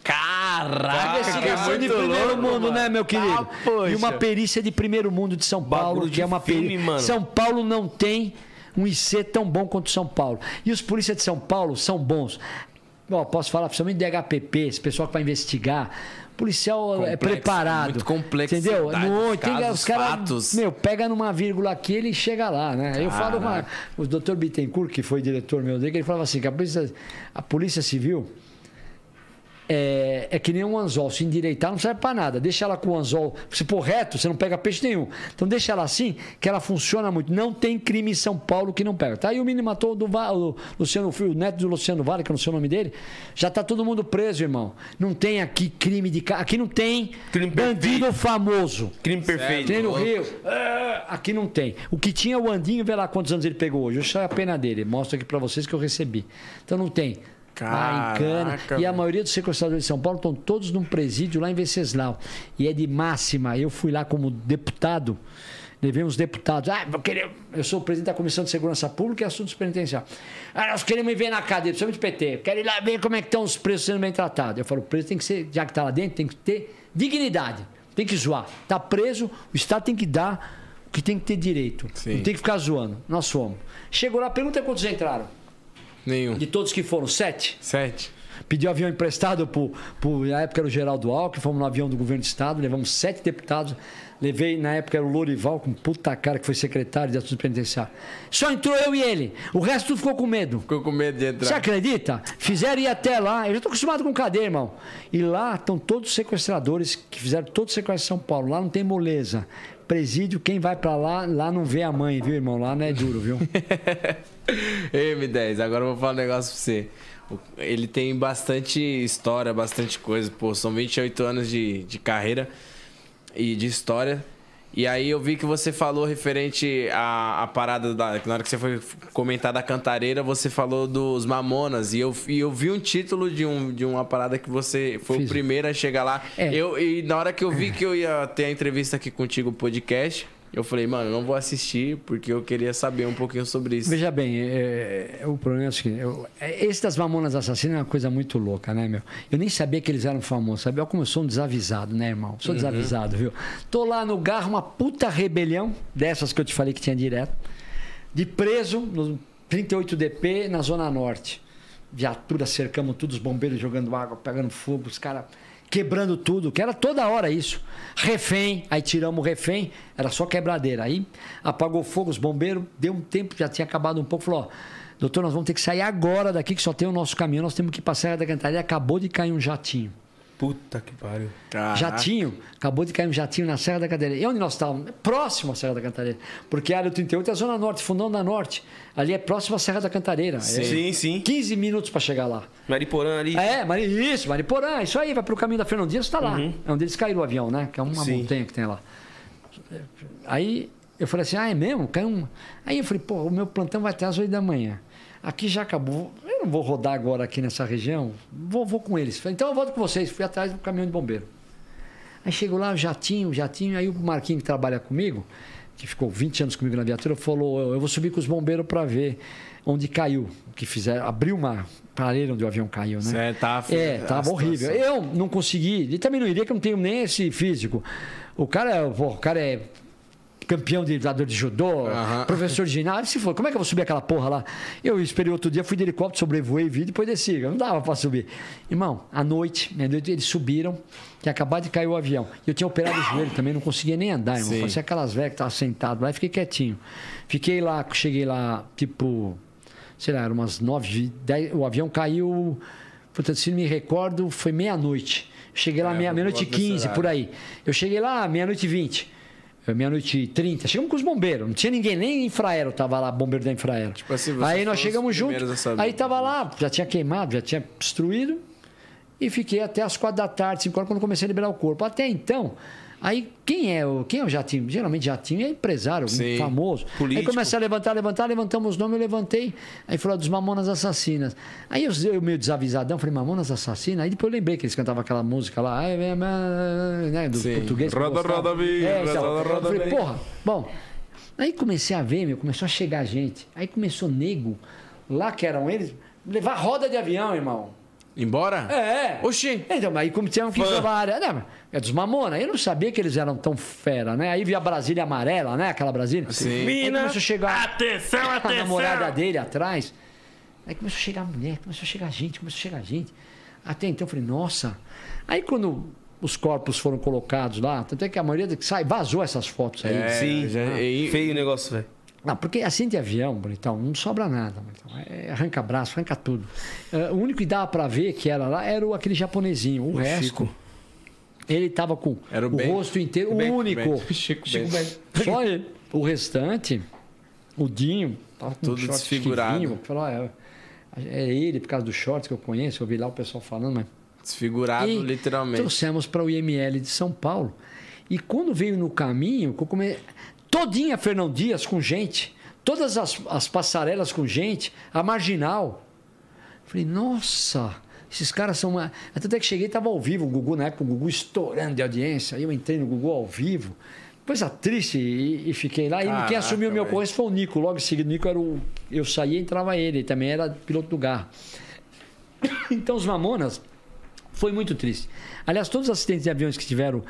Caraca, Investigação de primeiro mundo, né, meu querido? Ah, e uma perícia de primeiro mundo de São Paulo, Bagulho que de é uma perícia. mano. São Paulo não tem um IC tão bom quanto São Paulo. E os polícias de São Paulo são bons. Ó, posso falar, principalmente DHPP, esse pessoal que vai investigar. Policial é Complexo, preparado. muito complexidade Entendeu? Não, tem, casos, os caras, meu, pega numa vírgula aqui, ele chega lá, né? Eu falo, uma, o doutor Bittencourt, que foi diretor meu dele, ele falava assim, que a polícia, a polícia civil é, é que nem um anzol. Se endireitar, não serve para nada. Deixa ela com o anzol. Se for reto, você não pega peixe nenhum. Então deixa ela assim, que ela funciona muito. Não tem crime em São Paulo que não pega. Tá aí o menino matou do Va- o Luciano Filho, o neto do Luciano Vale, que eu não sei o nome dele. Já tá todo mundo preso, irmão. Não tem aqui crime de. Aqui não tem Crime bandido famoso. Crime perfeito. Tem no Rio. Ah, Aqui não tem. O que tinha o Andinho, vê lá quantos anos ele pegou hoje. Eu sei a pena dele. Mostro aqui pra vocês que eu recebi. Então não tem. Ah, encana. Caraca, E a maioria dos sequestradores de São Paulo estão todos num presídio lá em Venceslau. E é de máxima. Eu fui lá como deputado. Levei uns deputados. Ah, eu, queria... eu sou o presidente da Comissão de Segurança Pública e Assuntos Penitenciários. Ah, nós queremos ir ver na cadeia, principalmente PT. Quero ir lá ver como é que estão os presos sendo bem tratados. Eu falo, o preso tem que ser, já que está lá dentro, tem que ter dignidade. Tem que zoar. Está preso, o Estado tem que dar o que tem que ter direito. Sim. Não tem que ficar zoando. Nós fomos. Chegou lá, pergunta quantos entraram. Nenhum. De todos que foram, sete. Sete. Pediu avião emprestado pro, pro, na época era o Geraldo Alckmin, fomos no avião do governo do estado, levamos sete deputados. Levei, na época era o Lorival, com puta cara, que foi secretário de assuntos penitenciários. Só entrou eu e ele. O resto tudo ficou com medo. Ficou com medo de Você entrar. acredita? Fizeram ir até lá. Eu já estou acostumado com cadeia, irmão. E lá estão todos os sequestradores que fizeram todo o sequestro em São Paulo. Lá não tem moleza. Presídio, quem vai pra lá, lá não vê a mãe, viu, irmão? Lá não é duro, viu? [laughs] Ei, M10, agora eu vou falar um negócio pra você. Ele tem bastante história, bastante coisa. Pô, são 28 anos de, de carreira e de história. E aí eu vi que você falou referente à, à parada da. Na hora que você foi comentar da cantareira, você falou dos Mamonas. E eu, e eu vi um título de, um, de uma parada que você foi Fiz. o primeiro a chegar lá. É. Eu, e na hora que eu vi que eu ia ter a entrevista aqui contigo, o podcast, eu falei, mano, não vou assistir porque eu queria saber um pouquinho sobre isso. Veja bem, é, é, o problema é o seguinte: eu- é, esse das Mamonas Assassinas é uma coisa muito louca, né, meu? Eu nem sabia que eles eram famosos, sabe? Olha como eu sou um desavisado, né, irmão? Sou desavisado, viu? Tô lá no garro, uma puta rebelião, dessas que eu te falei que tinha direto, de preso no 38DP na Zona Norte. Viatura, cercamos tudo, os bombeiros jogando água, pegando fogo, os caras quebrando tudo, que era toda hora isso. Refém, aí tiramos o refém, era só quebradeira. Aí apagou fogo, os bombeiros, deu um tempo, já tinha acabado um pouco, falou, ó, doutor, nós vamos ter que sair agora daqui, que só tem o nosso caminhão, nós temos que ir pra Serra da Cantareira, acabou de cair um jatinho. Puta que pariu. Caraca. Jatinho, acabou de cair um jatinho na Serra da Cantareira. E onde nós estávamos? Próximo à Serra da Cantareira. Porque a área 38 é a Zona Norte, Fundão da Norte. Ali é próximo à Serra da Cantareira. É Sim, sim. 15 minutos para chegar lá. Mariporã ali. É, Mari, isso, Mariporã, isso aí, vai pro caminho da Fernandinha, você tá lá. É onde eles caíram o avião, né? Que é uma Sim. montanha que tem lá. Aí eu falei assim, ah, é mesmo? Caiu um... Aí eu falei, pô, o meu plantão vai até às 8 da manhã. Aqui já acabou. Eu não vou rodar agora aqui nessa região. Vou, vou com eles. Falei, então eu volto com vocês. Fui atrás do caminhão de bombeiro. Aí chegou lá, jatinho, jatinho. Aí o Marquinho que trabalha comigo, que ficou 20 anos comigo na viatura, falou: eu, vou subir com os bombeiros para ver onde caiu. Que fizeram, abriu uma parede onde o avião caiu, né? Certo, tava- é, tava horrível. Eu não consegui, e também não iria, que eu não tenho nem esse físico. O cara, é- pô, o cara é campeão de lutador de judô, professor de ginásio, se for, como é que eu vou subir aquela porra lá? Eu esperei outro dia, fui de helicóptero, sobrevoei, vi, depois desci, não dava pra subir. Irmão, à noite, meia-noite, eles subiram, tinha acabado de cair o avião. E eu tinha operado o joelho também, não conseguia nem andar, irmão. Parecia aquelas velhas que estavam sentado lá e fiquei quietinho. Fiquei lá, cheguei lá, tipo, sei lá, eram umas nove, dez, o avião caiu, portanto, se não me recordo, foi meia-noite. Cheguei lá É, meia- meia-noite e desse 15, horário. por aí. Eu cheguei lá meia-noite e 20. Eh, meia-noite e 30. Chegamos com os bombeiros. Não tinha ninguém, nem infraero tava lá, bombeiro da infraero. Tipo assim, aí nós chegamos os juntos. Aí tava lá, já tinha queimado, já tinha destruído. E fiquei até as quatro da tarde, cinco horas, quando comecei a liberar o corpo. Até então, aí quem é o, quem é o Jatinho? Geralmente Jatinho é empresário, Sim. famoso. Político. Aí começa a levantar, levantar, levantamos os nomes, eu levantei. Aí falou dos Mamonas Assassinas. Aí eu, eu meio desavisadão, falei, Mamonas Assassinas? Aí depois eu lembrei que eles cantavam aquela música lá, né, do Sim. português. Roda, roda, bem, É, então, roda, roda, falei, porra, bom. Aí comecei a ver, meu, começou a chegar gente. Aí começou nego, lá que eram eles, levar roda de avião, irmão. Embora? É. Oxi. Então, aí como tinham que ir pra área. Não, é dos Mamona. Eu não sabia que eles eram tão fera, né? Aí via a Brasília amarela, né? Aquela Brasília. Sim. Aí começou a chegar Atenção, [laughs] a atenção! namorada dele atrás. Aí começou a chegar mulher, começou a chegar gente, começou a chegar gente. Até então eu falei, nossa. Aí quando os corpos foram colocados lá, tanto é que a maioria que sai, vazou essas fotos aí. É, Sim, já- e- feio o negócio, velho. Não, porque assim de avião, bonitão, não sobra nada. Bonitão. É, arranca braço, arranca tudo. É, o único que dava pra ver que era lá era o, aquele japonesinho. O, resto, Chico. ele tava com Era o o rosto inteiro, o único. Bento. [laughs] Chico Bento. Só ele. O restante, o Dinho, tava com Tudo shorts desfigurado. Falou, ah, é, é ele, por causa dos shorts que eu conheço, eu vi lá o pessoal falando, mas Desfigurado, e literalmente. Trouxemos para o IML de São Paulo. E quando veio no caminho, que eu come... todinha Fernão Dias com gente, todas as, as passarelas com gente, a marginal. Falei, nossa, esses caras são uma. Até que cheguei estava ao vivo, o Gugu, na época, o Gugu estourando de audiência. Aí eu entrei no Gugu ao vivo. Coisa triste e, e fiquei lá. E quem assumiu o meu ocorrência foi o Nico. Logo em seguida, o Nico era o. Eu saía e entrava ele. Ele também era piloto do garro. [coughs] Então, os Mamonas foi muito triste. Aliás, todos os acidentes de aviões que tiveram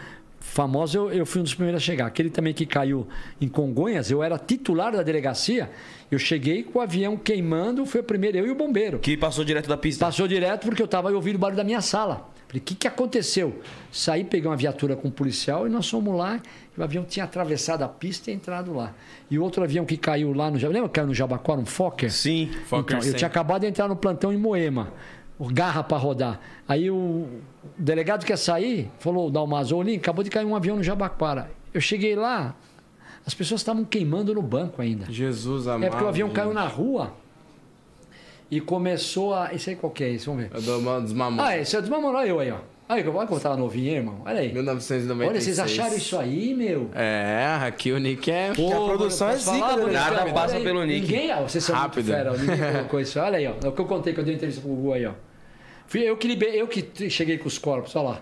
famosos, eu, eu fui um dos primeiros a chegar. Aquele também que caiu em Congonhas, eu era titular da delegacia. Eu cheguei com o avião queimando, foi o primeiro, eu e o bombeiro. Que passou direto da pista. Passou direto porque eu estava ouvindo o barulho da minha sala. Falei, o que, que aconteceu? Saí, peguei uma viatura com um policial e nós fomos lá. O avião tinha atravessado a pista e entrado lá. E outro avião que caiu lá no Jabaquara, lembra que caiu no Jabaquara, um Fokker? Sim. Fokker Então, eu 100. tinha acabado de entrar no plantão em Moema. O garra para rodar. Aí o delegado que ia sair falou: Dalmazo, Olim, acabou de cair um avião no Jabaquara. Eu cheguei lá, as pessoas estavam queimando no banco ainda. Jesus amado. É porque o avião caiu gente. na rua e começou a. Isso aí qual que é isso? Vamos ver. Dou uma dos mamonas. Ah, esse é desmamorou eu aí, ó. Olha que eu vou contar novinho, irmão. Olha aí. 1996. Olha, vocês acharam isso aí, meu? É, aqui o Nick é... a produção é posso falar, zica, né? Nada Olha passa aí, pelo Nick. Ninguém, ó, vocês são Rápido. muito fera, ó, ninguém [laughs] colocou isso. Olha aí, ó. É o que eu contei que eu dei uma entrevista pro Gugu aí, ó. Fui eu que, libe- eu que cheguei com os corpos, olha lá.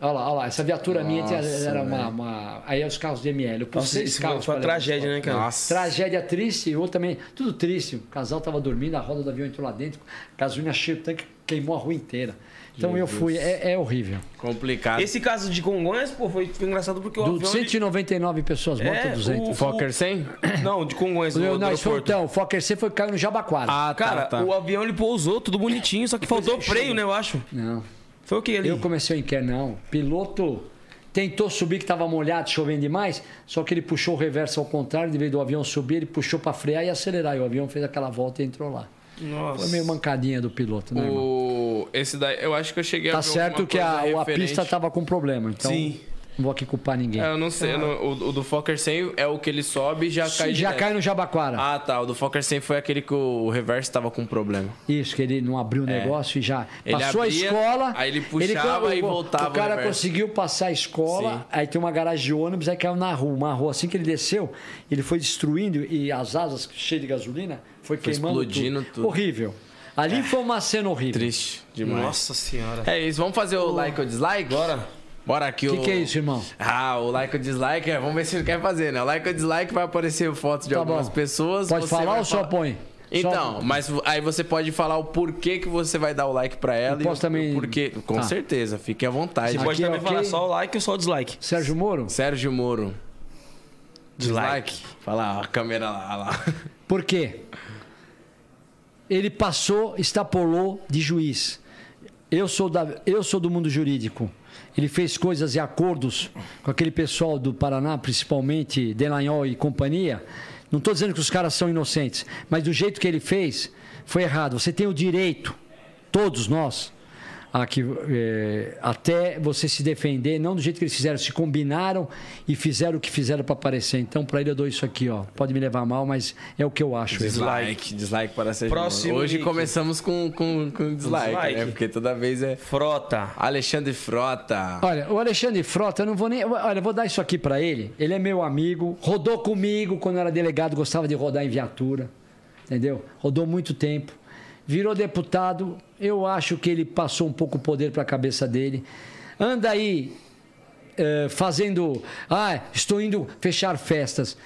Olha lá, olha lá. Essa viatura minha tinha- Nossa, era uma, uma- Aí é os carros de ML. Eu pus Nossa, seis isso foi carros uma tragédia, né, cara? Nossa. Tragédia triste, e outro também, tudo triste. O casal tava dormindo, a roda do avião entrou lá dentro, gasolina cheia, o tanque queimou a rua inteira. Então eu fui, é, é horrível. Complicado. Esse caso de Congonhas, pô, foi, engraçado porque o Do avião... ele- 199 pessoas mortas, É, 200. o- Fokker 100? [coughs] Não, de Congonhas, Eu, do não, isso foi, então, o Fokker C foi caiu no Jabaquara. Ah, Cara, tá, tá. o avião ele pousou tudo bonitinho, só que faltou freio, né, eu acho. Não. Foi o que ali? Eu comecei o inquérito, não. Piloto tentou subir que estava molhado, chovendo demais, só que ele puxou o reverso ao contrário, de vez do avião subir, ele puxou para frear e acelerar. E o avião fez aquela volta e entrou lá. Nossa. Foi meio mancadinha do piloto, né, irmão? O... Esse daí, eu acho que eu cheguei a Tá ver certo que a, a pista tava com problema, então Sim. Não vou aqui culpar ninguém. É, eu não sei, eu não- o, o do Fokker 100 é o que ele sobe e já cai Já direto. cai no Jabaquara. Ah, tá. O do Fokker 100 foi aquele que o reverso tava com problema. Isso, que ele não abriu o negócio e já Ele passou abria, a escola. aí ele puxava e o- voltava O cara o conseguiu passar a escola, Sim. aí tem uma garagem de ônibus, aí caiu na rua. Uma rua assim que ele desceu, ele foi destruindo e as asas cheias de gasolina foi, Foi queimando explodindo tudo. Horrível. Ali foi uma cena horrível. Triste demais. Nossa senhora. É isso, vamos fazer o like ou dislike? Bora. Bora aqui O o... que, que é isso, irmão? Ah, o like ou dislike, é, vamos ver se ele quer fazer, né? O like ou dislike vai aparecer fotos de Tá algumas bom. pessoas. Pode você falar ou só põe? Então, Só- mas aí você pode falar o porquê que você vai dar o like pra ela Eu e posso o, também- o porquê. Com Tá. certeza, fique à vontade. Você pode Aqui, também ok. falar só o like ou só o dislike. Sérgio Moro? Sérgio Moro. Dislike. Fala lá, a câmera lá, lá. Por quê? Ele passou, extrapolou de juiz. Eu sou, da, eu sou do mundo jurídico. Ele fez coisas e acordos com aquele pessoal do Paraná, principalmente Delanhol e companhia. Não estou dizendo que os caras são inocentes, mas do jeito que ele fez, foi errado. Você tem o direito, todos nós, a que, é, até você se defender, não do jeito que eles fizeram, se combinaram e fizeram o que fizeram para aparecer. Então, para ele eu dou isso aqui, ó. Pode me levar mal, mas é o que eu acho. Dislike, dislike para ser Próximo, Hoje Nick. começamos com, com, com dislike, Dislike. né? Porque toda vez é Frota. Alexandre Frota. Olha, o Alexandre Frota, eu não vou nem. Olha, eu vou dar isso aqui para ele. Ele é meu amigo, rodou comigo quando era delegado, gostava de rodar em viatura. Entendeu? Rodou muito tempo. Virou deputado. Eu acho que ele passou um pouco o poder para a cabeça dele. Anda aí eh, fazendo. Ah, estou indo fechar festas.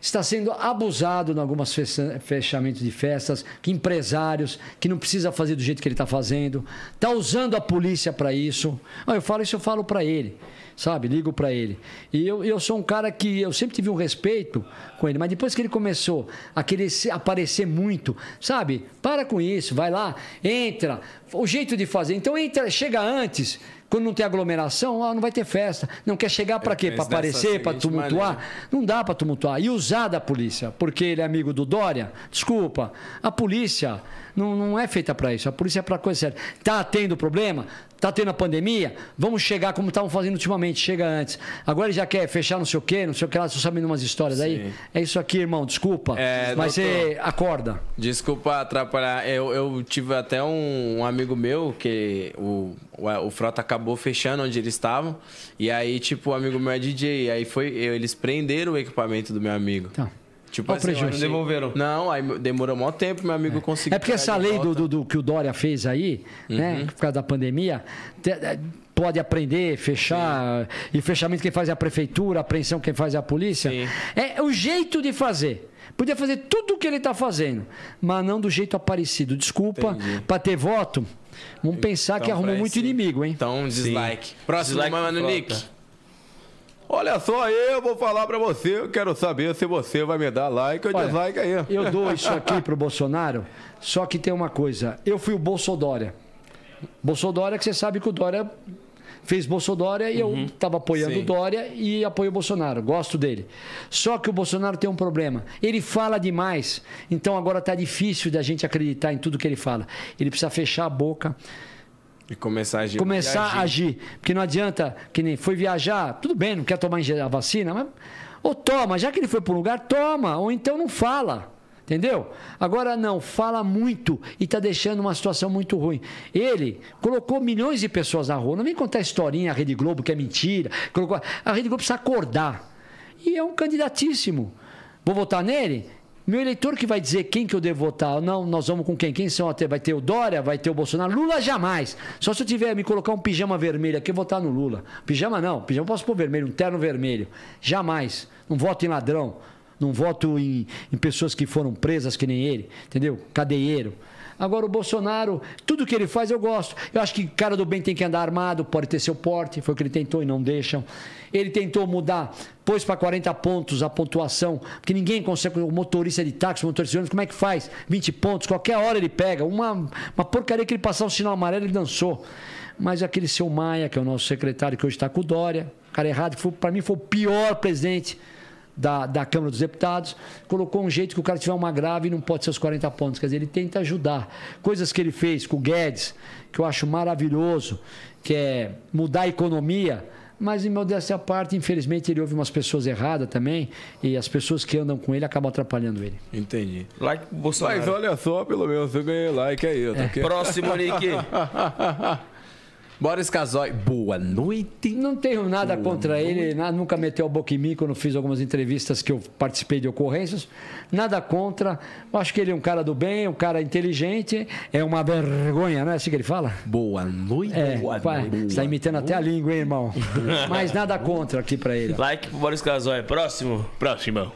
Está sendo abusado em alguns fechamentos de festas, que empresários, que não precisa fazer do jeito que ele está fazendo. Está usando a polícia para isso. Ah, eu falo isso, eu falo para ele, sabe? Ligo para ele. E eu, eu sou um cara que eu sempre tive um respeito com ele, mas depois que ele começou a querer aparecer muito, sabe? Para com isso, vai lá, entra. O jeito de fazer. Então entra, chega antes. Quando não tem aglomeração, ah, não vai ter festa. Não quer chegar para quê? penso Para aparecer, para seguinte tumultuar? maneira. Não dá para tumultuar. E usar da polícia, porque ele é amigo do Dória? Desculpa. A polícia não, não é feita para isso. A polícia é para coisa séria. Tá tendo problema? Tá tendo a pandemia? Vamos chegar como estavam fazendo ultimamente, chega antes. Agora ele já quer fechar não sei o quê, não sei o que lá, estou sabendo umas histórias aí. Sim. É isso aqui, irmão, desculpa. É, mas doutor. você acorda. Desculpa atrapalhar. Eu, eu tive até um, um amigo meu que o, o, o Frota acabou fechando onde eles estavam. E aí, tipo, o amigo meu é DJ. E aí foi. Eles prenderam o equipamento do meu amigo. Tá. Tipo Olha o prejuízo. Não devolveram. Não, aí demorou maior tempo, meu amigo conseguiu. É porque essa lei do, do- do que o Dória fez aí, né, por causa da pandemia, te- eh, pode aprender, fechar, e fechamento quem faz é a prefeitura, apreensão quem faz é a polícia. Sim. É o jeito de fazer. Podia fazer tudo o que ele está fazendo, mas não do jeito aparecido. Desculpa, para ter voto, vamos pensar que Então, arrumou pra muito inimigo, hein? Então, dislike. Próximo, Dislike mano, Nick. Olha só, eu vou falar pra você, eu quero saber se você vai me dar like ou Olha, dislike aí. Eu dou isso aqui pro Bolsonaro, só que tem uma coisa. Eu fui o Bolsodória. Bolsodória que você sabe que o Dória fez Bolsodória e eu estava apoiando Sim. o Dória e apoio o Bolsonaro. Gosto dele. Só que o Bolsonaro tem um problema. Ele fala demais. Então agora tá difícil da gente acreditar em tudo que ele fala. Ele precisa fechar a boca, E começar a agir. começar agir. a agir. Porque não adianta, que nem foi viajar, tudo bem, não quer tomar a vacina, mas. Ou toma, já que ele foi para um lugar, toma, ou então não fala. Entendeu? Agora não, fala muito e está deixando uma situação muito ruim. Ele colocou milhões de pessoas na rua. Não vem contar historinha, a Rede Globo, que é mentira. Colocou... A Rede Globo precisa acordar. E é um candidatíssimo. Vou votar nele? Meu eleitor que vai dizer quem que eu devo votar. Não, nós vamos com quem? Quem são até? Vai ter o Dória, vai ter o Bolsonaro. Lula jamais. Só se eu tiver me colocar um pijama vermelho aqui, eu votar no Lula. Pijama não, pijama posso pôr vermelho, um terno vermelho. Jamais. Não voto em ladrão. Não voto em, em pessoas que foram presas que nem ele, entendeu? Cadeieiro. Agora o Bolsonaro, tudo que ele faz eu gosto. Eu acho que cara do bem tem que andar armado, pode ter seu porte, foi o que ele tentou e não deixam. Ele tentou mudar, pôs para 40 pontos a pontuação, porque ninguém consegue, o motorista de táxi, o motorista de ônibus, como é que faz? 20 pontos, qualquer hora ele pega. Uma, uma porcaria que ele passar o sinal amarelo, ele dançou. Mas aquele seu Maia, que é o nosso secretário, que hoje está com o Dória, cara errado, para mim foi o pior presidente da, da Câmara dos Deputados, colocou um jeito que o cara tiver uma grave e não pode ser os 40 pontos. Quer dizer, ele tenta ajudar. Coisas que ele fez com o Guedes, que eu acho maravilhoso, que é mudar a economia. Mas, em modéstia à parte, infelizmente, ele ouve umas pessoas erradas também, e as pessoas que andam com ele acabam atrapalhando ele. Entendi. Like Bolsonaro. Mas olha só, pelo menos eu ganhei like aí, ok? Próximo, Nick. [laughs] Boris Casoy, boa noite. Não tenho nada contra ele, na- nunca meteu a boca em mim quando fiz algumas entrevistas que eu participei de ocorrências. Nada contra. Eu acho que ele é um cara do bem, um cara inteligente. É uma vergonha, não é assim que ele fala? Boa noite. É, boa pai, noite. você tá imitando até a língua, hein, irmão? [laughs] Mas nada contra aqui pra ele. Like pro Boris Casoy. Próximo. Próximo.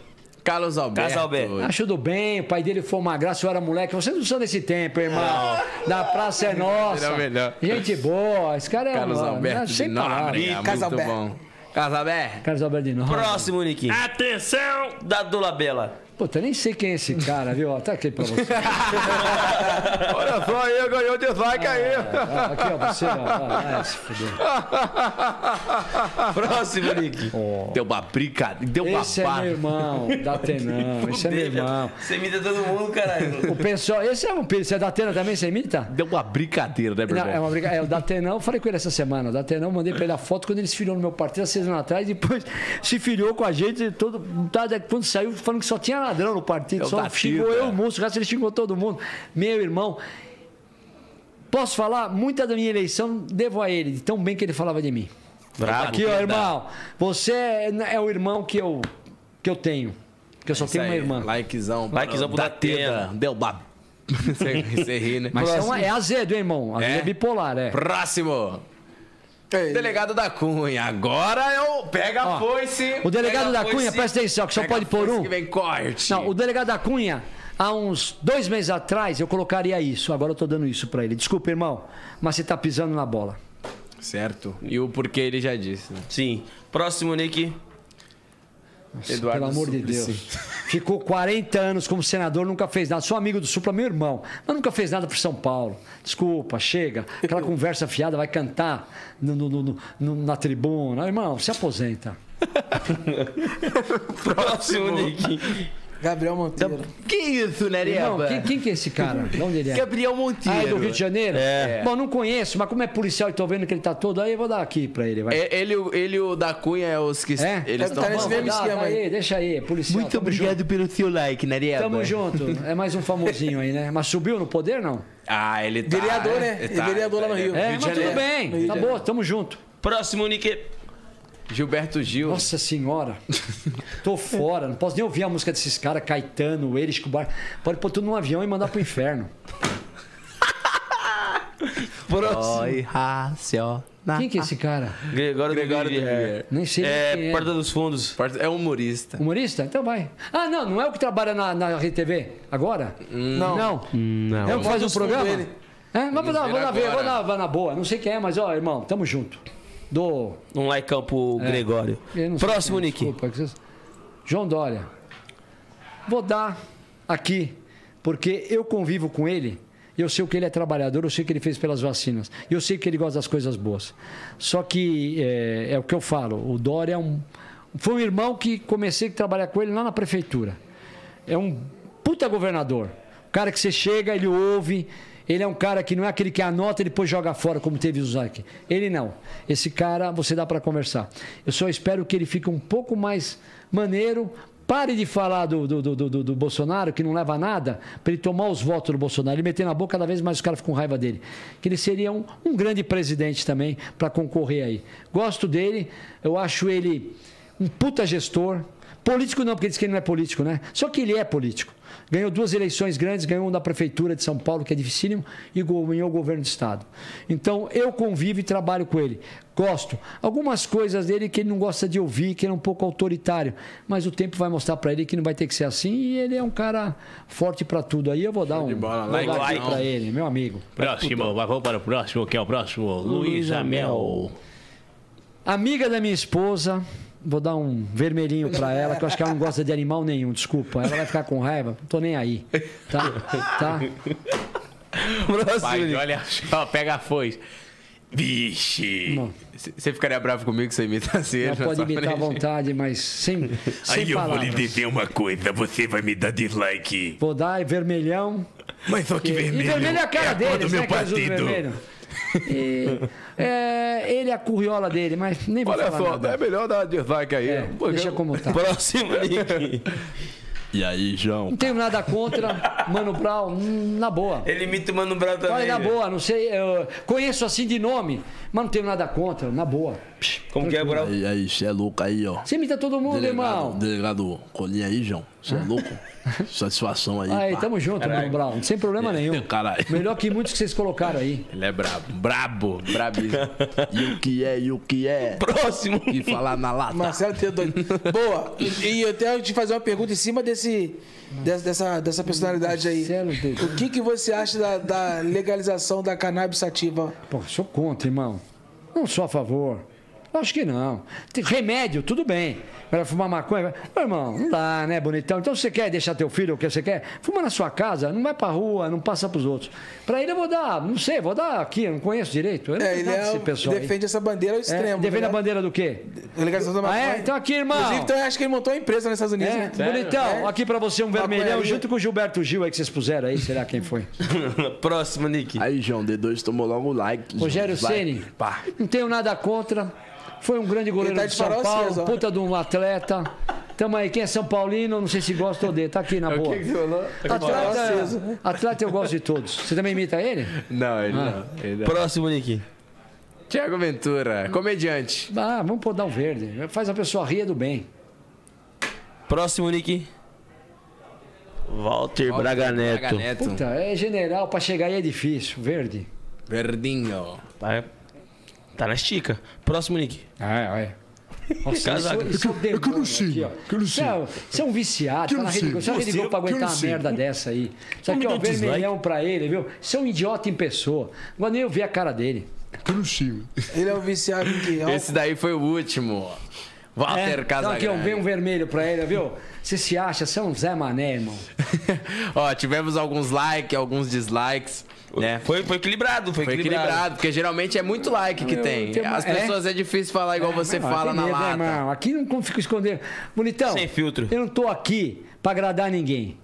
Carlos Alberto. Casalberto. Acho do bem, o pai dele foi uma graça, eu era moleque. Vocês não são desse tempo, irmão. Da praça é nossa. Era melhor. Gente boa, esse cara é Carlos um. Alberto sem de palavras. Muito Casalberto. bom. Casalberto. Carlos Alberto de Nóbrega. Próximo, Nick. Atenção! Da Dula Bela. Puta, nem sei quem é esse cara, viu? Tá aqui pra você. [laughs] Olha só aí, ganhou dislike aí. Ah, aqui, ó, você, ó. Ah, se fuder. [laughs] Próximo, Nick. Deu uma brincadeira, deu uma Esse é meu irmão, [laughs] da Tenão. Esse é meu irmão. Você imita todo mundo, caralho. O pessoal, esse é um. Você é da Atena também, você imita? Deu uma brincadeira, né, irmão? é uma briga. É, o Datenão, eu falei com ele essa semana. O Datenão, mandei pra ele a foto quando ele se filiou no meu partido há seis anos atrás. Depois se filiou com a gente. Todo, tá, quando saiu, falando que só tinha ladrão no partido. É o só xingou eu, cara. o moço. O resto ele xingou todo mundo. Meu irmão. Posso falar? Muita da minha eleição devo a ele, de tão bem que ele falava de mim. Bravo. Aqui, ó, irmão. Você é, é o irmão que eu, que eu tenho. Que eu só Isso tenho uma aí, irmã. Likezão. Likezão pro Datena. Deu uma... [laughs] Você, ri, né? Mas é, uma, é azedo, hein, irmão? É? é bipolar, é. Próximo. É, Delegado da Cunha. Agora eu... Pega a foice. O delegado da Cunha, foice. presta atenção, que só pode a pôr um. que vem corte. Não, o delegado da Cunha, há uns dois meses atrás, eu colocaria isso. Agora eu tô dando isso pra ele. Desculpa, irmão, mas você tá pisando na bola. Certo. E o porquê ele já disse. né? Sim. Próximo, Nick. Eduardo Pelo amor de Suplicy. Deus. Ficou 40 anos como senador, nunca fez nada. Sou amigo do Supla, meu irmão, mas nunca fez nada por São Paulo. Desculpa, chega. Aquela [laughs] conversa fiada, vai cantar no- no- no- na tribuna. Irmão, se aposenta. [laughs] Próximo, Nick. Gabriel Monteiro. Que isso, né, Nereba? quem, quem que é esse cara? De onde ele é? Gabriel Monteiro. Ah, é do Rio de Janeiro? É. Bom, não conheço, mas como é policial e tô vendo que ele tá todo aí, eu vou dar aqui pra ele. Vai. É, Ele, ele e o da Cunha é os que É? eles Tá estão... nesse Vamos, mesmo esquema dá aí. aí, deixa aí, policial. Muito obrigado pelo seu like, Narieba. Junto. Tamo junto. É mais um famosinho aí, né? Mas subiu no poder, não? Ah, ele tá... Vereador, né? ele é vereador lá no Rio. É, Rio de mas tudo bem. Rio Tá boa, tamo junto. Próximo, Nick. Gilberto Gil. Nossa senhora. Tô [laughs] fora. Não posso nem ouvir a música desses caras, Caetano, Eres, Cubar. Pode pôr tudo num avião e mandar pro inferno. [laughs] Próximo. Oi, racional. Quem que é esse cara? Gregório, Gregório do Vivier. Nem sei quem É, é. Porta dos Fundos. É humorista. Humorista? Então vai. Ah, não, não é o que trabalha na, na RTV agora? Não. Não. Não. É o que faz um programa? dele. É, vou dar, vou dar ver, vou vou na boa. Não sei quem é, mas ó, irmão, tamo junto. Do. Um likeão pro Gregório. Eu não sei Próximo, é, Nick. desculpa, João Dória. Vou dar aqui, porque eu convivo com ele. Eu sei o que ele é trabalhador, eu sei o que ele fez pelas vacinas. Eu sei que ele gosta das coisas boas. Só que é, é o que eu falo. O Dória é um, foi um irmão que comecei a trabalhar com ele lá na prefeitura. É um puta governador. O cara que você chega, ele ouve. Ele é um cara que não é aquele que anota e depois joga fora, como teve o Zac. Ele não. Esse cara você dá para conversar. Eu só espero que ele fique um pouco mais maneiro. Pare de falar do, do, do, do- do Bolsonaro, que não leva a nada, para ele tomar os votos do Bolsonaro. Ele meter na boca, cada vez mais os caras ficam com raiva dele. Que ele seria um, um grande presidente também para concorrer aí. Gosto dele, eu acho ele um puta gestor. Político não, porque diz que ele não é político, né? Só que ele é político. Ganhou duas eleições grandes, ganhou uma da Prefeitura de São Paulo, que é dificílimo, e ganhou o governo do Estado. Então, eu convivo e trabalho com ele. Gosto. Algumas coisas dele que ele não gosta de ouvir, que ele é um pouco autoritário. Mas o tempo vai mostrar para ele que não vai ter que ser assim, e ele é um cara forte para tudo. Aí eu vou dar um Like, like. para ele, meu amigo. Próximo, vamos para o próximo, que é o próximo. Luiz Amel. Amiga da minha esposa, vou dar um vermelhinho pra ela, que eu acho que ela não gosta de animal nenhum, desculpa. Ela vai ficar com raiva, não tô nem aí. Tá? Tá? Pai, olha só, pega a foice. Vixe. Você ficaria bravo comigo se você imitasse ele? pode imitar à vontade, mas sem, sem Aí eu vou lhe dizer uma coisa, você vai me dar dislike. Vou dar vermelhão. Mas só que E vermelho, vermelho é a cara é deles, do né? meu usam partido. E, é, ele é a curriola dele, mas nem vou Olha falar só, nada. é melhor dar dislike aí. É, deixa eu- como tá. Próximo, [laughs] Nick. E aí, João? Não tenho nada contra Mano Brown, hum, na boa. Ele imita o Mano Brown também. Olha, na velho. boa, não sei, eu conheço assim de nome, mas não tenho nada contra, na boa. Como que é, Brown? Aí, aí, você é louco aí, ó. Você imita todo mundo, irmão. delegado Colinha aí, João. Você é louco? [laughs] Satisfação aí. Aí, pá. tamo junto, Mano Brown, sem problema nenhum. Caralho. Melhor que muitos que vocês colocaram aí. Ele é brabo. Brabo. Brabíssimo. [laughs] E o que é, e o que é? Próximo. E falar na lata. Marcelo Teodoro. [laughs] Boa. E eu tenho que te fazer uma pergunta em cima desse, dessa, dessa, dessa personalidade aí. Marcelo. O que, que você acha da, da legalização da cannabis sativa? Pô, sou contra, irmão. Não sou a favor. Acho que não. Tem remédio, tudo bem. Para fumar maconha, Ô, irmão, não dá, né, bonitão? Então, se você quer deixar teu filho, o que você quer, fuma na sua casa, não vai pra rua, não passa pros outros. Pra ele eu vou dar, não sei, vou dar aqui, eu não conheço direito. Eu não É, ele é, desse o- pessoal aí. defende essa bandeira ao É, extremo. defende né? a bandeira do quê? Legalização da Ah, maconha. é? Então aqui, irmão. Inclusive, então, eu acho que ele montou uma empresa nos Estados Unidos, É, né? bonitão, aqui pra você um vermelhão Maconharia. junto com o Gilberto Gil aí que vocês puseram aí, será quem foi? [laughs] Próximo, Nick. Aí, João, D2 tomou logo o like. Rogério. Ceni, não tenho nada contra. Foi um grande goleiro tá de São Paulo, puta de um atleta. Tamo aí, quem é São Paulino, não sei se gosta ou odeia, tá aqui na boa. falou? farol aceso, Atleta, né? atleta eu gosto de todos. Você também imita ele? Não, ele Ah. não. Ele não. Próximo, Nick. Tiago Ventura, comediante. Ah, vamos pôr dar um verde. Faz a pessoa rir do bem. Próximo, Nick. Walter, Braga Neto. Braga Neto. Puta, é general, pra chegar aí é difícil. Verde. Verdinho. Tá, tá na estica. Próximo, Nick. É, é. Nossa, Casaca. isso, isso é o demônio que eu não sei, aqui, ó. que eu não Você é, você é um viciado, tá na não rede, sei. você é rede Globo pra aguentar não uma sei. merda dessa aí. Isso Não aqui, ó, dá um vermelhão pra ele, viu? Você é um idiota em pessoa. Agora nem eu vi a cara dele. Que eu não sei. Ele é o viciado em que? Esse daí foi o último. Walter É, então Casagrande. aqui, ó, vem um vermelho pra ele, viu? Você se acha, você é um Zé Mané, irmão. [laughs] Ó, tivemos alguns likes, alguns dislikes, né? Foi, foi equilibrado, foi, Foi equilibrado. equilibrado, porque geralmente é muito like que Eu tem. uma- As é? pessoas é, difícil falar igual você Não, fala tem na medo, né, lata. irmão? Aqui não fico escondendo. Bonitão. Sem filtro. Eu não tô aqui pra agradar ninguém.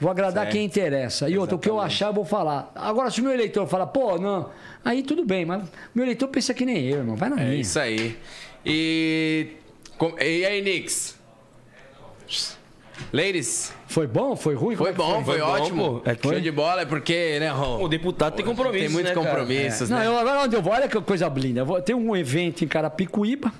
Vou agradar Certo. quem interessa. E outra, o que eu achar, eu vou falar. Agora, se o meu eleitor falar, pô, não, aí tudo bem, mas meu eleitor pensa que nem eu, irmão. Vai na É minha. isso aí. E. com- E aí, Nix? Ladies, Foi bom? Foi ruim? foi é que bom, foi, Foi bom, ótimo. pô. É que- Show de bola, é porque, né, Rô? O deputado tem compromisso, Tem muitos né, cara? compromissos, Não, né? eu, agora onde eu vou, olha que coisa linda. Tem um evento em Carapicuíba,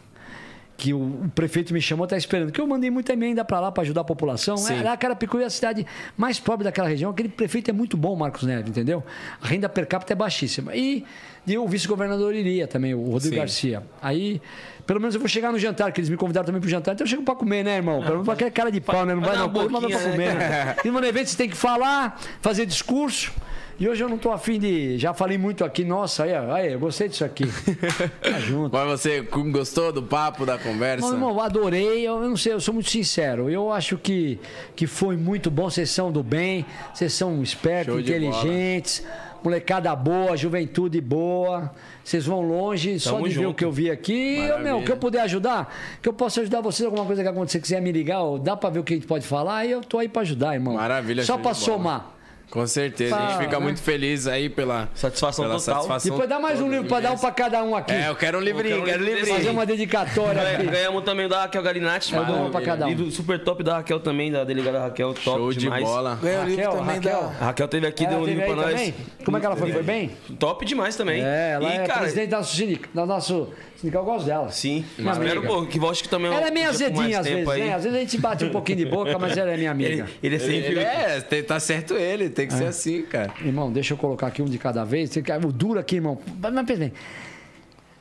que o, prefeito me chamou, tá esperando, que eu mandei muita emenda para lá para ajudar a população. Sim. É, lá Carapicuíba é a cidade mais pobre daquela região. Aquele prefeito é muito bom, Marcos Neves, entendeu? A renda per capita é baixíssima. E, e o vice-governador iria também, o Rodrigo Sim. Garcia. Aí, pelo menos eu vou chegar no jantar, que eles me convidaram também pro jantar, então eu chego para comer, né, irmão? Pelo menos pra aquela cara de pau, né? Não vai não, pô, manda pra comer, né? né? [laughs] E no evento você tem que falar, fazer discurso. E hoje eu não tô afim de. Já falei muito aqui, nossa, aí, aí eu gostei disso aqui. [laughs] Tá junto. Mas você gostou do papo, da conversa? Não, irmão, eu adorei, eu, eu não sei, eu sou muito sincero. Eu acho que, que foi muito bom, vocês são do bem, vocês são espertos, inteligentes, molecada boa, juventude boa. Vocês vão longe, só Tamo de ver o junto. que eu vi aqui. Eu, meu, o que eu puder ajudar, que eu possa ajudar vocês, alguma coisa que acontecer, quiser me ligar, ou dá pra ver o que a gente pode falar, e eu tô aí pra ajudar, irmão. Maravilha, Só pra somar. Com certeza, a gente fica né? muito feliz aí pela Satisfação pela total. satisfação Depois dá mais um livro pra dar um pra cada um aqui. É, eu quero um livrinho, quero um quero um livrinho. Fazer uma dedicatória aqui. Ganhamos também da Raquel Galinatti. Eu dou uma pra cada um. Livro super top da Raquel também, da delegada Raquel. Top Show de demais. bola. Ganhou o livro Raquel, também Raquel. da. A Raquel teve aqui, Ela deu um livro pra aí nós. também? Como é que ela foi? Foi bem? Top demais também. É, ela e, é cara, presidente sindicato. Do nosso sindical, eu gosto dela. Sim. Minha Espero, amiga. pô, que volte que também Ela é meio azedinha às vezes, aí. né? Às vezes a gente bate um pouquinho de boca, mas ela é minha amiga. Ele, ele é sem Ele é, tá certo ele, tem que ser assim, cara. Irmão, deixa eu colocar aqui um de cada vez. O duro aqui, irmão. Mas, mas pensa bem.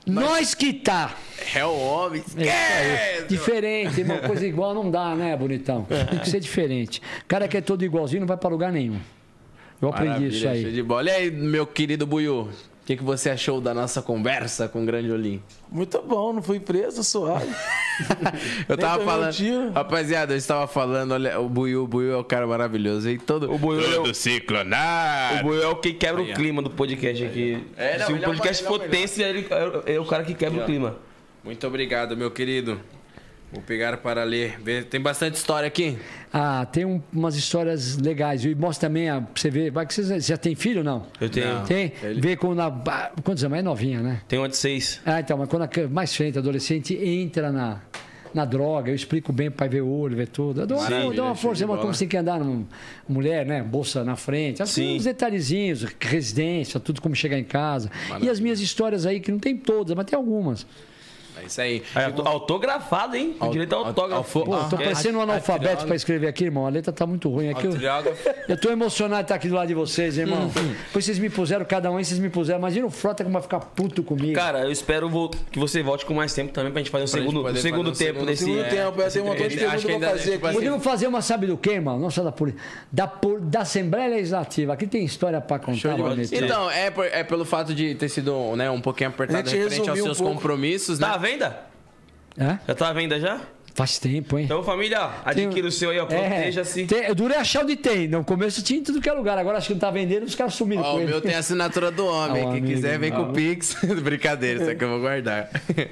Nós que tá. É o homem. É. Diferente, irmão. Coisa igual não dá, né, bonitão? Tem que ser diferente. O cara que é todo igualzinho não vai pra lugar nenhum. Eu aprendi Maravilha, isso aí. de bola. E aí, meu querido Buiu, que, que você achou da nossa conversa com o Grande Olim? Muito bom, não fui preso, suave. [laughs] Eu tava falando. Rapaziada, eu estava falando, olha, o Buiu, o Buiu é o cara maravilhoso. E todo. O Buiu é o- Tudo ciclonado. O Buiu é o que quebra o clima do podcast aqui. É, não, Se o é o podcast é o tenso, ele é é o cara que quebra o clima. Muito obrigado, meu querido. Vou pegar para ler. Tem bastante história aqui. Ah, tem um- umas histórias legais. E mostra também, a, pra você ver. Vai que você você já tem filho ou não? Eu tenho. Não. Tem? Ele- Vê quando a. Quantos anos? É novinha, né? Tenho uma de seis. Ah, então, mas quando a mais frente, adolescente, entra na, na droga, eu explico bem pai ver o olho, ver tudo. Eu dou, uma- Sim, eu dou uma show força, bola. como você tem que andar numa mulher, né? Bolsa na frente, assim, Sim. uns detalhezinhos, residência, tudo como chegar em casa. E as minhas histórias aí, que não tem todas, mas tem algumas. É isso aí. Auto- autografado, hein? Com direito a autógrafo. Pô, tô parecendo um analfabeto pra escrever aqui, irmão. A letra tá muito ruim aqui. Eu, Autógrafo. [laughs] eu tô emocionado de estar aqui do lado de vocês, irmão. Depois vocês me puseram, cada um aí vocês me puseram. Imagina o Frota como vai ficar puto comigo. Cara, eu espero que você volte com mais tempo também pra gente fazer um gente segundo, um segundo fazer um tempo segundo- desse. Segundo É, tempo, eu tenho um montão de perguntas eu vou fazer. Podemos fazer uma, sabe do quê, irmão? Não só da polícia. Da, por- da Assembleia Legislativa. Aqui tem história pra contar, bonito. Então, é, por- é pelo fato de ter sido né, um pouquinho apertado referente aos seus compromissos, né? À venda? É? Já tá à venda já? Faz tempo, hein? Então, família, adquira o seu aí, ó. É, Proteja-se. tem- eu durei achar onde tem. No começo tinha em tudo que é lugar. Agora acho que não tá vendendo, os caras sumiram Ó, com o ele. meu tem a assinatura do homem. Ah, Quem amigo. quiser, vem com Ah. o Pix. [laughs] Brincadeira, isso aqui eu vou guardar.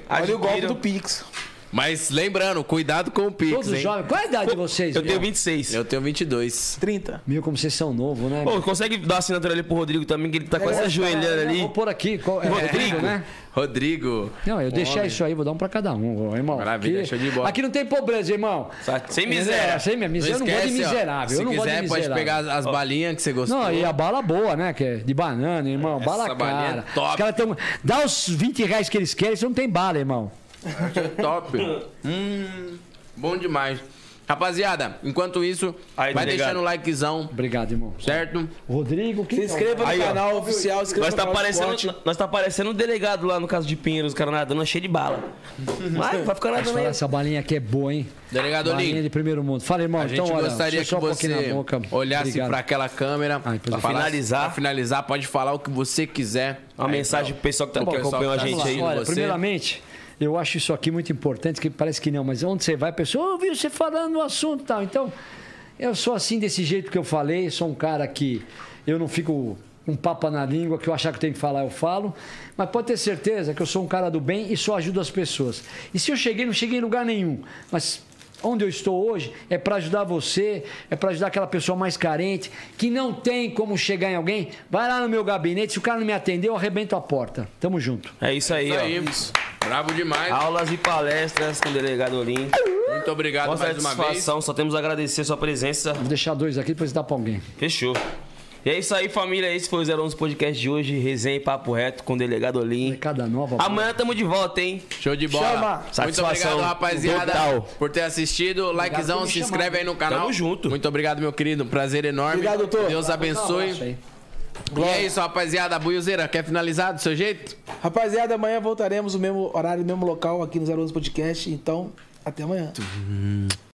Olha o golpe Adquira. do Pix. Mas lembrando, cuidado com o Pix, Todos hein? jovens. Qual é a idade de vocês? Eu tenho meu? 26. Eu tenho 22. 30. Meu, como vocês são novos, né? Pô, consegue dar assinatura ali pro Rodrigo também, que ele tá quase É, ajoelhando ali. Vou pôr aqui. Qual, é, Rodrigo. né? Rodrigo. Não, eu deixei Homem. isso aí, vou dar um pra cada um, irmão. Maravilha, aqui, show de bola. Aqui não tem pobreza, irmão. Sem miséria. É, sem minha miséria. Eu não gosto de esquece, ó, miserável. Se eu não quiser, de pode miserável. pegar as, as balinhas que você gostou. Não, e a bala boa, né? Que é de banana, irmão. bala balinha é cara. top. Os caras tão. Dá os 20 reais que eles querem, você não tem bala, irmão. Top. hum, bom demais. Rapaziada, enquanto isso, Aí, vai delegado. deixando o likezão, Obrigado, irmão. certo? Rodrigo, quem Se inscreva no Aí, ó. canal oficial, se inscreva Nós no tá, canal parecendo, Esporte. nós tá parecendo um delegado lá no caso de Pinheiros, os caras nadando cheio de bala. Vai, vai ficar nadando aí. essa balinha aqui é boa, hein? Delegado Balinha de primeiro mundo. Fala, irmão. a gente então, olha, gostaria que um você boca. olhasse Obrigado. pra aquela câmera. Ah, pra. Finalizar. Pra finalizar, pode falar o que você quiser. Uma Aí, mensagem então, pro pessoal que, tá, que acompanhou a que tá gente aí. Olha, primeiramente, eu acho isso aqui muito importante, que parece que não, mas onde você vai, a pessoa ouviu você falando no assunto e tal. Então, eu sou assim desse jeito que eu falei, sou um cara que eu não fico um papo na língua, que eu achar que tenho que falar, eu falo. Mas pode ter certeza que eu sou um cara do bem e só ajudo as pessoas. E se eu cheguei, não cheguei em lugar nenhum. Mas onde eu estou hoje é para ajudar você, é para ajudar aquela pessoa mais carente, que não tem como chegar em alguém. Vai lá no meu gabinete, se o cara não me atender, eu arrebento a porta. Tamo junto. É isso aí, Isso ó. aí. Bravo demais. Aulas e palestras com o delegado Olim. Muito obrigado Com mais uma vez. satisfação, só temos a agradecer sua presença. Vou deixar dois aqui, depois dá pra alguém. Fechou. E é isso aí, família. Esse foi o 011 Podcast de hoje. Resenha e papo reto com o delegado Olim. Cada nova. Amanhã tamo de volta, hein? Show de bola. Chama. Muito Satisfação obrigado, rapaziada, total. por ter assistido. Likezão, se chamar. inscreve aí no canal. Tamo junto. Muito obrigado, meu querido. Prazer enorme. Obrigado, doutor. Deus abençoe. E é isso, rapaziada. Buiuzeira, quer finalizar do seu jeito? Rapaziada, amanhã voltaremos no mesmo horário, no mesmo local aqui no 011 Podcast. Então, até amanhã.